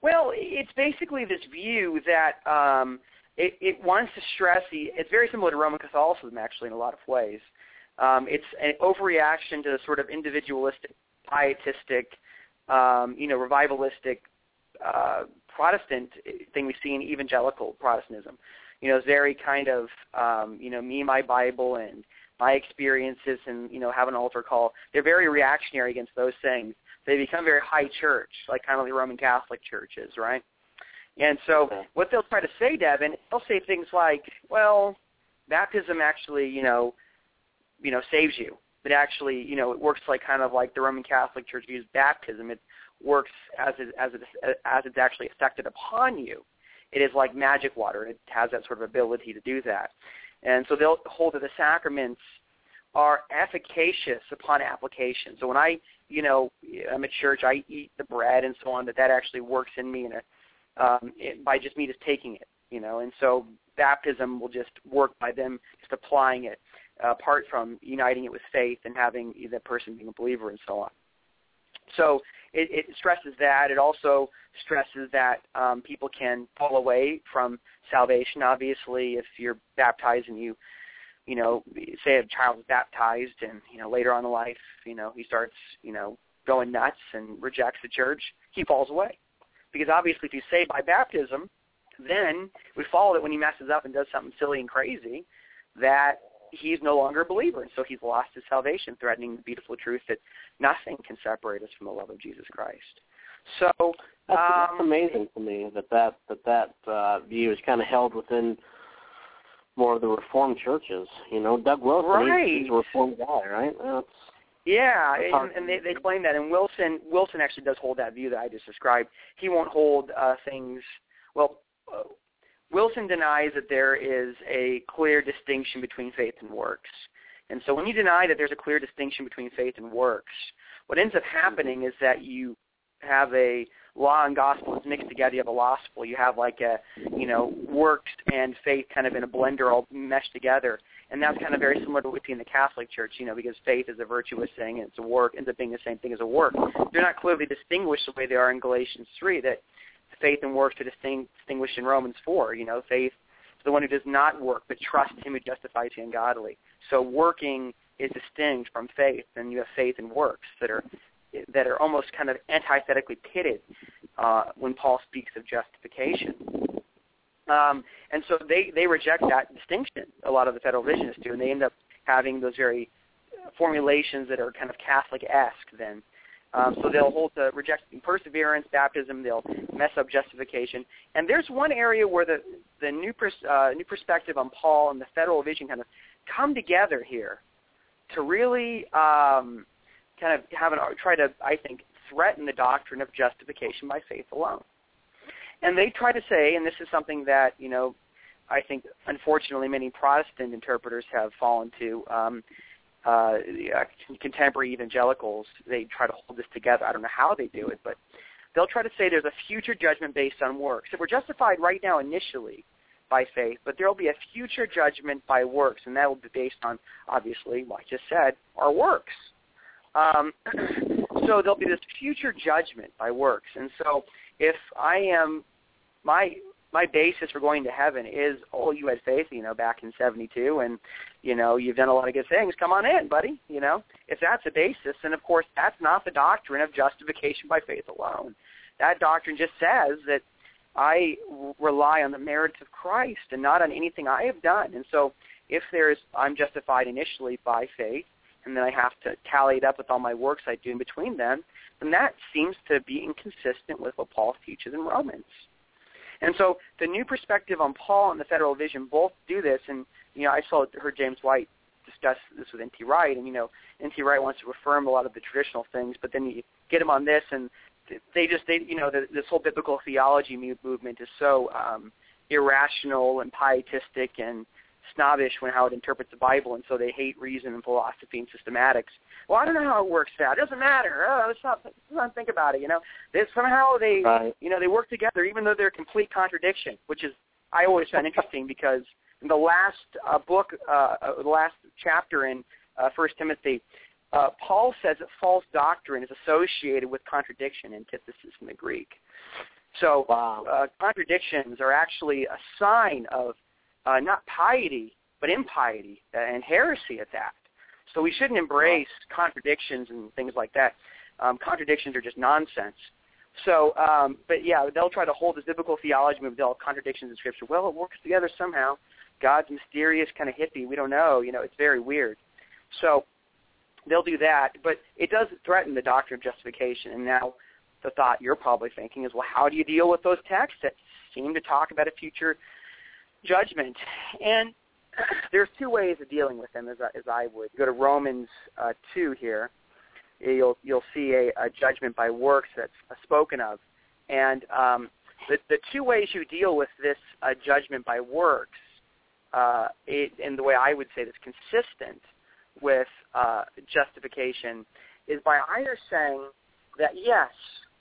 Well, it's basically this view that um, it, it wants to stress the. It's very similar to Roman Catholicism, actually, in a lot of ways. Um, it's an overreaction to the sort of individualistic, pietistic, um, you know, revivalistic uh, Protestant thing we see in evangelical Protestantism you know, very kind of, um, you know, me, my Bible, and my experiences, and you know, have an altar call. They're very reactionary against those things. They become very high church, like kind of the Roman Catholic churches, right? And so, what they'll try to say, Devin, they'll say things like, "Well, baptism actually, you know, you know, saves you. It actually, you know, it works like kind of like the Roman Catholic Church views baptism. It works as it, as it as it's actually affected upon you." It is like magic water. It has that sort of ability to do that. And so they'll hold that the sacraments are efficacious upon application. So when I, you know, I'm at church, I eat the bread and so on, that that actually works in me in a, um, it, by just me just taking it, you know. And so baptism will just work by them just applying it, uh, apart from uniting it with faith and having the person being a believer and so on. So it, it stresses that. It also stresses that um, people can fall away from salvation. Obviously, if you're baptized and you, you know, say a child is baptized and you know later on in life, you know, he starts, you know, going nuts and rejects the church, he falls away. Because obviously, if you say by baptism, then we follow that when he messes up and does something silly and crazy, that he's no longer a believer, and so he's lost his salvation, threatening the beautiful truth that nothing can separate us from the love of Jesus Christ. So that's, um, that's amazing to me that that that that uh, view is kind of held within more of the Reformed churches. You know, Doug Wilson, right. he's, he's a Reformed guy, right? That's, yeah, and, and they, they claim that. And Wilson Wilson actually does hold that view that I just described. He won't hold uh, things. Well, uh, Wilson denies that there is a clear distinction between faith and works. And so when you deny that there's a clear distinction between faith and works, what ends up mm-hmm. happening is that you have a law and gospel is mixed together. You have a gospel. You have like a, you know, works and faith kind of in a blender all meshed together. And that's kind of very similar to what we see in the Catholic Church, you know, because faith is a virtuous thing and it's a work, ends up being the same thing as a work. They're not clearly distinguished the way they are in Galatians 3, that faith and works are distinguished in Romans 4. You know, faith is the one who does not work but trusts him who justifies the ungodly. So working is distinct from faith, and you have faith and works that are that are almost kind of antithetically pitted uh, when Paul speaks of justification. Um, and so they, they reject that distinction, a lot of the federal revisionists do, and they end up having those very formulations that are kind of Catholic-esque then. Um, so they'll hold to rejecting perseverance, baptism. They'll mess up justification. And there's one area where the the new pers- uh, new perspective on Paul and the federal vision kind of come together here to really um, kind of have an try to I think threaten the doctrine of justification by faith alone. And they try to say, and this is something that you know, I think unfortunately many Protestant interpreters have fallen to. Um, uh, contemporary evangelicals, they try to hold this together. I don't know how they do it, but they'll try to say there's a future judgment based on works. So we're justified right now initially by faith, but there will be a future judgment by works, and that will be based on, obviously, like I just said, our works. Um, so there'll be this future judgment by works. And so if I am, my my basis for going to heaven is, oh, you had faith, you know, back in 72, and, you know, you've done a lot of good things. Come on in, buddy, you know. If that's a basis, then, of course, that's not the doctrine of justification by faith alone. That doctrine just says that I rely on the merits of Christ and not on anything I have done. And so if there's, I'm justified initially by faith, and then I have to tally it up with all my works I do in between them, then that seems to be inconsistent with what Paul teaches in Romans. And so the new perspective on Paul and the federal vision both do this. And you know, I saw heard James White discuss this with N.T. Wright, and you know, N.T. Wright wants to affirm a lot of the traditional things, but then you get him on this, and they just they you know the, this whole biblical theology movement is so um, irrational and pietistic and snobbish when how it interprets the Bible, and so they hate reason and philosophy and systematics. Well, I don't know how it works out. It doesn't matter. Oh, let's not, let's not think about it. You know, they, somehow they, right. you know, they work together, even though they're complete contradiction, which is I always found interesting because in the last uh, book, uh, uh, the last chapter in uh, First Timothy, uh, Paul says that false doctrine is associated with contradiction, antithesis in the Greek. So wow. uh, contradictions are actually a sign of uh, not piety, but impiety and heresy at that. So we shouldn't embrace contradictions and things like that. Um, contradictions are just nonsense. So, um, but yeah, they'll try to hold this biblical theology movement, they'll contradictions in Scripture. Well, it works together somehow. God's mysterious, kind of hippie. We don't know. You know, it's very weird. So they'll do that, but it does threaten the doctrine of justification. And now the thought you're probably thinking is, well, how do you deal with those texts that seem to talk about a future judgment. And there's two ways of dealing with them, as I, as I would go to Romans uh, two here. You'll you'll see a, a judgment by works that's uh, spoken of, and um, the the two ways you deal with this uh, judgment by works, uh, it, and the way I would say that's consistent with uh, justification, is by either saying that yes,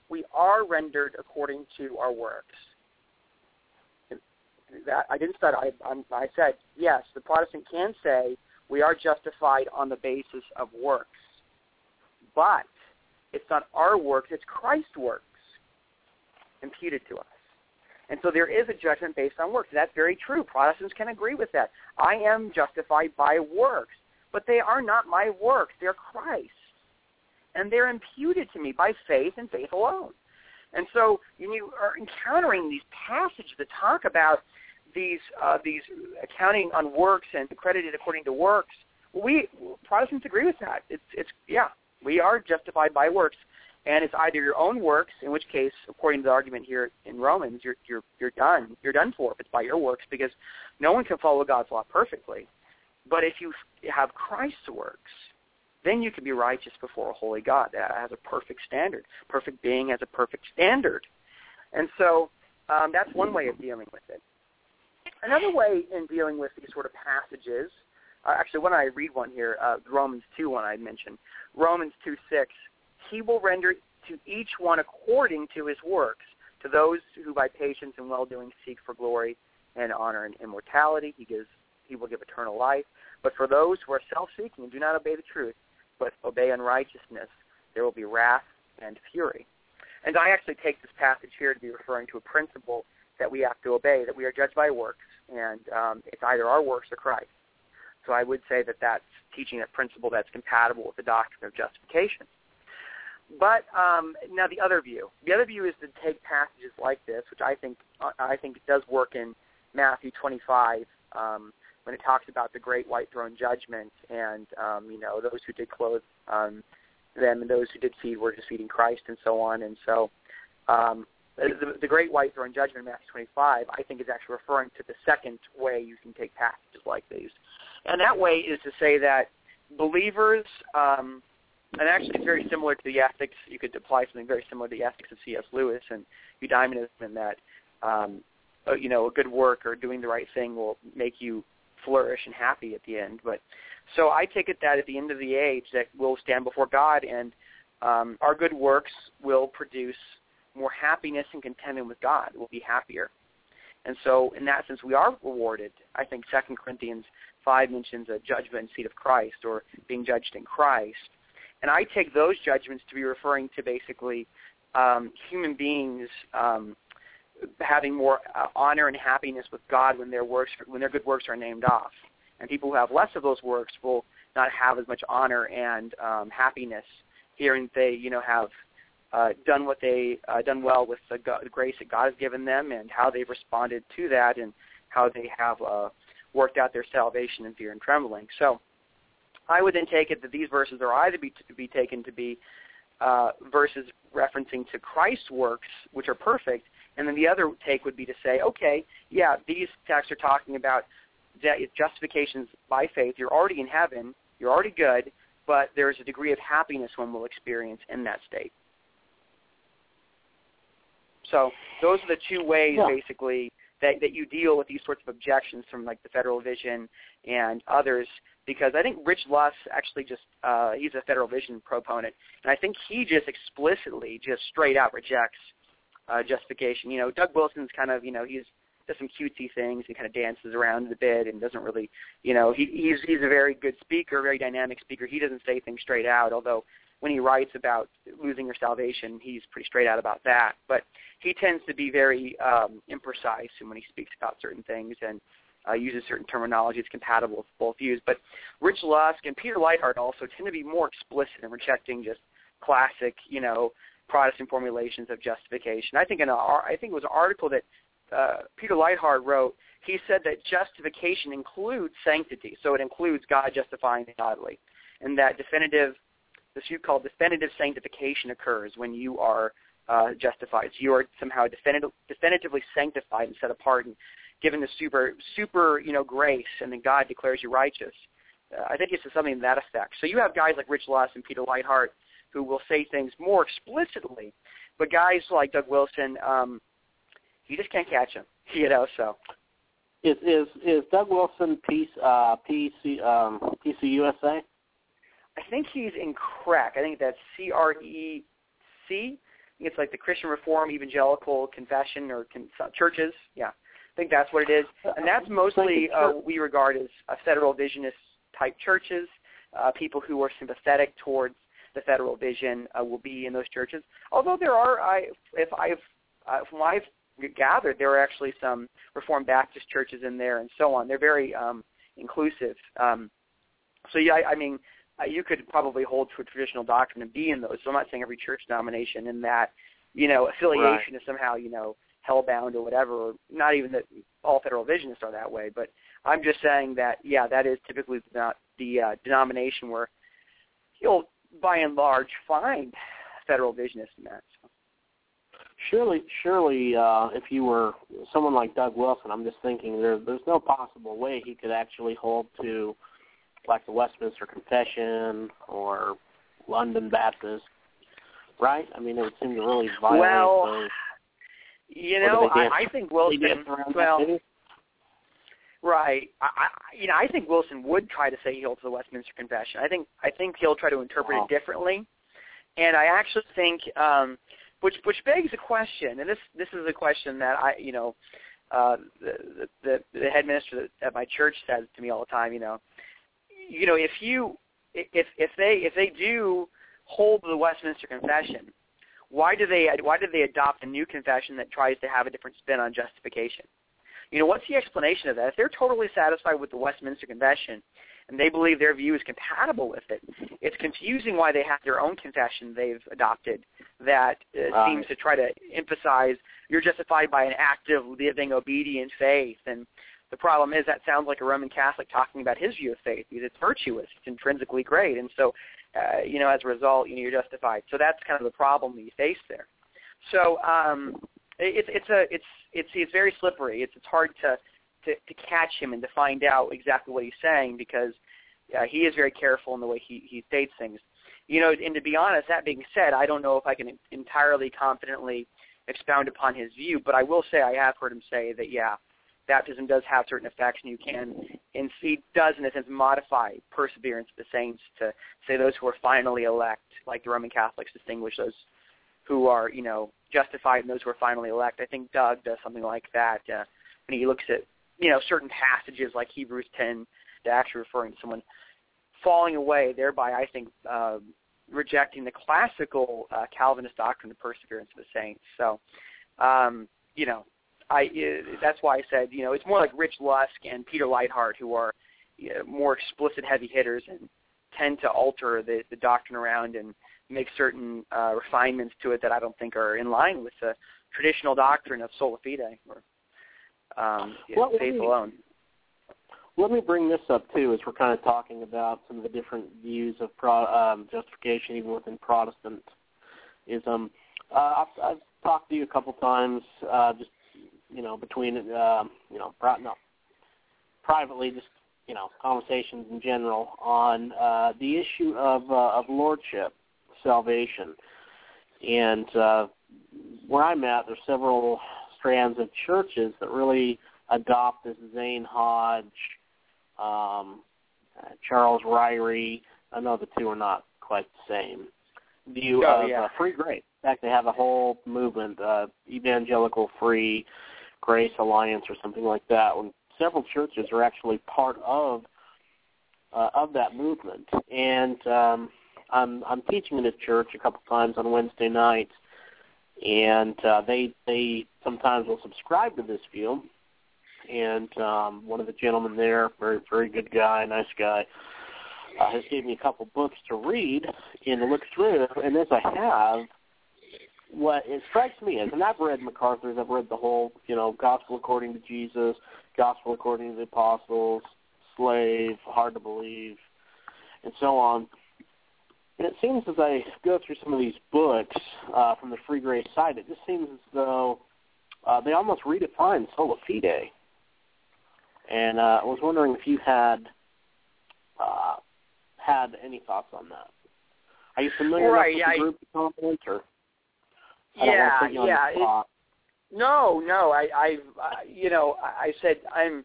we are rendered according to our works, that I didn't say I, I'm, I said yes. The Protestant can say we are justified on the basis of works, but it's not our works; it's Christ's works imputed to us. And so there is a judgment based on works. That's very true. Protestants can agree with that. I am justified by works, but they are not my works. They're Christ. And they're imputed to me by faith and faith alone. And so when you are encountering these passages that talk about these uh, these accounting on works and credited according to works, we Protestants agree with that. It's it's yeah, we are justified by works, and it's either your own works, in which case, according to the argument here in Romans, you're you're you're done. You're done for if it's by your works, because no one can follow God's law perfectly. But if you have Christ's works, then you can be righteous before a holy God that has a perfect standard. Perfect being has a perfect standard. And so um, that's one way of dealing with it. Another way in dealing with these sort of passages uh, actually, when I read one here? Uh, Romans 2, one I mentioned. Romans 2, 6. He will render to each one according to his works. To those who by patience and well-doing seek for glory and honor and immortality, he gives he will give eternal life. But for those who are self-seeking and do not obey the truth, but obey unrighteousness, there will be wrath and fury. And I actually take this passage here to be referring to a principle that we have to obey, that we are judged by works, and um, it's either our works or Christ. So I would say that that's teaching a principle that's compatible with the doctrine of justification. But um, now the other view, the other view is to take passages like this, which I think I think does work in Matthew 25 um, when it talks about the great white throne judgment, and um, you know those who did clothe um, them and those who did feed were just feeding Christ and so on. And so um, the, the great white throne judgment in Matthew 25, I think, is actually referring to the second way you can take passages like these, and that way is to say that believers um, and actually it's very similar to the ethics. You could apply something very similar to the ethics of C.S. Lewis and eudaimonism in that, um, uh, you know, a good work or doing the right thing will make you flourish and happy at the end. But so I take it that at the end of the age that we'll stand before God and um, our good works will produce more happiness and contentment with God. We'll be happier. And so in that sense, we are rewarded. I think Second Corinthians 5 mentions a judgment seat of Christ or being judged in Christ. And I take those judgments to be referring to basically um, human beings um, having more uh, honor and happiness with God when their works, when their good works are named off. And people who have less of those works will not have as much honor and um, happiness, hearing that they, you know, have uh, done what they uh, done well with the, the grace that God has given them, and how they've responded to that, and how they have uh, worked out their salvation in fear and trembling. So I would then take it that these verses are either be, to be taken to be uh, verses referencing to Christ's works, which are perfect, and then the other take would be to say, okay, yeah, these texts are talking about justifications by faith. You're already in heaven. You're already good, but there's a degree of happiness one will experience in that state. So those are the two ways, yeah. basically, that, that you deal with these sorts of objections from like the Federal Vision and others because I think Rich Lusk actually just uh, he's a Federal Vision proponent, and I think he just explicitly, just straight out rejects uh, justification. You know, Doug Wilson's kind of you know he's does some cutesy things and kind of dances around a bit and doesn't really you know he he's he's a very good speaker, very dynamic speaker. He doesn't say things straight out, although when he writes about losing your salvation, he's pretty straight out about that. But he tends to be very um, imprecise when he speaks about certain things and uh, uses certain terminology that's compatible with both views. But Rich Lusk and Peter Leithart also tend to be more explicit in rejecting just classic, you know, Protestant formulations of justification. I think in a, I think it was an article that uh, Peter Leithart wrote. He said that justification includes sanctity, so it includes God justifying the godly, and that definitive, this you call definitive sanctification occurs when you are uh, justified. So you are somehow definitive, definitively sanctified and set apart and given the super super you know grace, and then God declares you righteous. Uh, I think it's something to that effect. So you have guys like Rich Lusk and Peter Leithart who will say things more explicitly, but guys like Doug Wilson, um, you just can't catch him, you know. So is is is Doug Wilson PC uh, PC um, PCUSA? I think he's in crack. I think that's C R E C. It's like the Christian Reform Evangelical Confession or con- churches. Yeah I think that's what it is, and that's mostly uh, what we regard as uh, federal visionist type churches. Uh, people who are sympathetic towards the federal vision uh, will be in those churches. Although there are, I, if I've, uh, from what I've gathered, there are actually some Reformed Baptist churches in there and so on. They're very um, inclusive. Um, so yeah, I, I mean, uh, you could probably hold to a traditional doctrine and be in those. So I'm not saying every church denomination in that, you know, affiliation right. is somehow, you know, hellbound or whatever. Or not even that all federal visionists are that way, but I'm just saying that yeah, that is typically not the uh, denomination where you'll by and large find federal visionists in that. So. Surely, surely, uh, if you were someone like Doug Wilson, I'm just thinking there, there's no possible way he could actually hold to like the Westminster Confession or London Baptist, right? I mean, it would seem to really violate well, those you know, I, I think Wilson. Well, Right. I, I, you know, I think Wilson would try to say he holds the Westminster Confession. I think I think he'll try to interpret Wow. it differently, and I actually think, um, which which begs a question, and this this is a question that I, you know, uh, the, the the head minister at my church says to me all the time. You know, you know, if you if if they if they do hold the Westminster Confession, why do they why did they adopt a new confession that tries to have a different spin on justification? You know, what's the explanation of that? If they're totally satisfied with the Westminster Convention and they believe their view is compatible with it, it's confusing why they have their own confession they've adopted that uh, seems to try to emphasize you're justified by an active, living, obedient faith. And the problem is that sounds like a Roman Catholic talking about his view of faith because it's virtuous, it's intrinsically great, and so uh, you know as a result, you know you're justified. So that's kind of the problem that you face there. So um, it, it's it's a it's it's it's very slippery. It's it's hard to, to to catch him and to find out exactly what he's saying because uh, he is very careful in the way he he states things. You know, and to be honest, that being said, I don't know if I can entirely confidently expound upon his view, but I will say I have heard him say that yeah, baptism does have certain effects, and you can, and he does in a sense modify perseverance of the saints to say those who are finally elect, like the Roman Catholics distinguish those who are you know justified and those who are finally elect. I think Doug does something like that uh, when he looks at you know certain passages like Hebrews 10, to actually referring to someone falling away, thereby I think uh, rejecting the classical uh, Calvinist doctrine of perseverance of the saints. So, um, you know, I uh, that's why I said you know it's more like Rich Lusk and Peter Leithart who are you know, more explicit heavy hitters and tend to alter the, the doctrine around and make certain uh, refinements to it that I don't think are in line with the traditional doctrine of sola fide or um, know, Well, faith we- alone. Let me bring this up too, as we're kind of talking about some of the different views of pro, um, justification, even within Protestantism. Uh, I've, I've talked to you a couple times, uh, just you know, between um, you know, pri- no, privately, just you know, conversations in general on uh, the issue of uh, of lordship, salvation, and uh, where I'm at, there's several strands of churches that really adopt this Zane Hodge, um, uh, Charles Ryrie. I know the two are not quite the same. View Oh, of yeah. uh, free grace. In fact, they have a whole movement, uh, Evangelical Free Grace Alliance or something like that. When several churches are actually part of uh, of that movement, and um, I'm I'm teaching in a church a couple times on Wednesday nights, and uh, they they sometimes will subscribe to this view. And um, one of the gentlemen there, very very good guy, nice guy, uh, has given me a couple books to read and to look through. And as I have, what it strikes me is, and I've read MacArthur's, I've read the whole, you know, Gospel according to Jesus, Gospel according to the Apostles, Slave, Hard to Believe, and so on. And it seems as I go through some of these books uh, from the Free Grace side, it just seems as though uh, they almost redefine sola fide. And uh, I was wondering if you had uh, had any thoughts on that. Are you familiar Right, enough yeah, with the I- group comment, or I yeah, want to put you on yeah. it- No, no. I, I've, uh, you know, I I said I'm,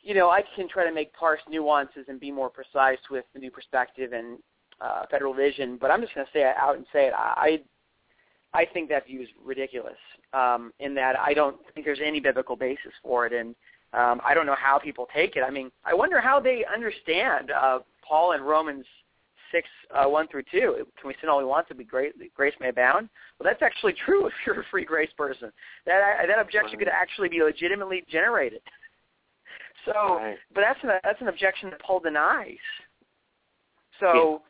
you know, I can try to make parse nuances and be more precise with the new perspective and uh, federal vision, but I'm just going to say it out and say it. I, I think that view is ridiculous. Um, in that I don't think there's any biblical basis for it, and um, I don't know how people take it. I mean, I wonder how they understand uh, Paul in Romans six uh, one through two. Can we sin all we want to be great? Grace may abound. Well, that's actually true if you're a free grace person. That that objection could actually be legitimately generated. So, Right. but that's an that's an objection that Paul denies. So.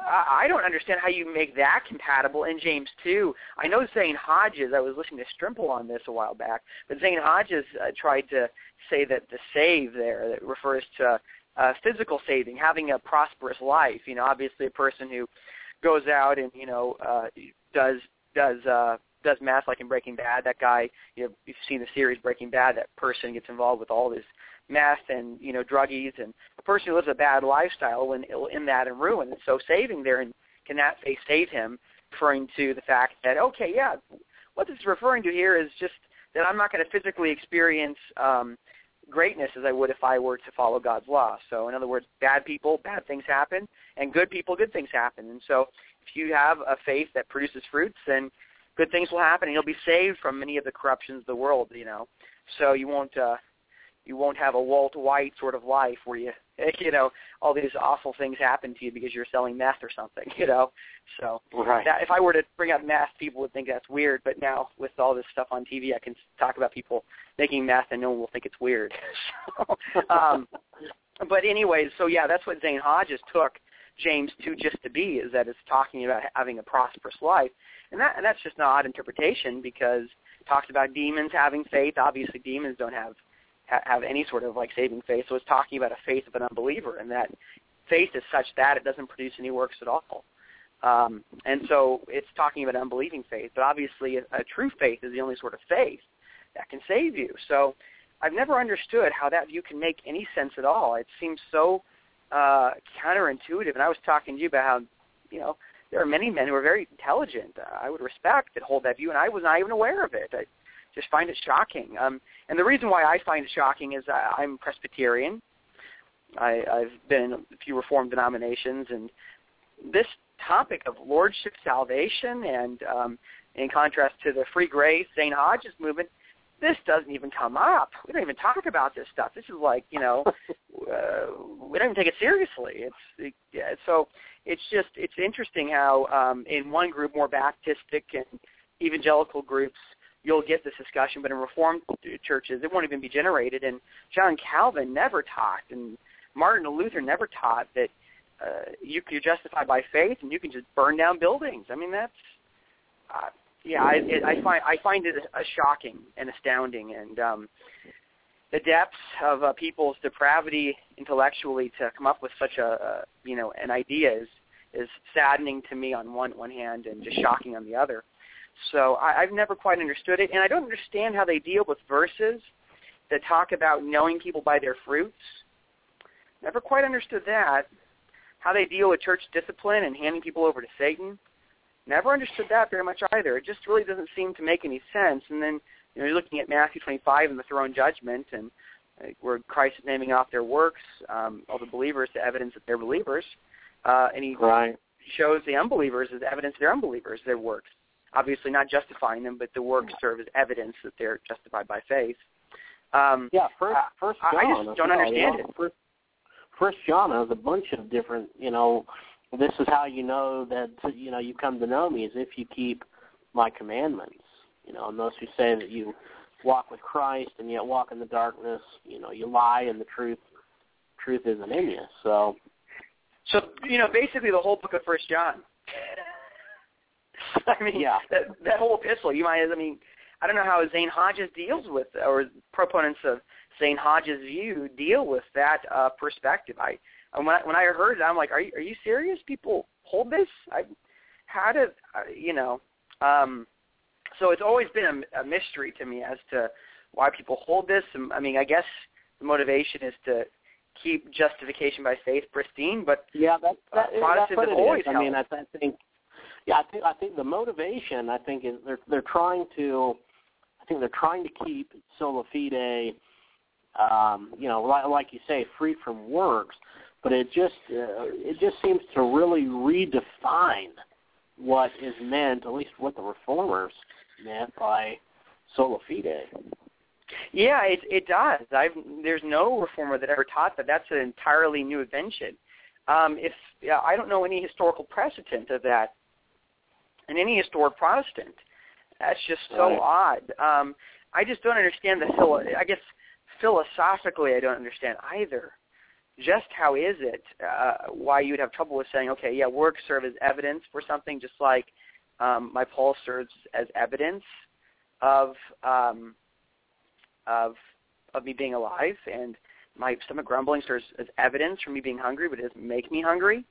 I don't understand how you make that compatible in James 2. I know Zane Hodges, I was listening to Strimple on this a while back, but Zane Hodges uh, tried to say that the save there that refers to uh, physical saving, having a prosperous life. You know, obviously a person who goes out and you know uh, does does uh, does math like in Breaking Bad. That guy, you know, you've seen the series Breaking Bad. That person gets involved with all this meth and you know druggies, and a person who lives a bad lifestyle will in that and ruin. And so saving there and can that faith save him? Referring to the fact that okay, yeah, what this is referring to here is just that I'm not going to physically experience um, greatness as I would if I were to follow God's law. So in other words, bad people, bad things happen, and good people, good things happen. And so if you have a faith that produces fruits, then good things will happen, and you'll be saved from many of the corruptions of the world. You know, so you won't uh, you won't have a Walt White sort of life where you you know all these awful things happen to you because you're selling meth or something. You know, so right. that, if I were to bring up meth, people would think that's weird. But now with all this stuff on TV, I can talk about people making meth, and no one will think it's weird. so, um, but anyways, so yeah, that's what Zane Hodges took James to just to be is that it's talking about having a prosperous life, and that and that's just an odd interpretation because it talks about demons having faith. Obviously, demons don't have ha- have any sort of like saving faith, so it's talking about a faith of an unbeliever, and that faith is such that it doesn't produce any works at all. Um, and so it's talking about unbelieving faith, but obviously a, a true faith is the only sort of faith that can save you. So I've never understood how that view can make any sense at all. It seems so uh, counterintuitive. And I was talking to you about how, you know, there are many men who are very intelligent. Uh, I would respect that hold that view, and I was not even aware of it. I just find it shocking. Um, and the reason why I find it shocking is I, I'm Presbyterian. I, I've been in a few Reformed denominations, and this topic of lordship salvation, and um, in contrast to the free grace Zane Hodges movement, this doesn't even come up. We don't even talk about this stuff. This is like, you know, uh, we don't even take it seriously. It's it, yeah, so it's just it's interesting how um, in one group, more Baptistic and evangelical groups, you'll get this discussion, but in Reformed churches, it won't even be generated. And John Calvin never taught, and Martin Luther never taught that uh, you, you're justified by faith and you can just burn down buildings. I mean, that's uh, yeah, I, it, I find I find it a shocking and astounding, and um, the depths of uh, people's depravity intellectually to come up with such a, a you know an idea is is saddening to me on one one hand and just shocking on the other. So I, I've never quite understood it, and I don't understand how they deal with verses that talk about knowing people by their fruits. Never quite understood that. How they deal with church discipline and handing people over to Satan Never understood that very much either. It just really doesn't seem to make any sense. And then you know, you're looking at Matthew 25 and the throne judgment, and uh, where Christ is naming off their works, um, all the believers, the evidence that they're believers, uh, and he right. shows the unbelievers as evidence they're unbelievers, their works. Obviously, not justifying them, but the works serve as evidence that they're justified by faith. Um, yeah, first, first John. I just don't understand know, it. First, first John has a bunch of different, you know, this is how you know that you know you come to know me is if you keep my commandments. You know, and those who say that you walk with Christ and yet walk in the darkness, you know, you lie and the truth truth isn't in you. So So you know, basically the whole book of First John. I mean, Yeah. that that whole epistle. You might, I mean, I don't know how Zane Hodges deals with, or proponents of Zane Hodges' view deal with that uh, perspective. I and when I, when I heard it, I'm like, are you are you serious? People hold this? I how did uh, you know? Um, so it's always been a, a mystery to me as to why people hold this. I mean, I guess the motivation is to keep justification by faith pristine, but yeah, that, that, Uh, Protestants that's what it is. always I mean, I. I think, yeah, I think I think the motivation I think is they're they're trying to, I think they're trying to keep sola fide, um, you know, like, like you say, free from works. But it just uh, it just seems to really redefine what is meant, at least what the reformers meant by sola fide. Yeah, it it does. I've there's no reformer that ever taught that. That's an entirely new invention. Um, if yeah, I don't know any historical precedent of that in any historic Protestant. That's just so odd. Um, I just don't understand the philo- I guess philosophically I don't understand either. Just how is it uh, why you'd have trouble with saying, okay, yeah, works serve as evidence for something, just like um, my pulse serves as evidence of um, of of me being alive, and my stomach grumbling serves as evidence for me being hungry, but it doesn't make me hungry.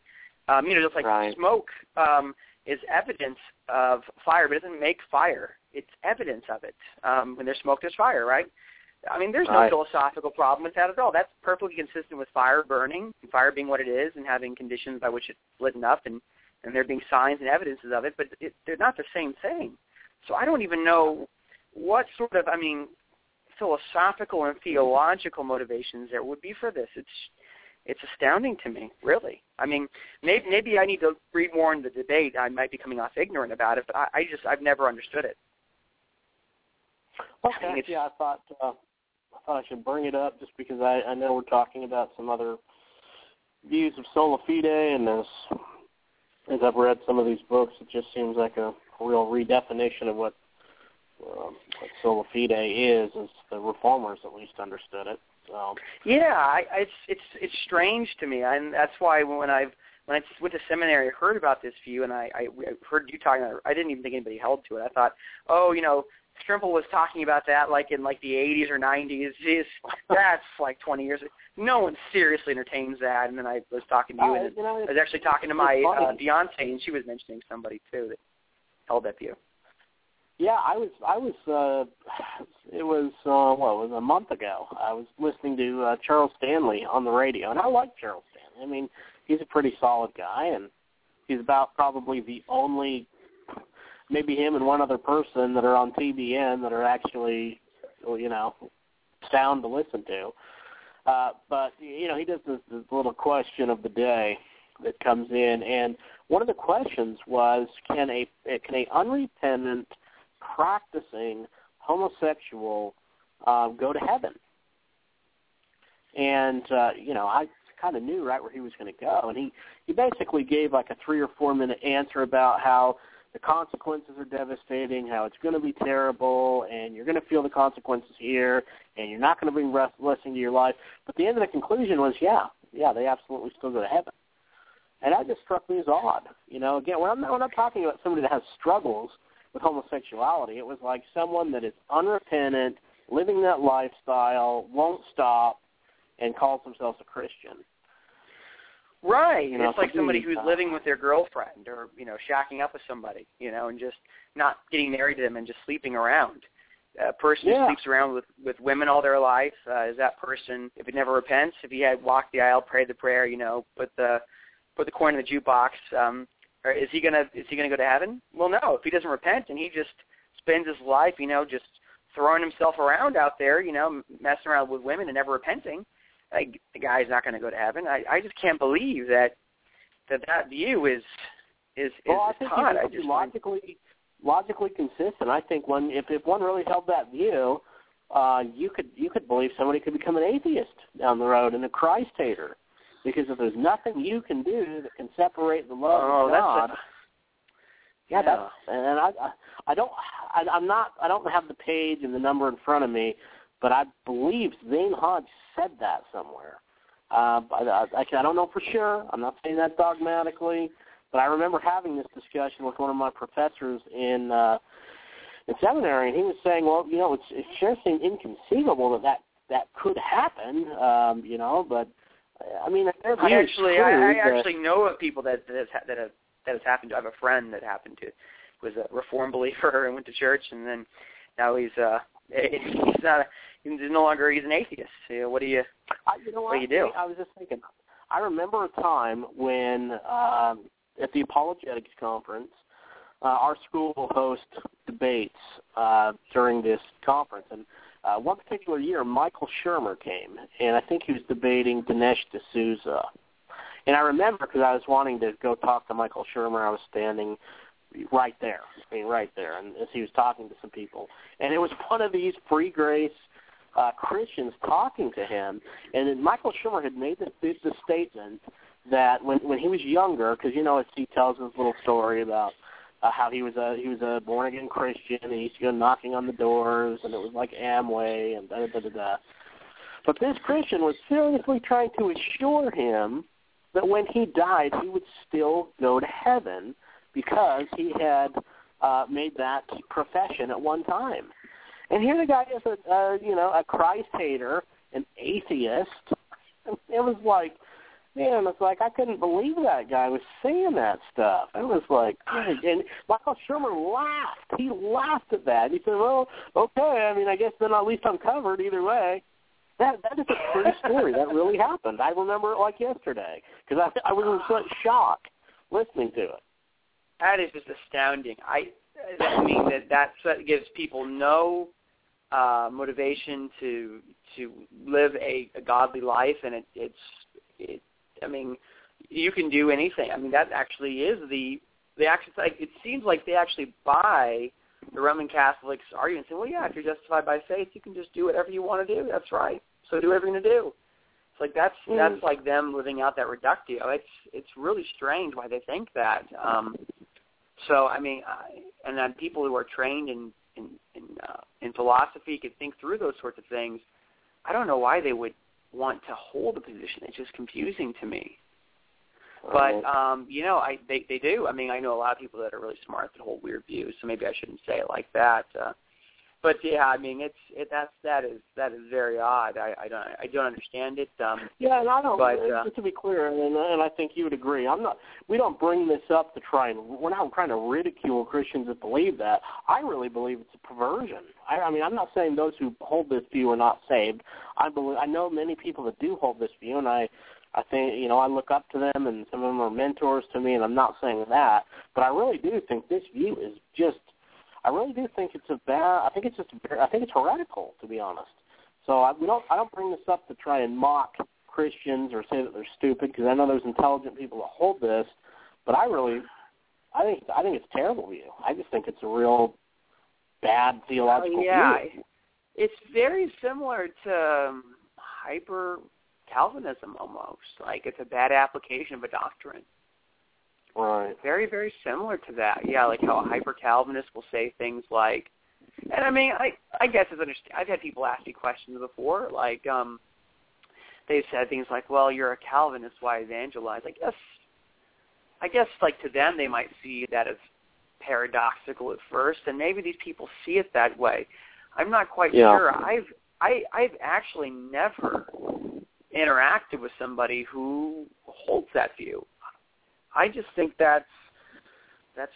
Um, you know, just like Right. smoke um, is evidence of fire, but it doesn't make fire. It's evidence of it. Um, when there's smoke, there's fire, right? I mean, there's no Right. philosophical problem with that at all. That's perfectly consistent with fire burning, and fire being what it is, and having conditions by which it's lit up, and and there being signs and evidences of it. But it, they're not the same thing. So I don't even know what sort of. I mean, philosophical and theological motivations there would be for this. It's it's astounding to me, really. I mean, maybe maybe I need to read more in the debate. I might be coming off ignorant about it, but I, I just I've never understood it. Okay, I yeah, I thought uh, I thought I should bring it up just because I, I know we're talking about some other views of sola fide, and as as I've read some of these books, it just seems like a real redefinition of what um, what sola fide is, as the reformers at least understood it. So yeah, I, it's it's it's strange to me, and that's why when I've when I went to seminary, I heard about this view, and I, I I heard you talking. About it. I didn't even think anybody held to it. I thought, oh, you know, Strimple was talking about that like in like the 80s or 90s. Jeez, that's like 20 years. No one seriously entertains that. And then I was talking to you, and you know, I was actually talking to my uh, fiancée, and she was mentioning somebody too that held that view. Yeah, I was. I was. uh It was uh it was a month ago. I was listening to uh, Charles Stanley on the radio, and I like Charles Stanley. I mean, he's a pretty solid guy, and he's about probably the only maybe him and one other person that are on TBN that are actually, you know, sound to listen to. Uh, but you know, he does this, this little question of the day that comes in, and one of the questions was, can a can a unrepentant, practicing homosexual uh, go to heaven? And uh, you know, I kind of knew right where he was going to go, and he he basically gave like a three or four minute answer about how the consequences are devastating, how it's going to be terrible, and you're going to feel the consequences here, and you're not going to bring blessing to your life. But the end of the conclusion was, yeah, yeah, they absolutely still go to heaven. And that just struck me as odd. You know, again, when I'm, when I'm talking about somebody that has struggles with homosexuality, it was like someone that is unrepentant, living that lifestyle, won't stop, and calls themselves a Christian. Right. You know, it's like somebody who's living with their girlfriend or, you know, shacking up with somebody, you know, and just not getting married to them and just sleeping around. A person yeah. who sleeps around with with women all their life, uh, is that person if he never repents, if he had walked the aisle, prayed the prayer, you know, put the put the coin in the jukebox, um or is he gonna is he gonna go to heaven? Well no, if he doesn't repent and he just spends his life, you know, just throwing himself around out there, you know, messing around with women and never repenting, like the guy's not going to go to heaven. I I just can't believe that that that view is is well, is I think taught. I just logically find... logically consistent. I think one if if one really held that view, uh, you could you could believe somebody could become an atheist down the road and a Christ hater, because if there's nothing you can do that can separate the love oh, of God. That's a... Yeah, yeah, that's and I I, don't I, I'm not I don't have the page and the number in front of me, but I believe Zane Hodge said that somewhere. Uh, I, I, I don't know for sure. I'm not saying that dogmatically, but I remember having this discussion with one of my professors in uh, in seminary, and he was saying, "Well, you know, it's it sure seems inconceivable that that that could happen, um, you know, but I mean, I actually, true, I, I actually know of people that that has, that have that has happened to. I have a friend that happened to was a reform believer and went to church, and then now he's uh he's not a, he's no longer he's an atheist. You know, what do you I, you know what, do you do? I was just thinking. I remember a time when um, at the apologetics conference, uh, our school will host debates uh, during this conference, and uh, one particular year, Michael Shermer came, and I think he was debating Dinesh D'Souza. And I remember because I was wanting to go talk to Michael Shermer, I was standing right there, I mean, right there, and as he was talking to some people, and it was one of these free grace uh, Christians talking to him, and then Michael Shermer had made the, the statement that when when he was younger, because you know, as he tells his little story about uh, how he was a he was a born again Christian, and he used to go knocking on the doors, and it was like Amway and da da da da. But this Christian was seriously trying to assure him that when he died, he would still go to heaven because he had uh, made that profession at one time. And here the guy is a, you know a Christ hater, an atheist. It was like, man, it's like I couldn't believe that guy was saying that stuff. It was like, and Michael Shermer laughed. He laughed at that. He said, "Well, okay. I mean, I guess then at least I'm covered either way." That that is a true story. that really happened. I remember it like yesterday because I I was in such shock listening to it. That is just astounding. I I mean that that gives people no uh, motivation to to live a, a godly life, and it, it's it. I mean, you can do anything. I mean, that actually is the the actually. Like, it seems like they actually buy the Roman Catholics' argument, saying, "Well, yeah, if you're justified by faith, you can just do whatever you want to do. That's right. So do whatever you're going to do." It's like that's Mm. that's like them living out that reductio. It's it's really strange why they think that. Um, so I mean, I, and then people who are trained in in in, uh, in philosophy can think through those sorts of things. I don't know why they would want to hold a position. It's just confusing to me. But um, you know, I they they do. I mean, I know a lot of people that are really smart that hold weird views. So maybe I shouldn't say it like that. Uh, but yeah, I mean, it's it that's that is that is very odd. I I don't I don't understand it. Um, Yeah, and I don't. But, uh, just to be clear, and and I think you would agree. I'm not. We don't bring this up to try and. We're not trying to ridicule Christians that believe that. I really believe it's a perversion. I, I mean, I'm not saying those who hold this view are not saved. I believe. I know many people that do hold this view, and I. I think you know I look up to them, and some of them are mentors to me, and I'm not saying that, but I really do think this view is just. I really do think it's a bad. I think it's just. I think it's heretical, to be honest. So I, we don't. I don't bring this up to try and mock Christians or say that they're stupid because I know there's intelligent people that hold this, but I really, I think I think it's a terrible view. I just think it's a real bad theological Oh, yeah, view. it's very similar to um, hyper Calvinism almost. Like it's a bad application of a doctrine. Right. Very, very similar to that. Yeah, like how a hyper Calvinist will say things like, and I mean, I I guess it's understand. I've had people ask me questions before, like um, they've said things like, "Well, you're a Calvinist, why evangelize?" I guess, I guess like to them they might see that as paradoxical at first, and maybe these people see it that way. I'm not quite Yeah. sure. I've I I've actually never interacted with somebody who holds that view. I just think that's that's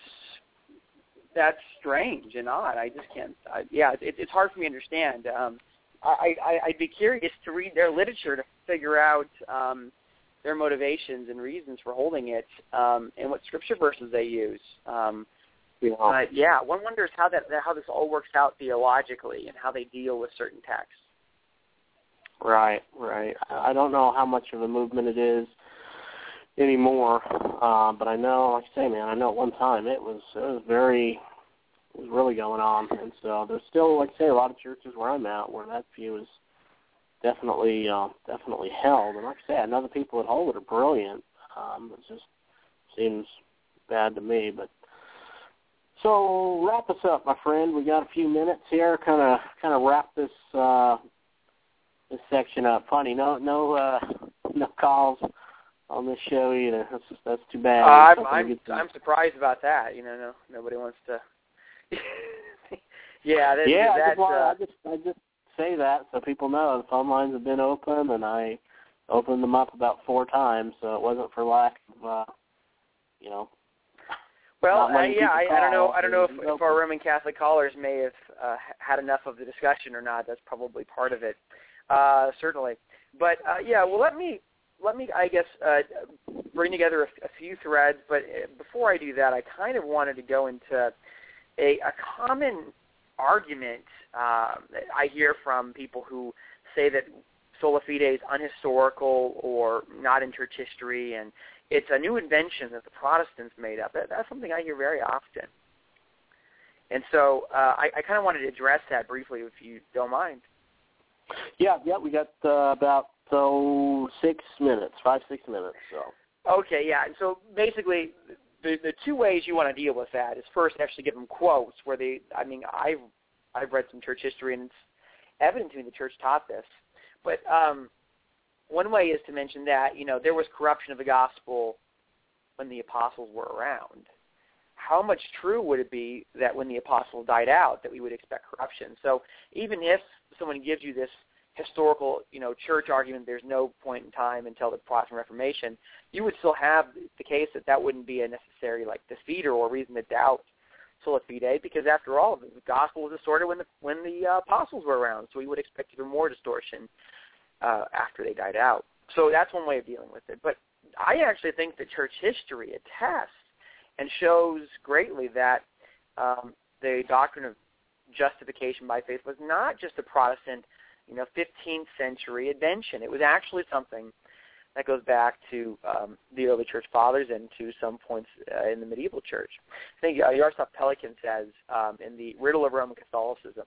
that's strange and odd. I just can't. I, yeah, it, it's hard for me to understand. Um, I, I I'd be curious to read their literature to figure out um, their motivations and reasons for holding it, um, and what scripture verses they use. Um, but yeah, one wonders how that how this all works out theologically and how they deal with certain texts. Right, right. I don't know how much of a movement it is anymore, uh, but I know, like I say, man, I know at one time it was it was very it was really going on, and so there's still, like I say, a lot of churches where I'm at where that view is definitely uh, definitely held, and like I say, I know the people that hold it are brilliant. Um, it just seems bad to me, but. So wrap us up, my friend. We got a few minutes here. Kind of, kind of wrap this uh, this section up. Funny, no, no, uh, no calls on this show either. That's that's too bad. Uh, I'm I'm, I'm surprised about that. You know, no nobody wants to. yeah, that, yeah, I just, uh, I just I just say that so people know the phone lines have been open, and I opened them up about four times, so it wasn't for lack of, uh, you know. Well, uh, yeah, I, I don't know. I don't know if, if our. Roman Catholic callers may have uh, had enough of the discussion or not. That's probably part of it, uh, certainly. But uh, yeah, well, let me let me, I guess, uh, bring together a, a few threads. But uh, before I do that, I kind of wanted to go into a, a common argument uh, I hear from people who say that sola fide is unhistorical or not in church history, and it's a new invention that the Protestants made up. That, that's something I hear very often. And so uh, I, I kind of wanted to address that briefly, if you don't mind. Yeah, yeah, we got uh, about so six minutes, five six minutes. So Okay, yeah. So basically, the the two ways you want to deal with that is first actually give them quotes where they. I mean, I've I've read some church history and it's evident to me the church taught this. But um, one way is to mention that you know there was corruption of the gospel when the apostles were around. How much true would it be that when the apostles died out that we would expect corruption? So even if someone gives you this historical, you know, church argument, there's no point in time until the Protestant Reformation, you would still have the case that that wouldn't be a necessary like defeater or reason to doubt sola fide, because after all, the gospel was distorted when the when the uh, apostles were around, so we would expect even more distortion uh, after they died out. So that's one way of dealing with it. But I actually think that church history attests and shows greatly that um, the doctrine of justification by faith was not just a Protestant, you know, 15th century invention. It was actually something that goes back to um, the early church fathers and to some points uh, in the medieval church. I think uh, Jaroslav Pelikan says um, in the Riddle of Roman Catholicism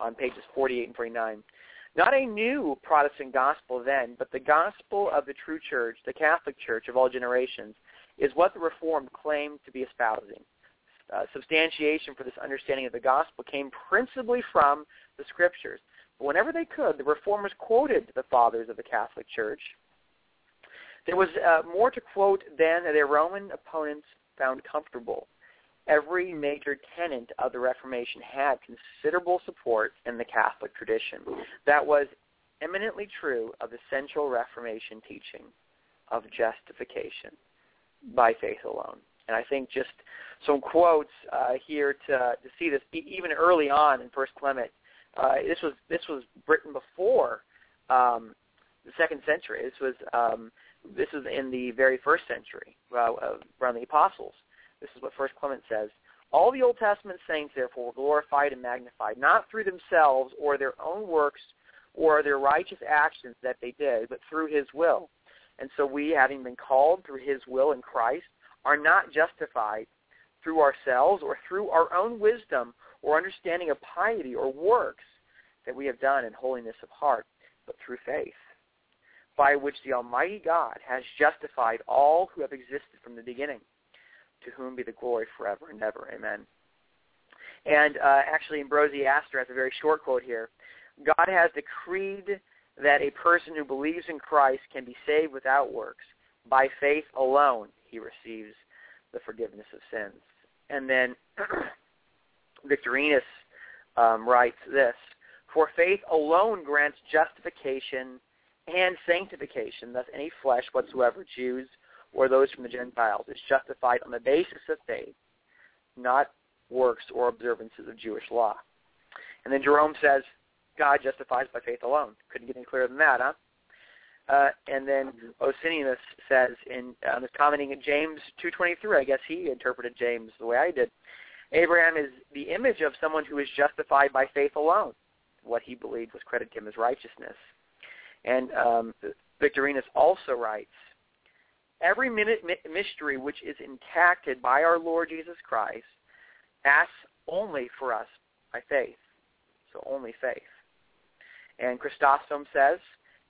on pages 48 and 49, not a new Protestant gospel then, but the gospel of the true church, the Catholic Church of all generations, is what the Reformed claimed to be espousing. Uh, substantiation for this understanding of the gospel came principally from the scriptures. Whenever they could, the Reformers quoted the fathers of the Catholic Church. There was uh, more to quote than their Roman opponents found comfortable. Every major tenet of the Reformation had considerable support in the Catholic tradition. That was eminently true of the central Reformation teaching of justification by faith alone. And I think just some quotes uh, here to to see this even early on in First Clement. Uh, this was this was written before um, the second century. This was um, this is in the very first century uh, around the apostles. This is what First Clement says. All the Old Testament saints, therefore, were glorified and magnified, not through themselves or their own works or their righteous actions that they did, but through his will. And so we, having been called through his will in Christ, are not justified through ourselves or through our own wisdom or understanding of piety or works that we have done in holiness of heart, but through faith, by which the Almighty God has justified all who have existed from the beginning, to whom be the glory forever and ever. Amen. And uh, actually, Ambrosiaster has a very short quote here. God has decreed that a person who believes in Christ can be saved without works. By faith alone, he receives the forgiveness of sins. And then Victorinus um, writes this, For faith alone grants justification and sanctification, thus any flesh whatsoever, Jews or those from the Gentiles, is justified on the basis of faith, not works or observances of Jewish law. And then Jerome says, God justifies by faith alone. Couldn't get any clearer than that, huh? Uh, and then Oecumenius says in um, commenting at James 2:23, I guess he interpreted James the way I did. Abraham is the image of someone who is justified by faith alone. What he believed was credited to him as righteousness. And um, Victorinus also writes, every minute mystery which is intacted by our Lord Jesus Christ asks only for us by faith. So only faith. And Chrysostom says,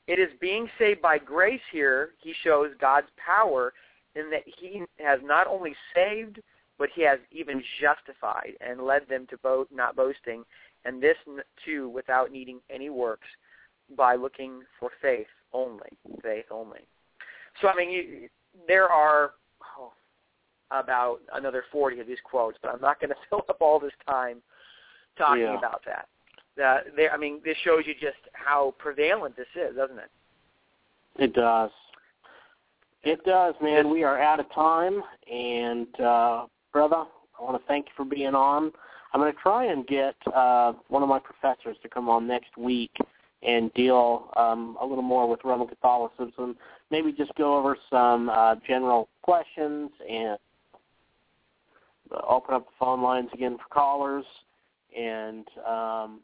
it is being saved by grace here he shows God's power in that he has not only saved, but he has even justified and led them to both not boasting, and this too without needing any works, by looking for faith only, faith only. So I mean, you, there are oh, about another 40 of these quotes, but I'm not going to fill up all this time talking yeah. about that uh, there, I mean, this shows you just how prevalent this is, doesn't it? It does. It does, man. We are out of time, and uh, brother, I want to thank you for being on. I'm going to try and get uh, one of my professors to come on next week and deal um, a little more with Roman Catholicism. Maybe just go over some uh, general questions and open up the phone lines again for callers. And um,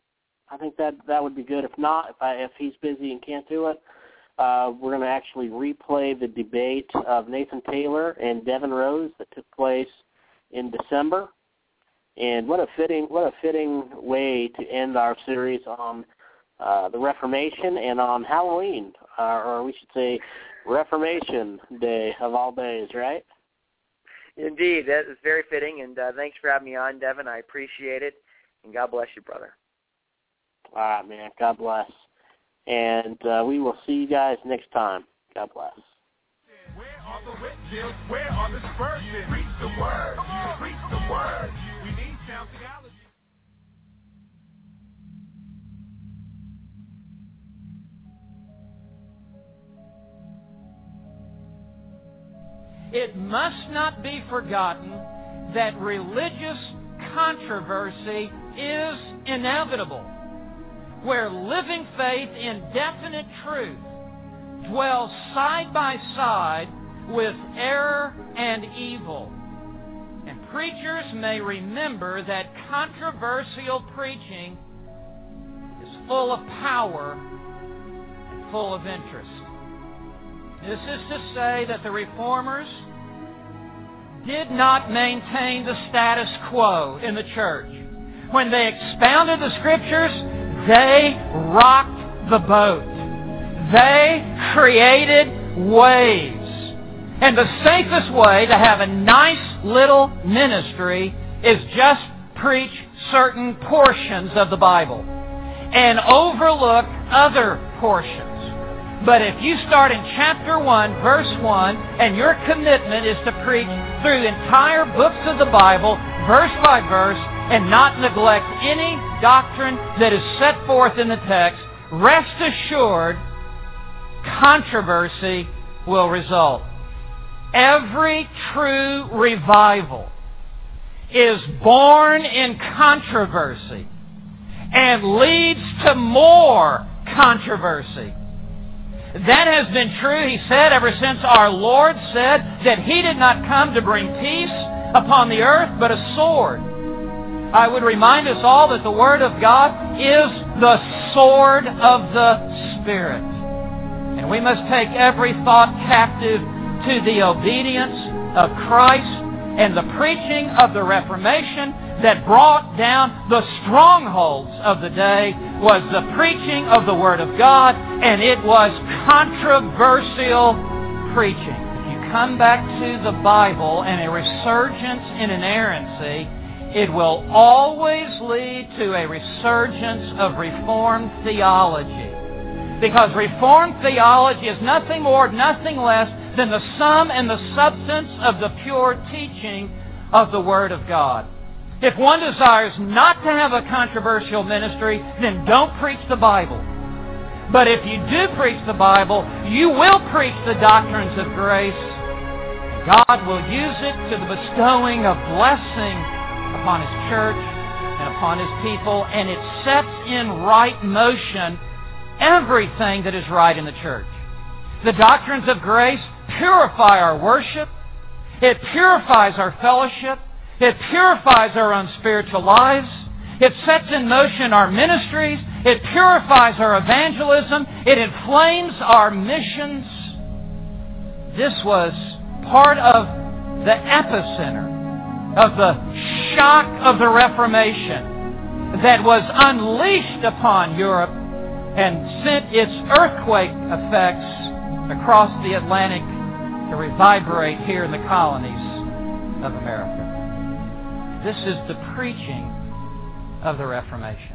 I think that that would be good. If not, if I if he's busy and can't do it, uh, we're going to actually replay the debate of Nathan Taylor and Devin Rose that took place in December. And what a fitting what a fitting way to end our series on uh, the Reformation and on Halloween, uh, or we should say Reformation Day of all days, right? Indeed, that is very fitting. And uh, thanks for having me on, Devin. I appreciate it. And God bless you, brother. All right, man. God bless. And uh, we will see you guys next time. God bless. Where are the? Preach the word. Preach the word. We need sound theology. It must not be forgotten that religious controversy is inevitable where living faith in definite truth dwells side by side with error and evil. And preachers may remember that controversial preaching is full of power and full of interest. This is to say that the reformers did not maintain the status quo in the church. When they expounded the scriptures, they rocked the boat. They created waves. And the safest way to have a nice little ministry is just preach certain portions of the Bible and overlook other portions. But if you start in chapter 1, verse 1, and your commitment is to preach through the entire books of the Bible, verse by verse, and not neglect any doctrine that is set forth in the text, rest assured controversy will result. Every true revival is born in controversy and leads to more controversy. That has been true, he said, ever since our Lord said that he did not come to bring peace upon the earth, but a sword. I would remind us all that the Word of God is the sword of the Spirit. And we must take every thought captive to the obedience of Christ and the preaching of the Reformation that brought down the strongholds of the day was the preaching of the Word of God, and it was controversial preaching. If you come back to the Bible and a resurgence in inerrancy, it will always lead to a resurgence of Reformed theology. Because Reformed theology is nothing more, nothing less than the sum and the substance of the pure teaching of the Word of God. If one desires not to have a controversial ministry, then don't preach the Bible. But if you do preach the Bible, you will preach the doctrines of grace. God will use it to the bestowing of blessing upon His church and upon His people, and it sets in right motion everything that is right in the church. The doctrines of grace purify our worship. It purifies our fellowship. It purifies our own spiritual lives. It sets in motion our ministries. It purifies our evangelism. It inflames our missions. This was part of the epicenter of the shock of the Reformation that was unleashed upon Europe and sent its earthquake effects across the Atlantic to here in the colonies of America. This is the preaching of the Reformation.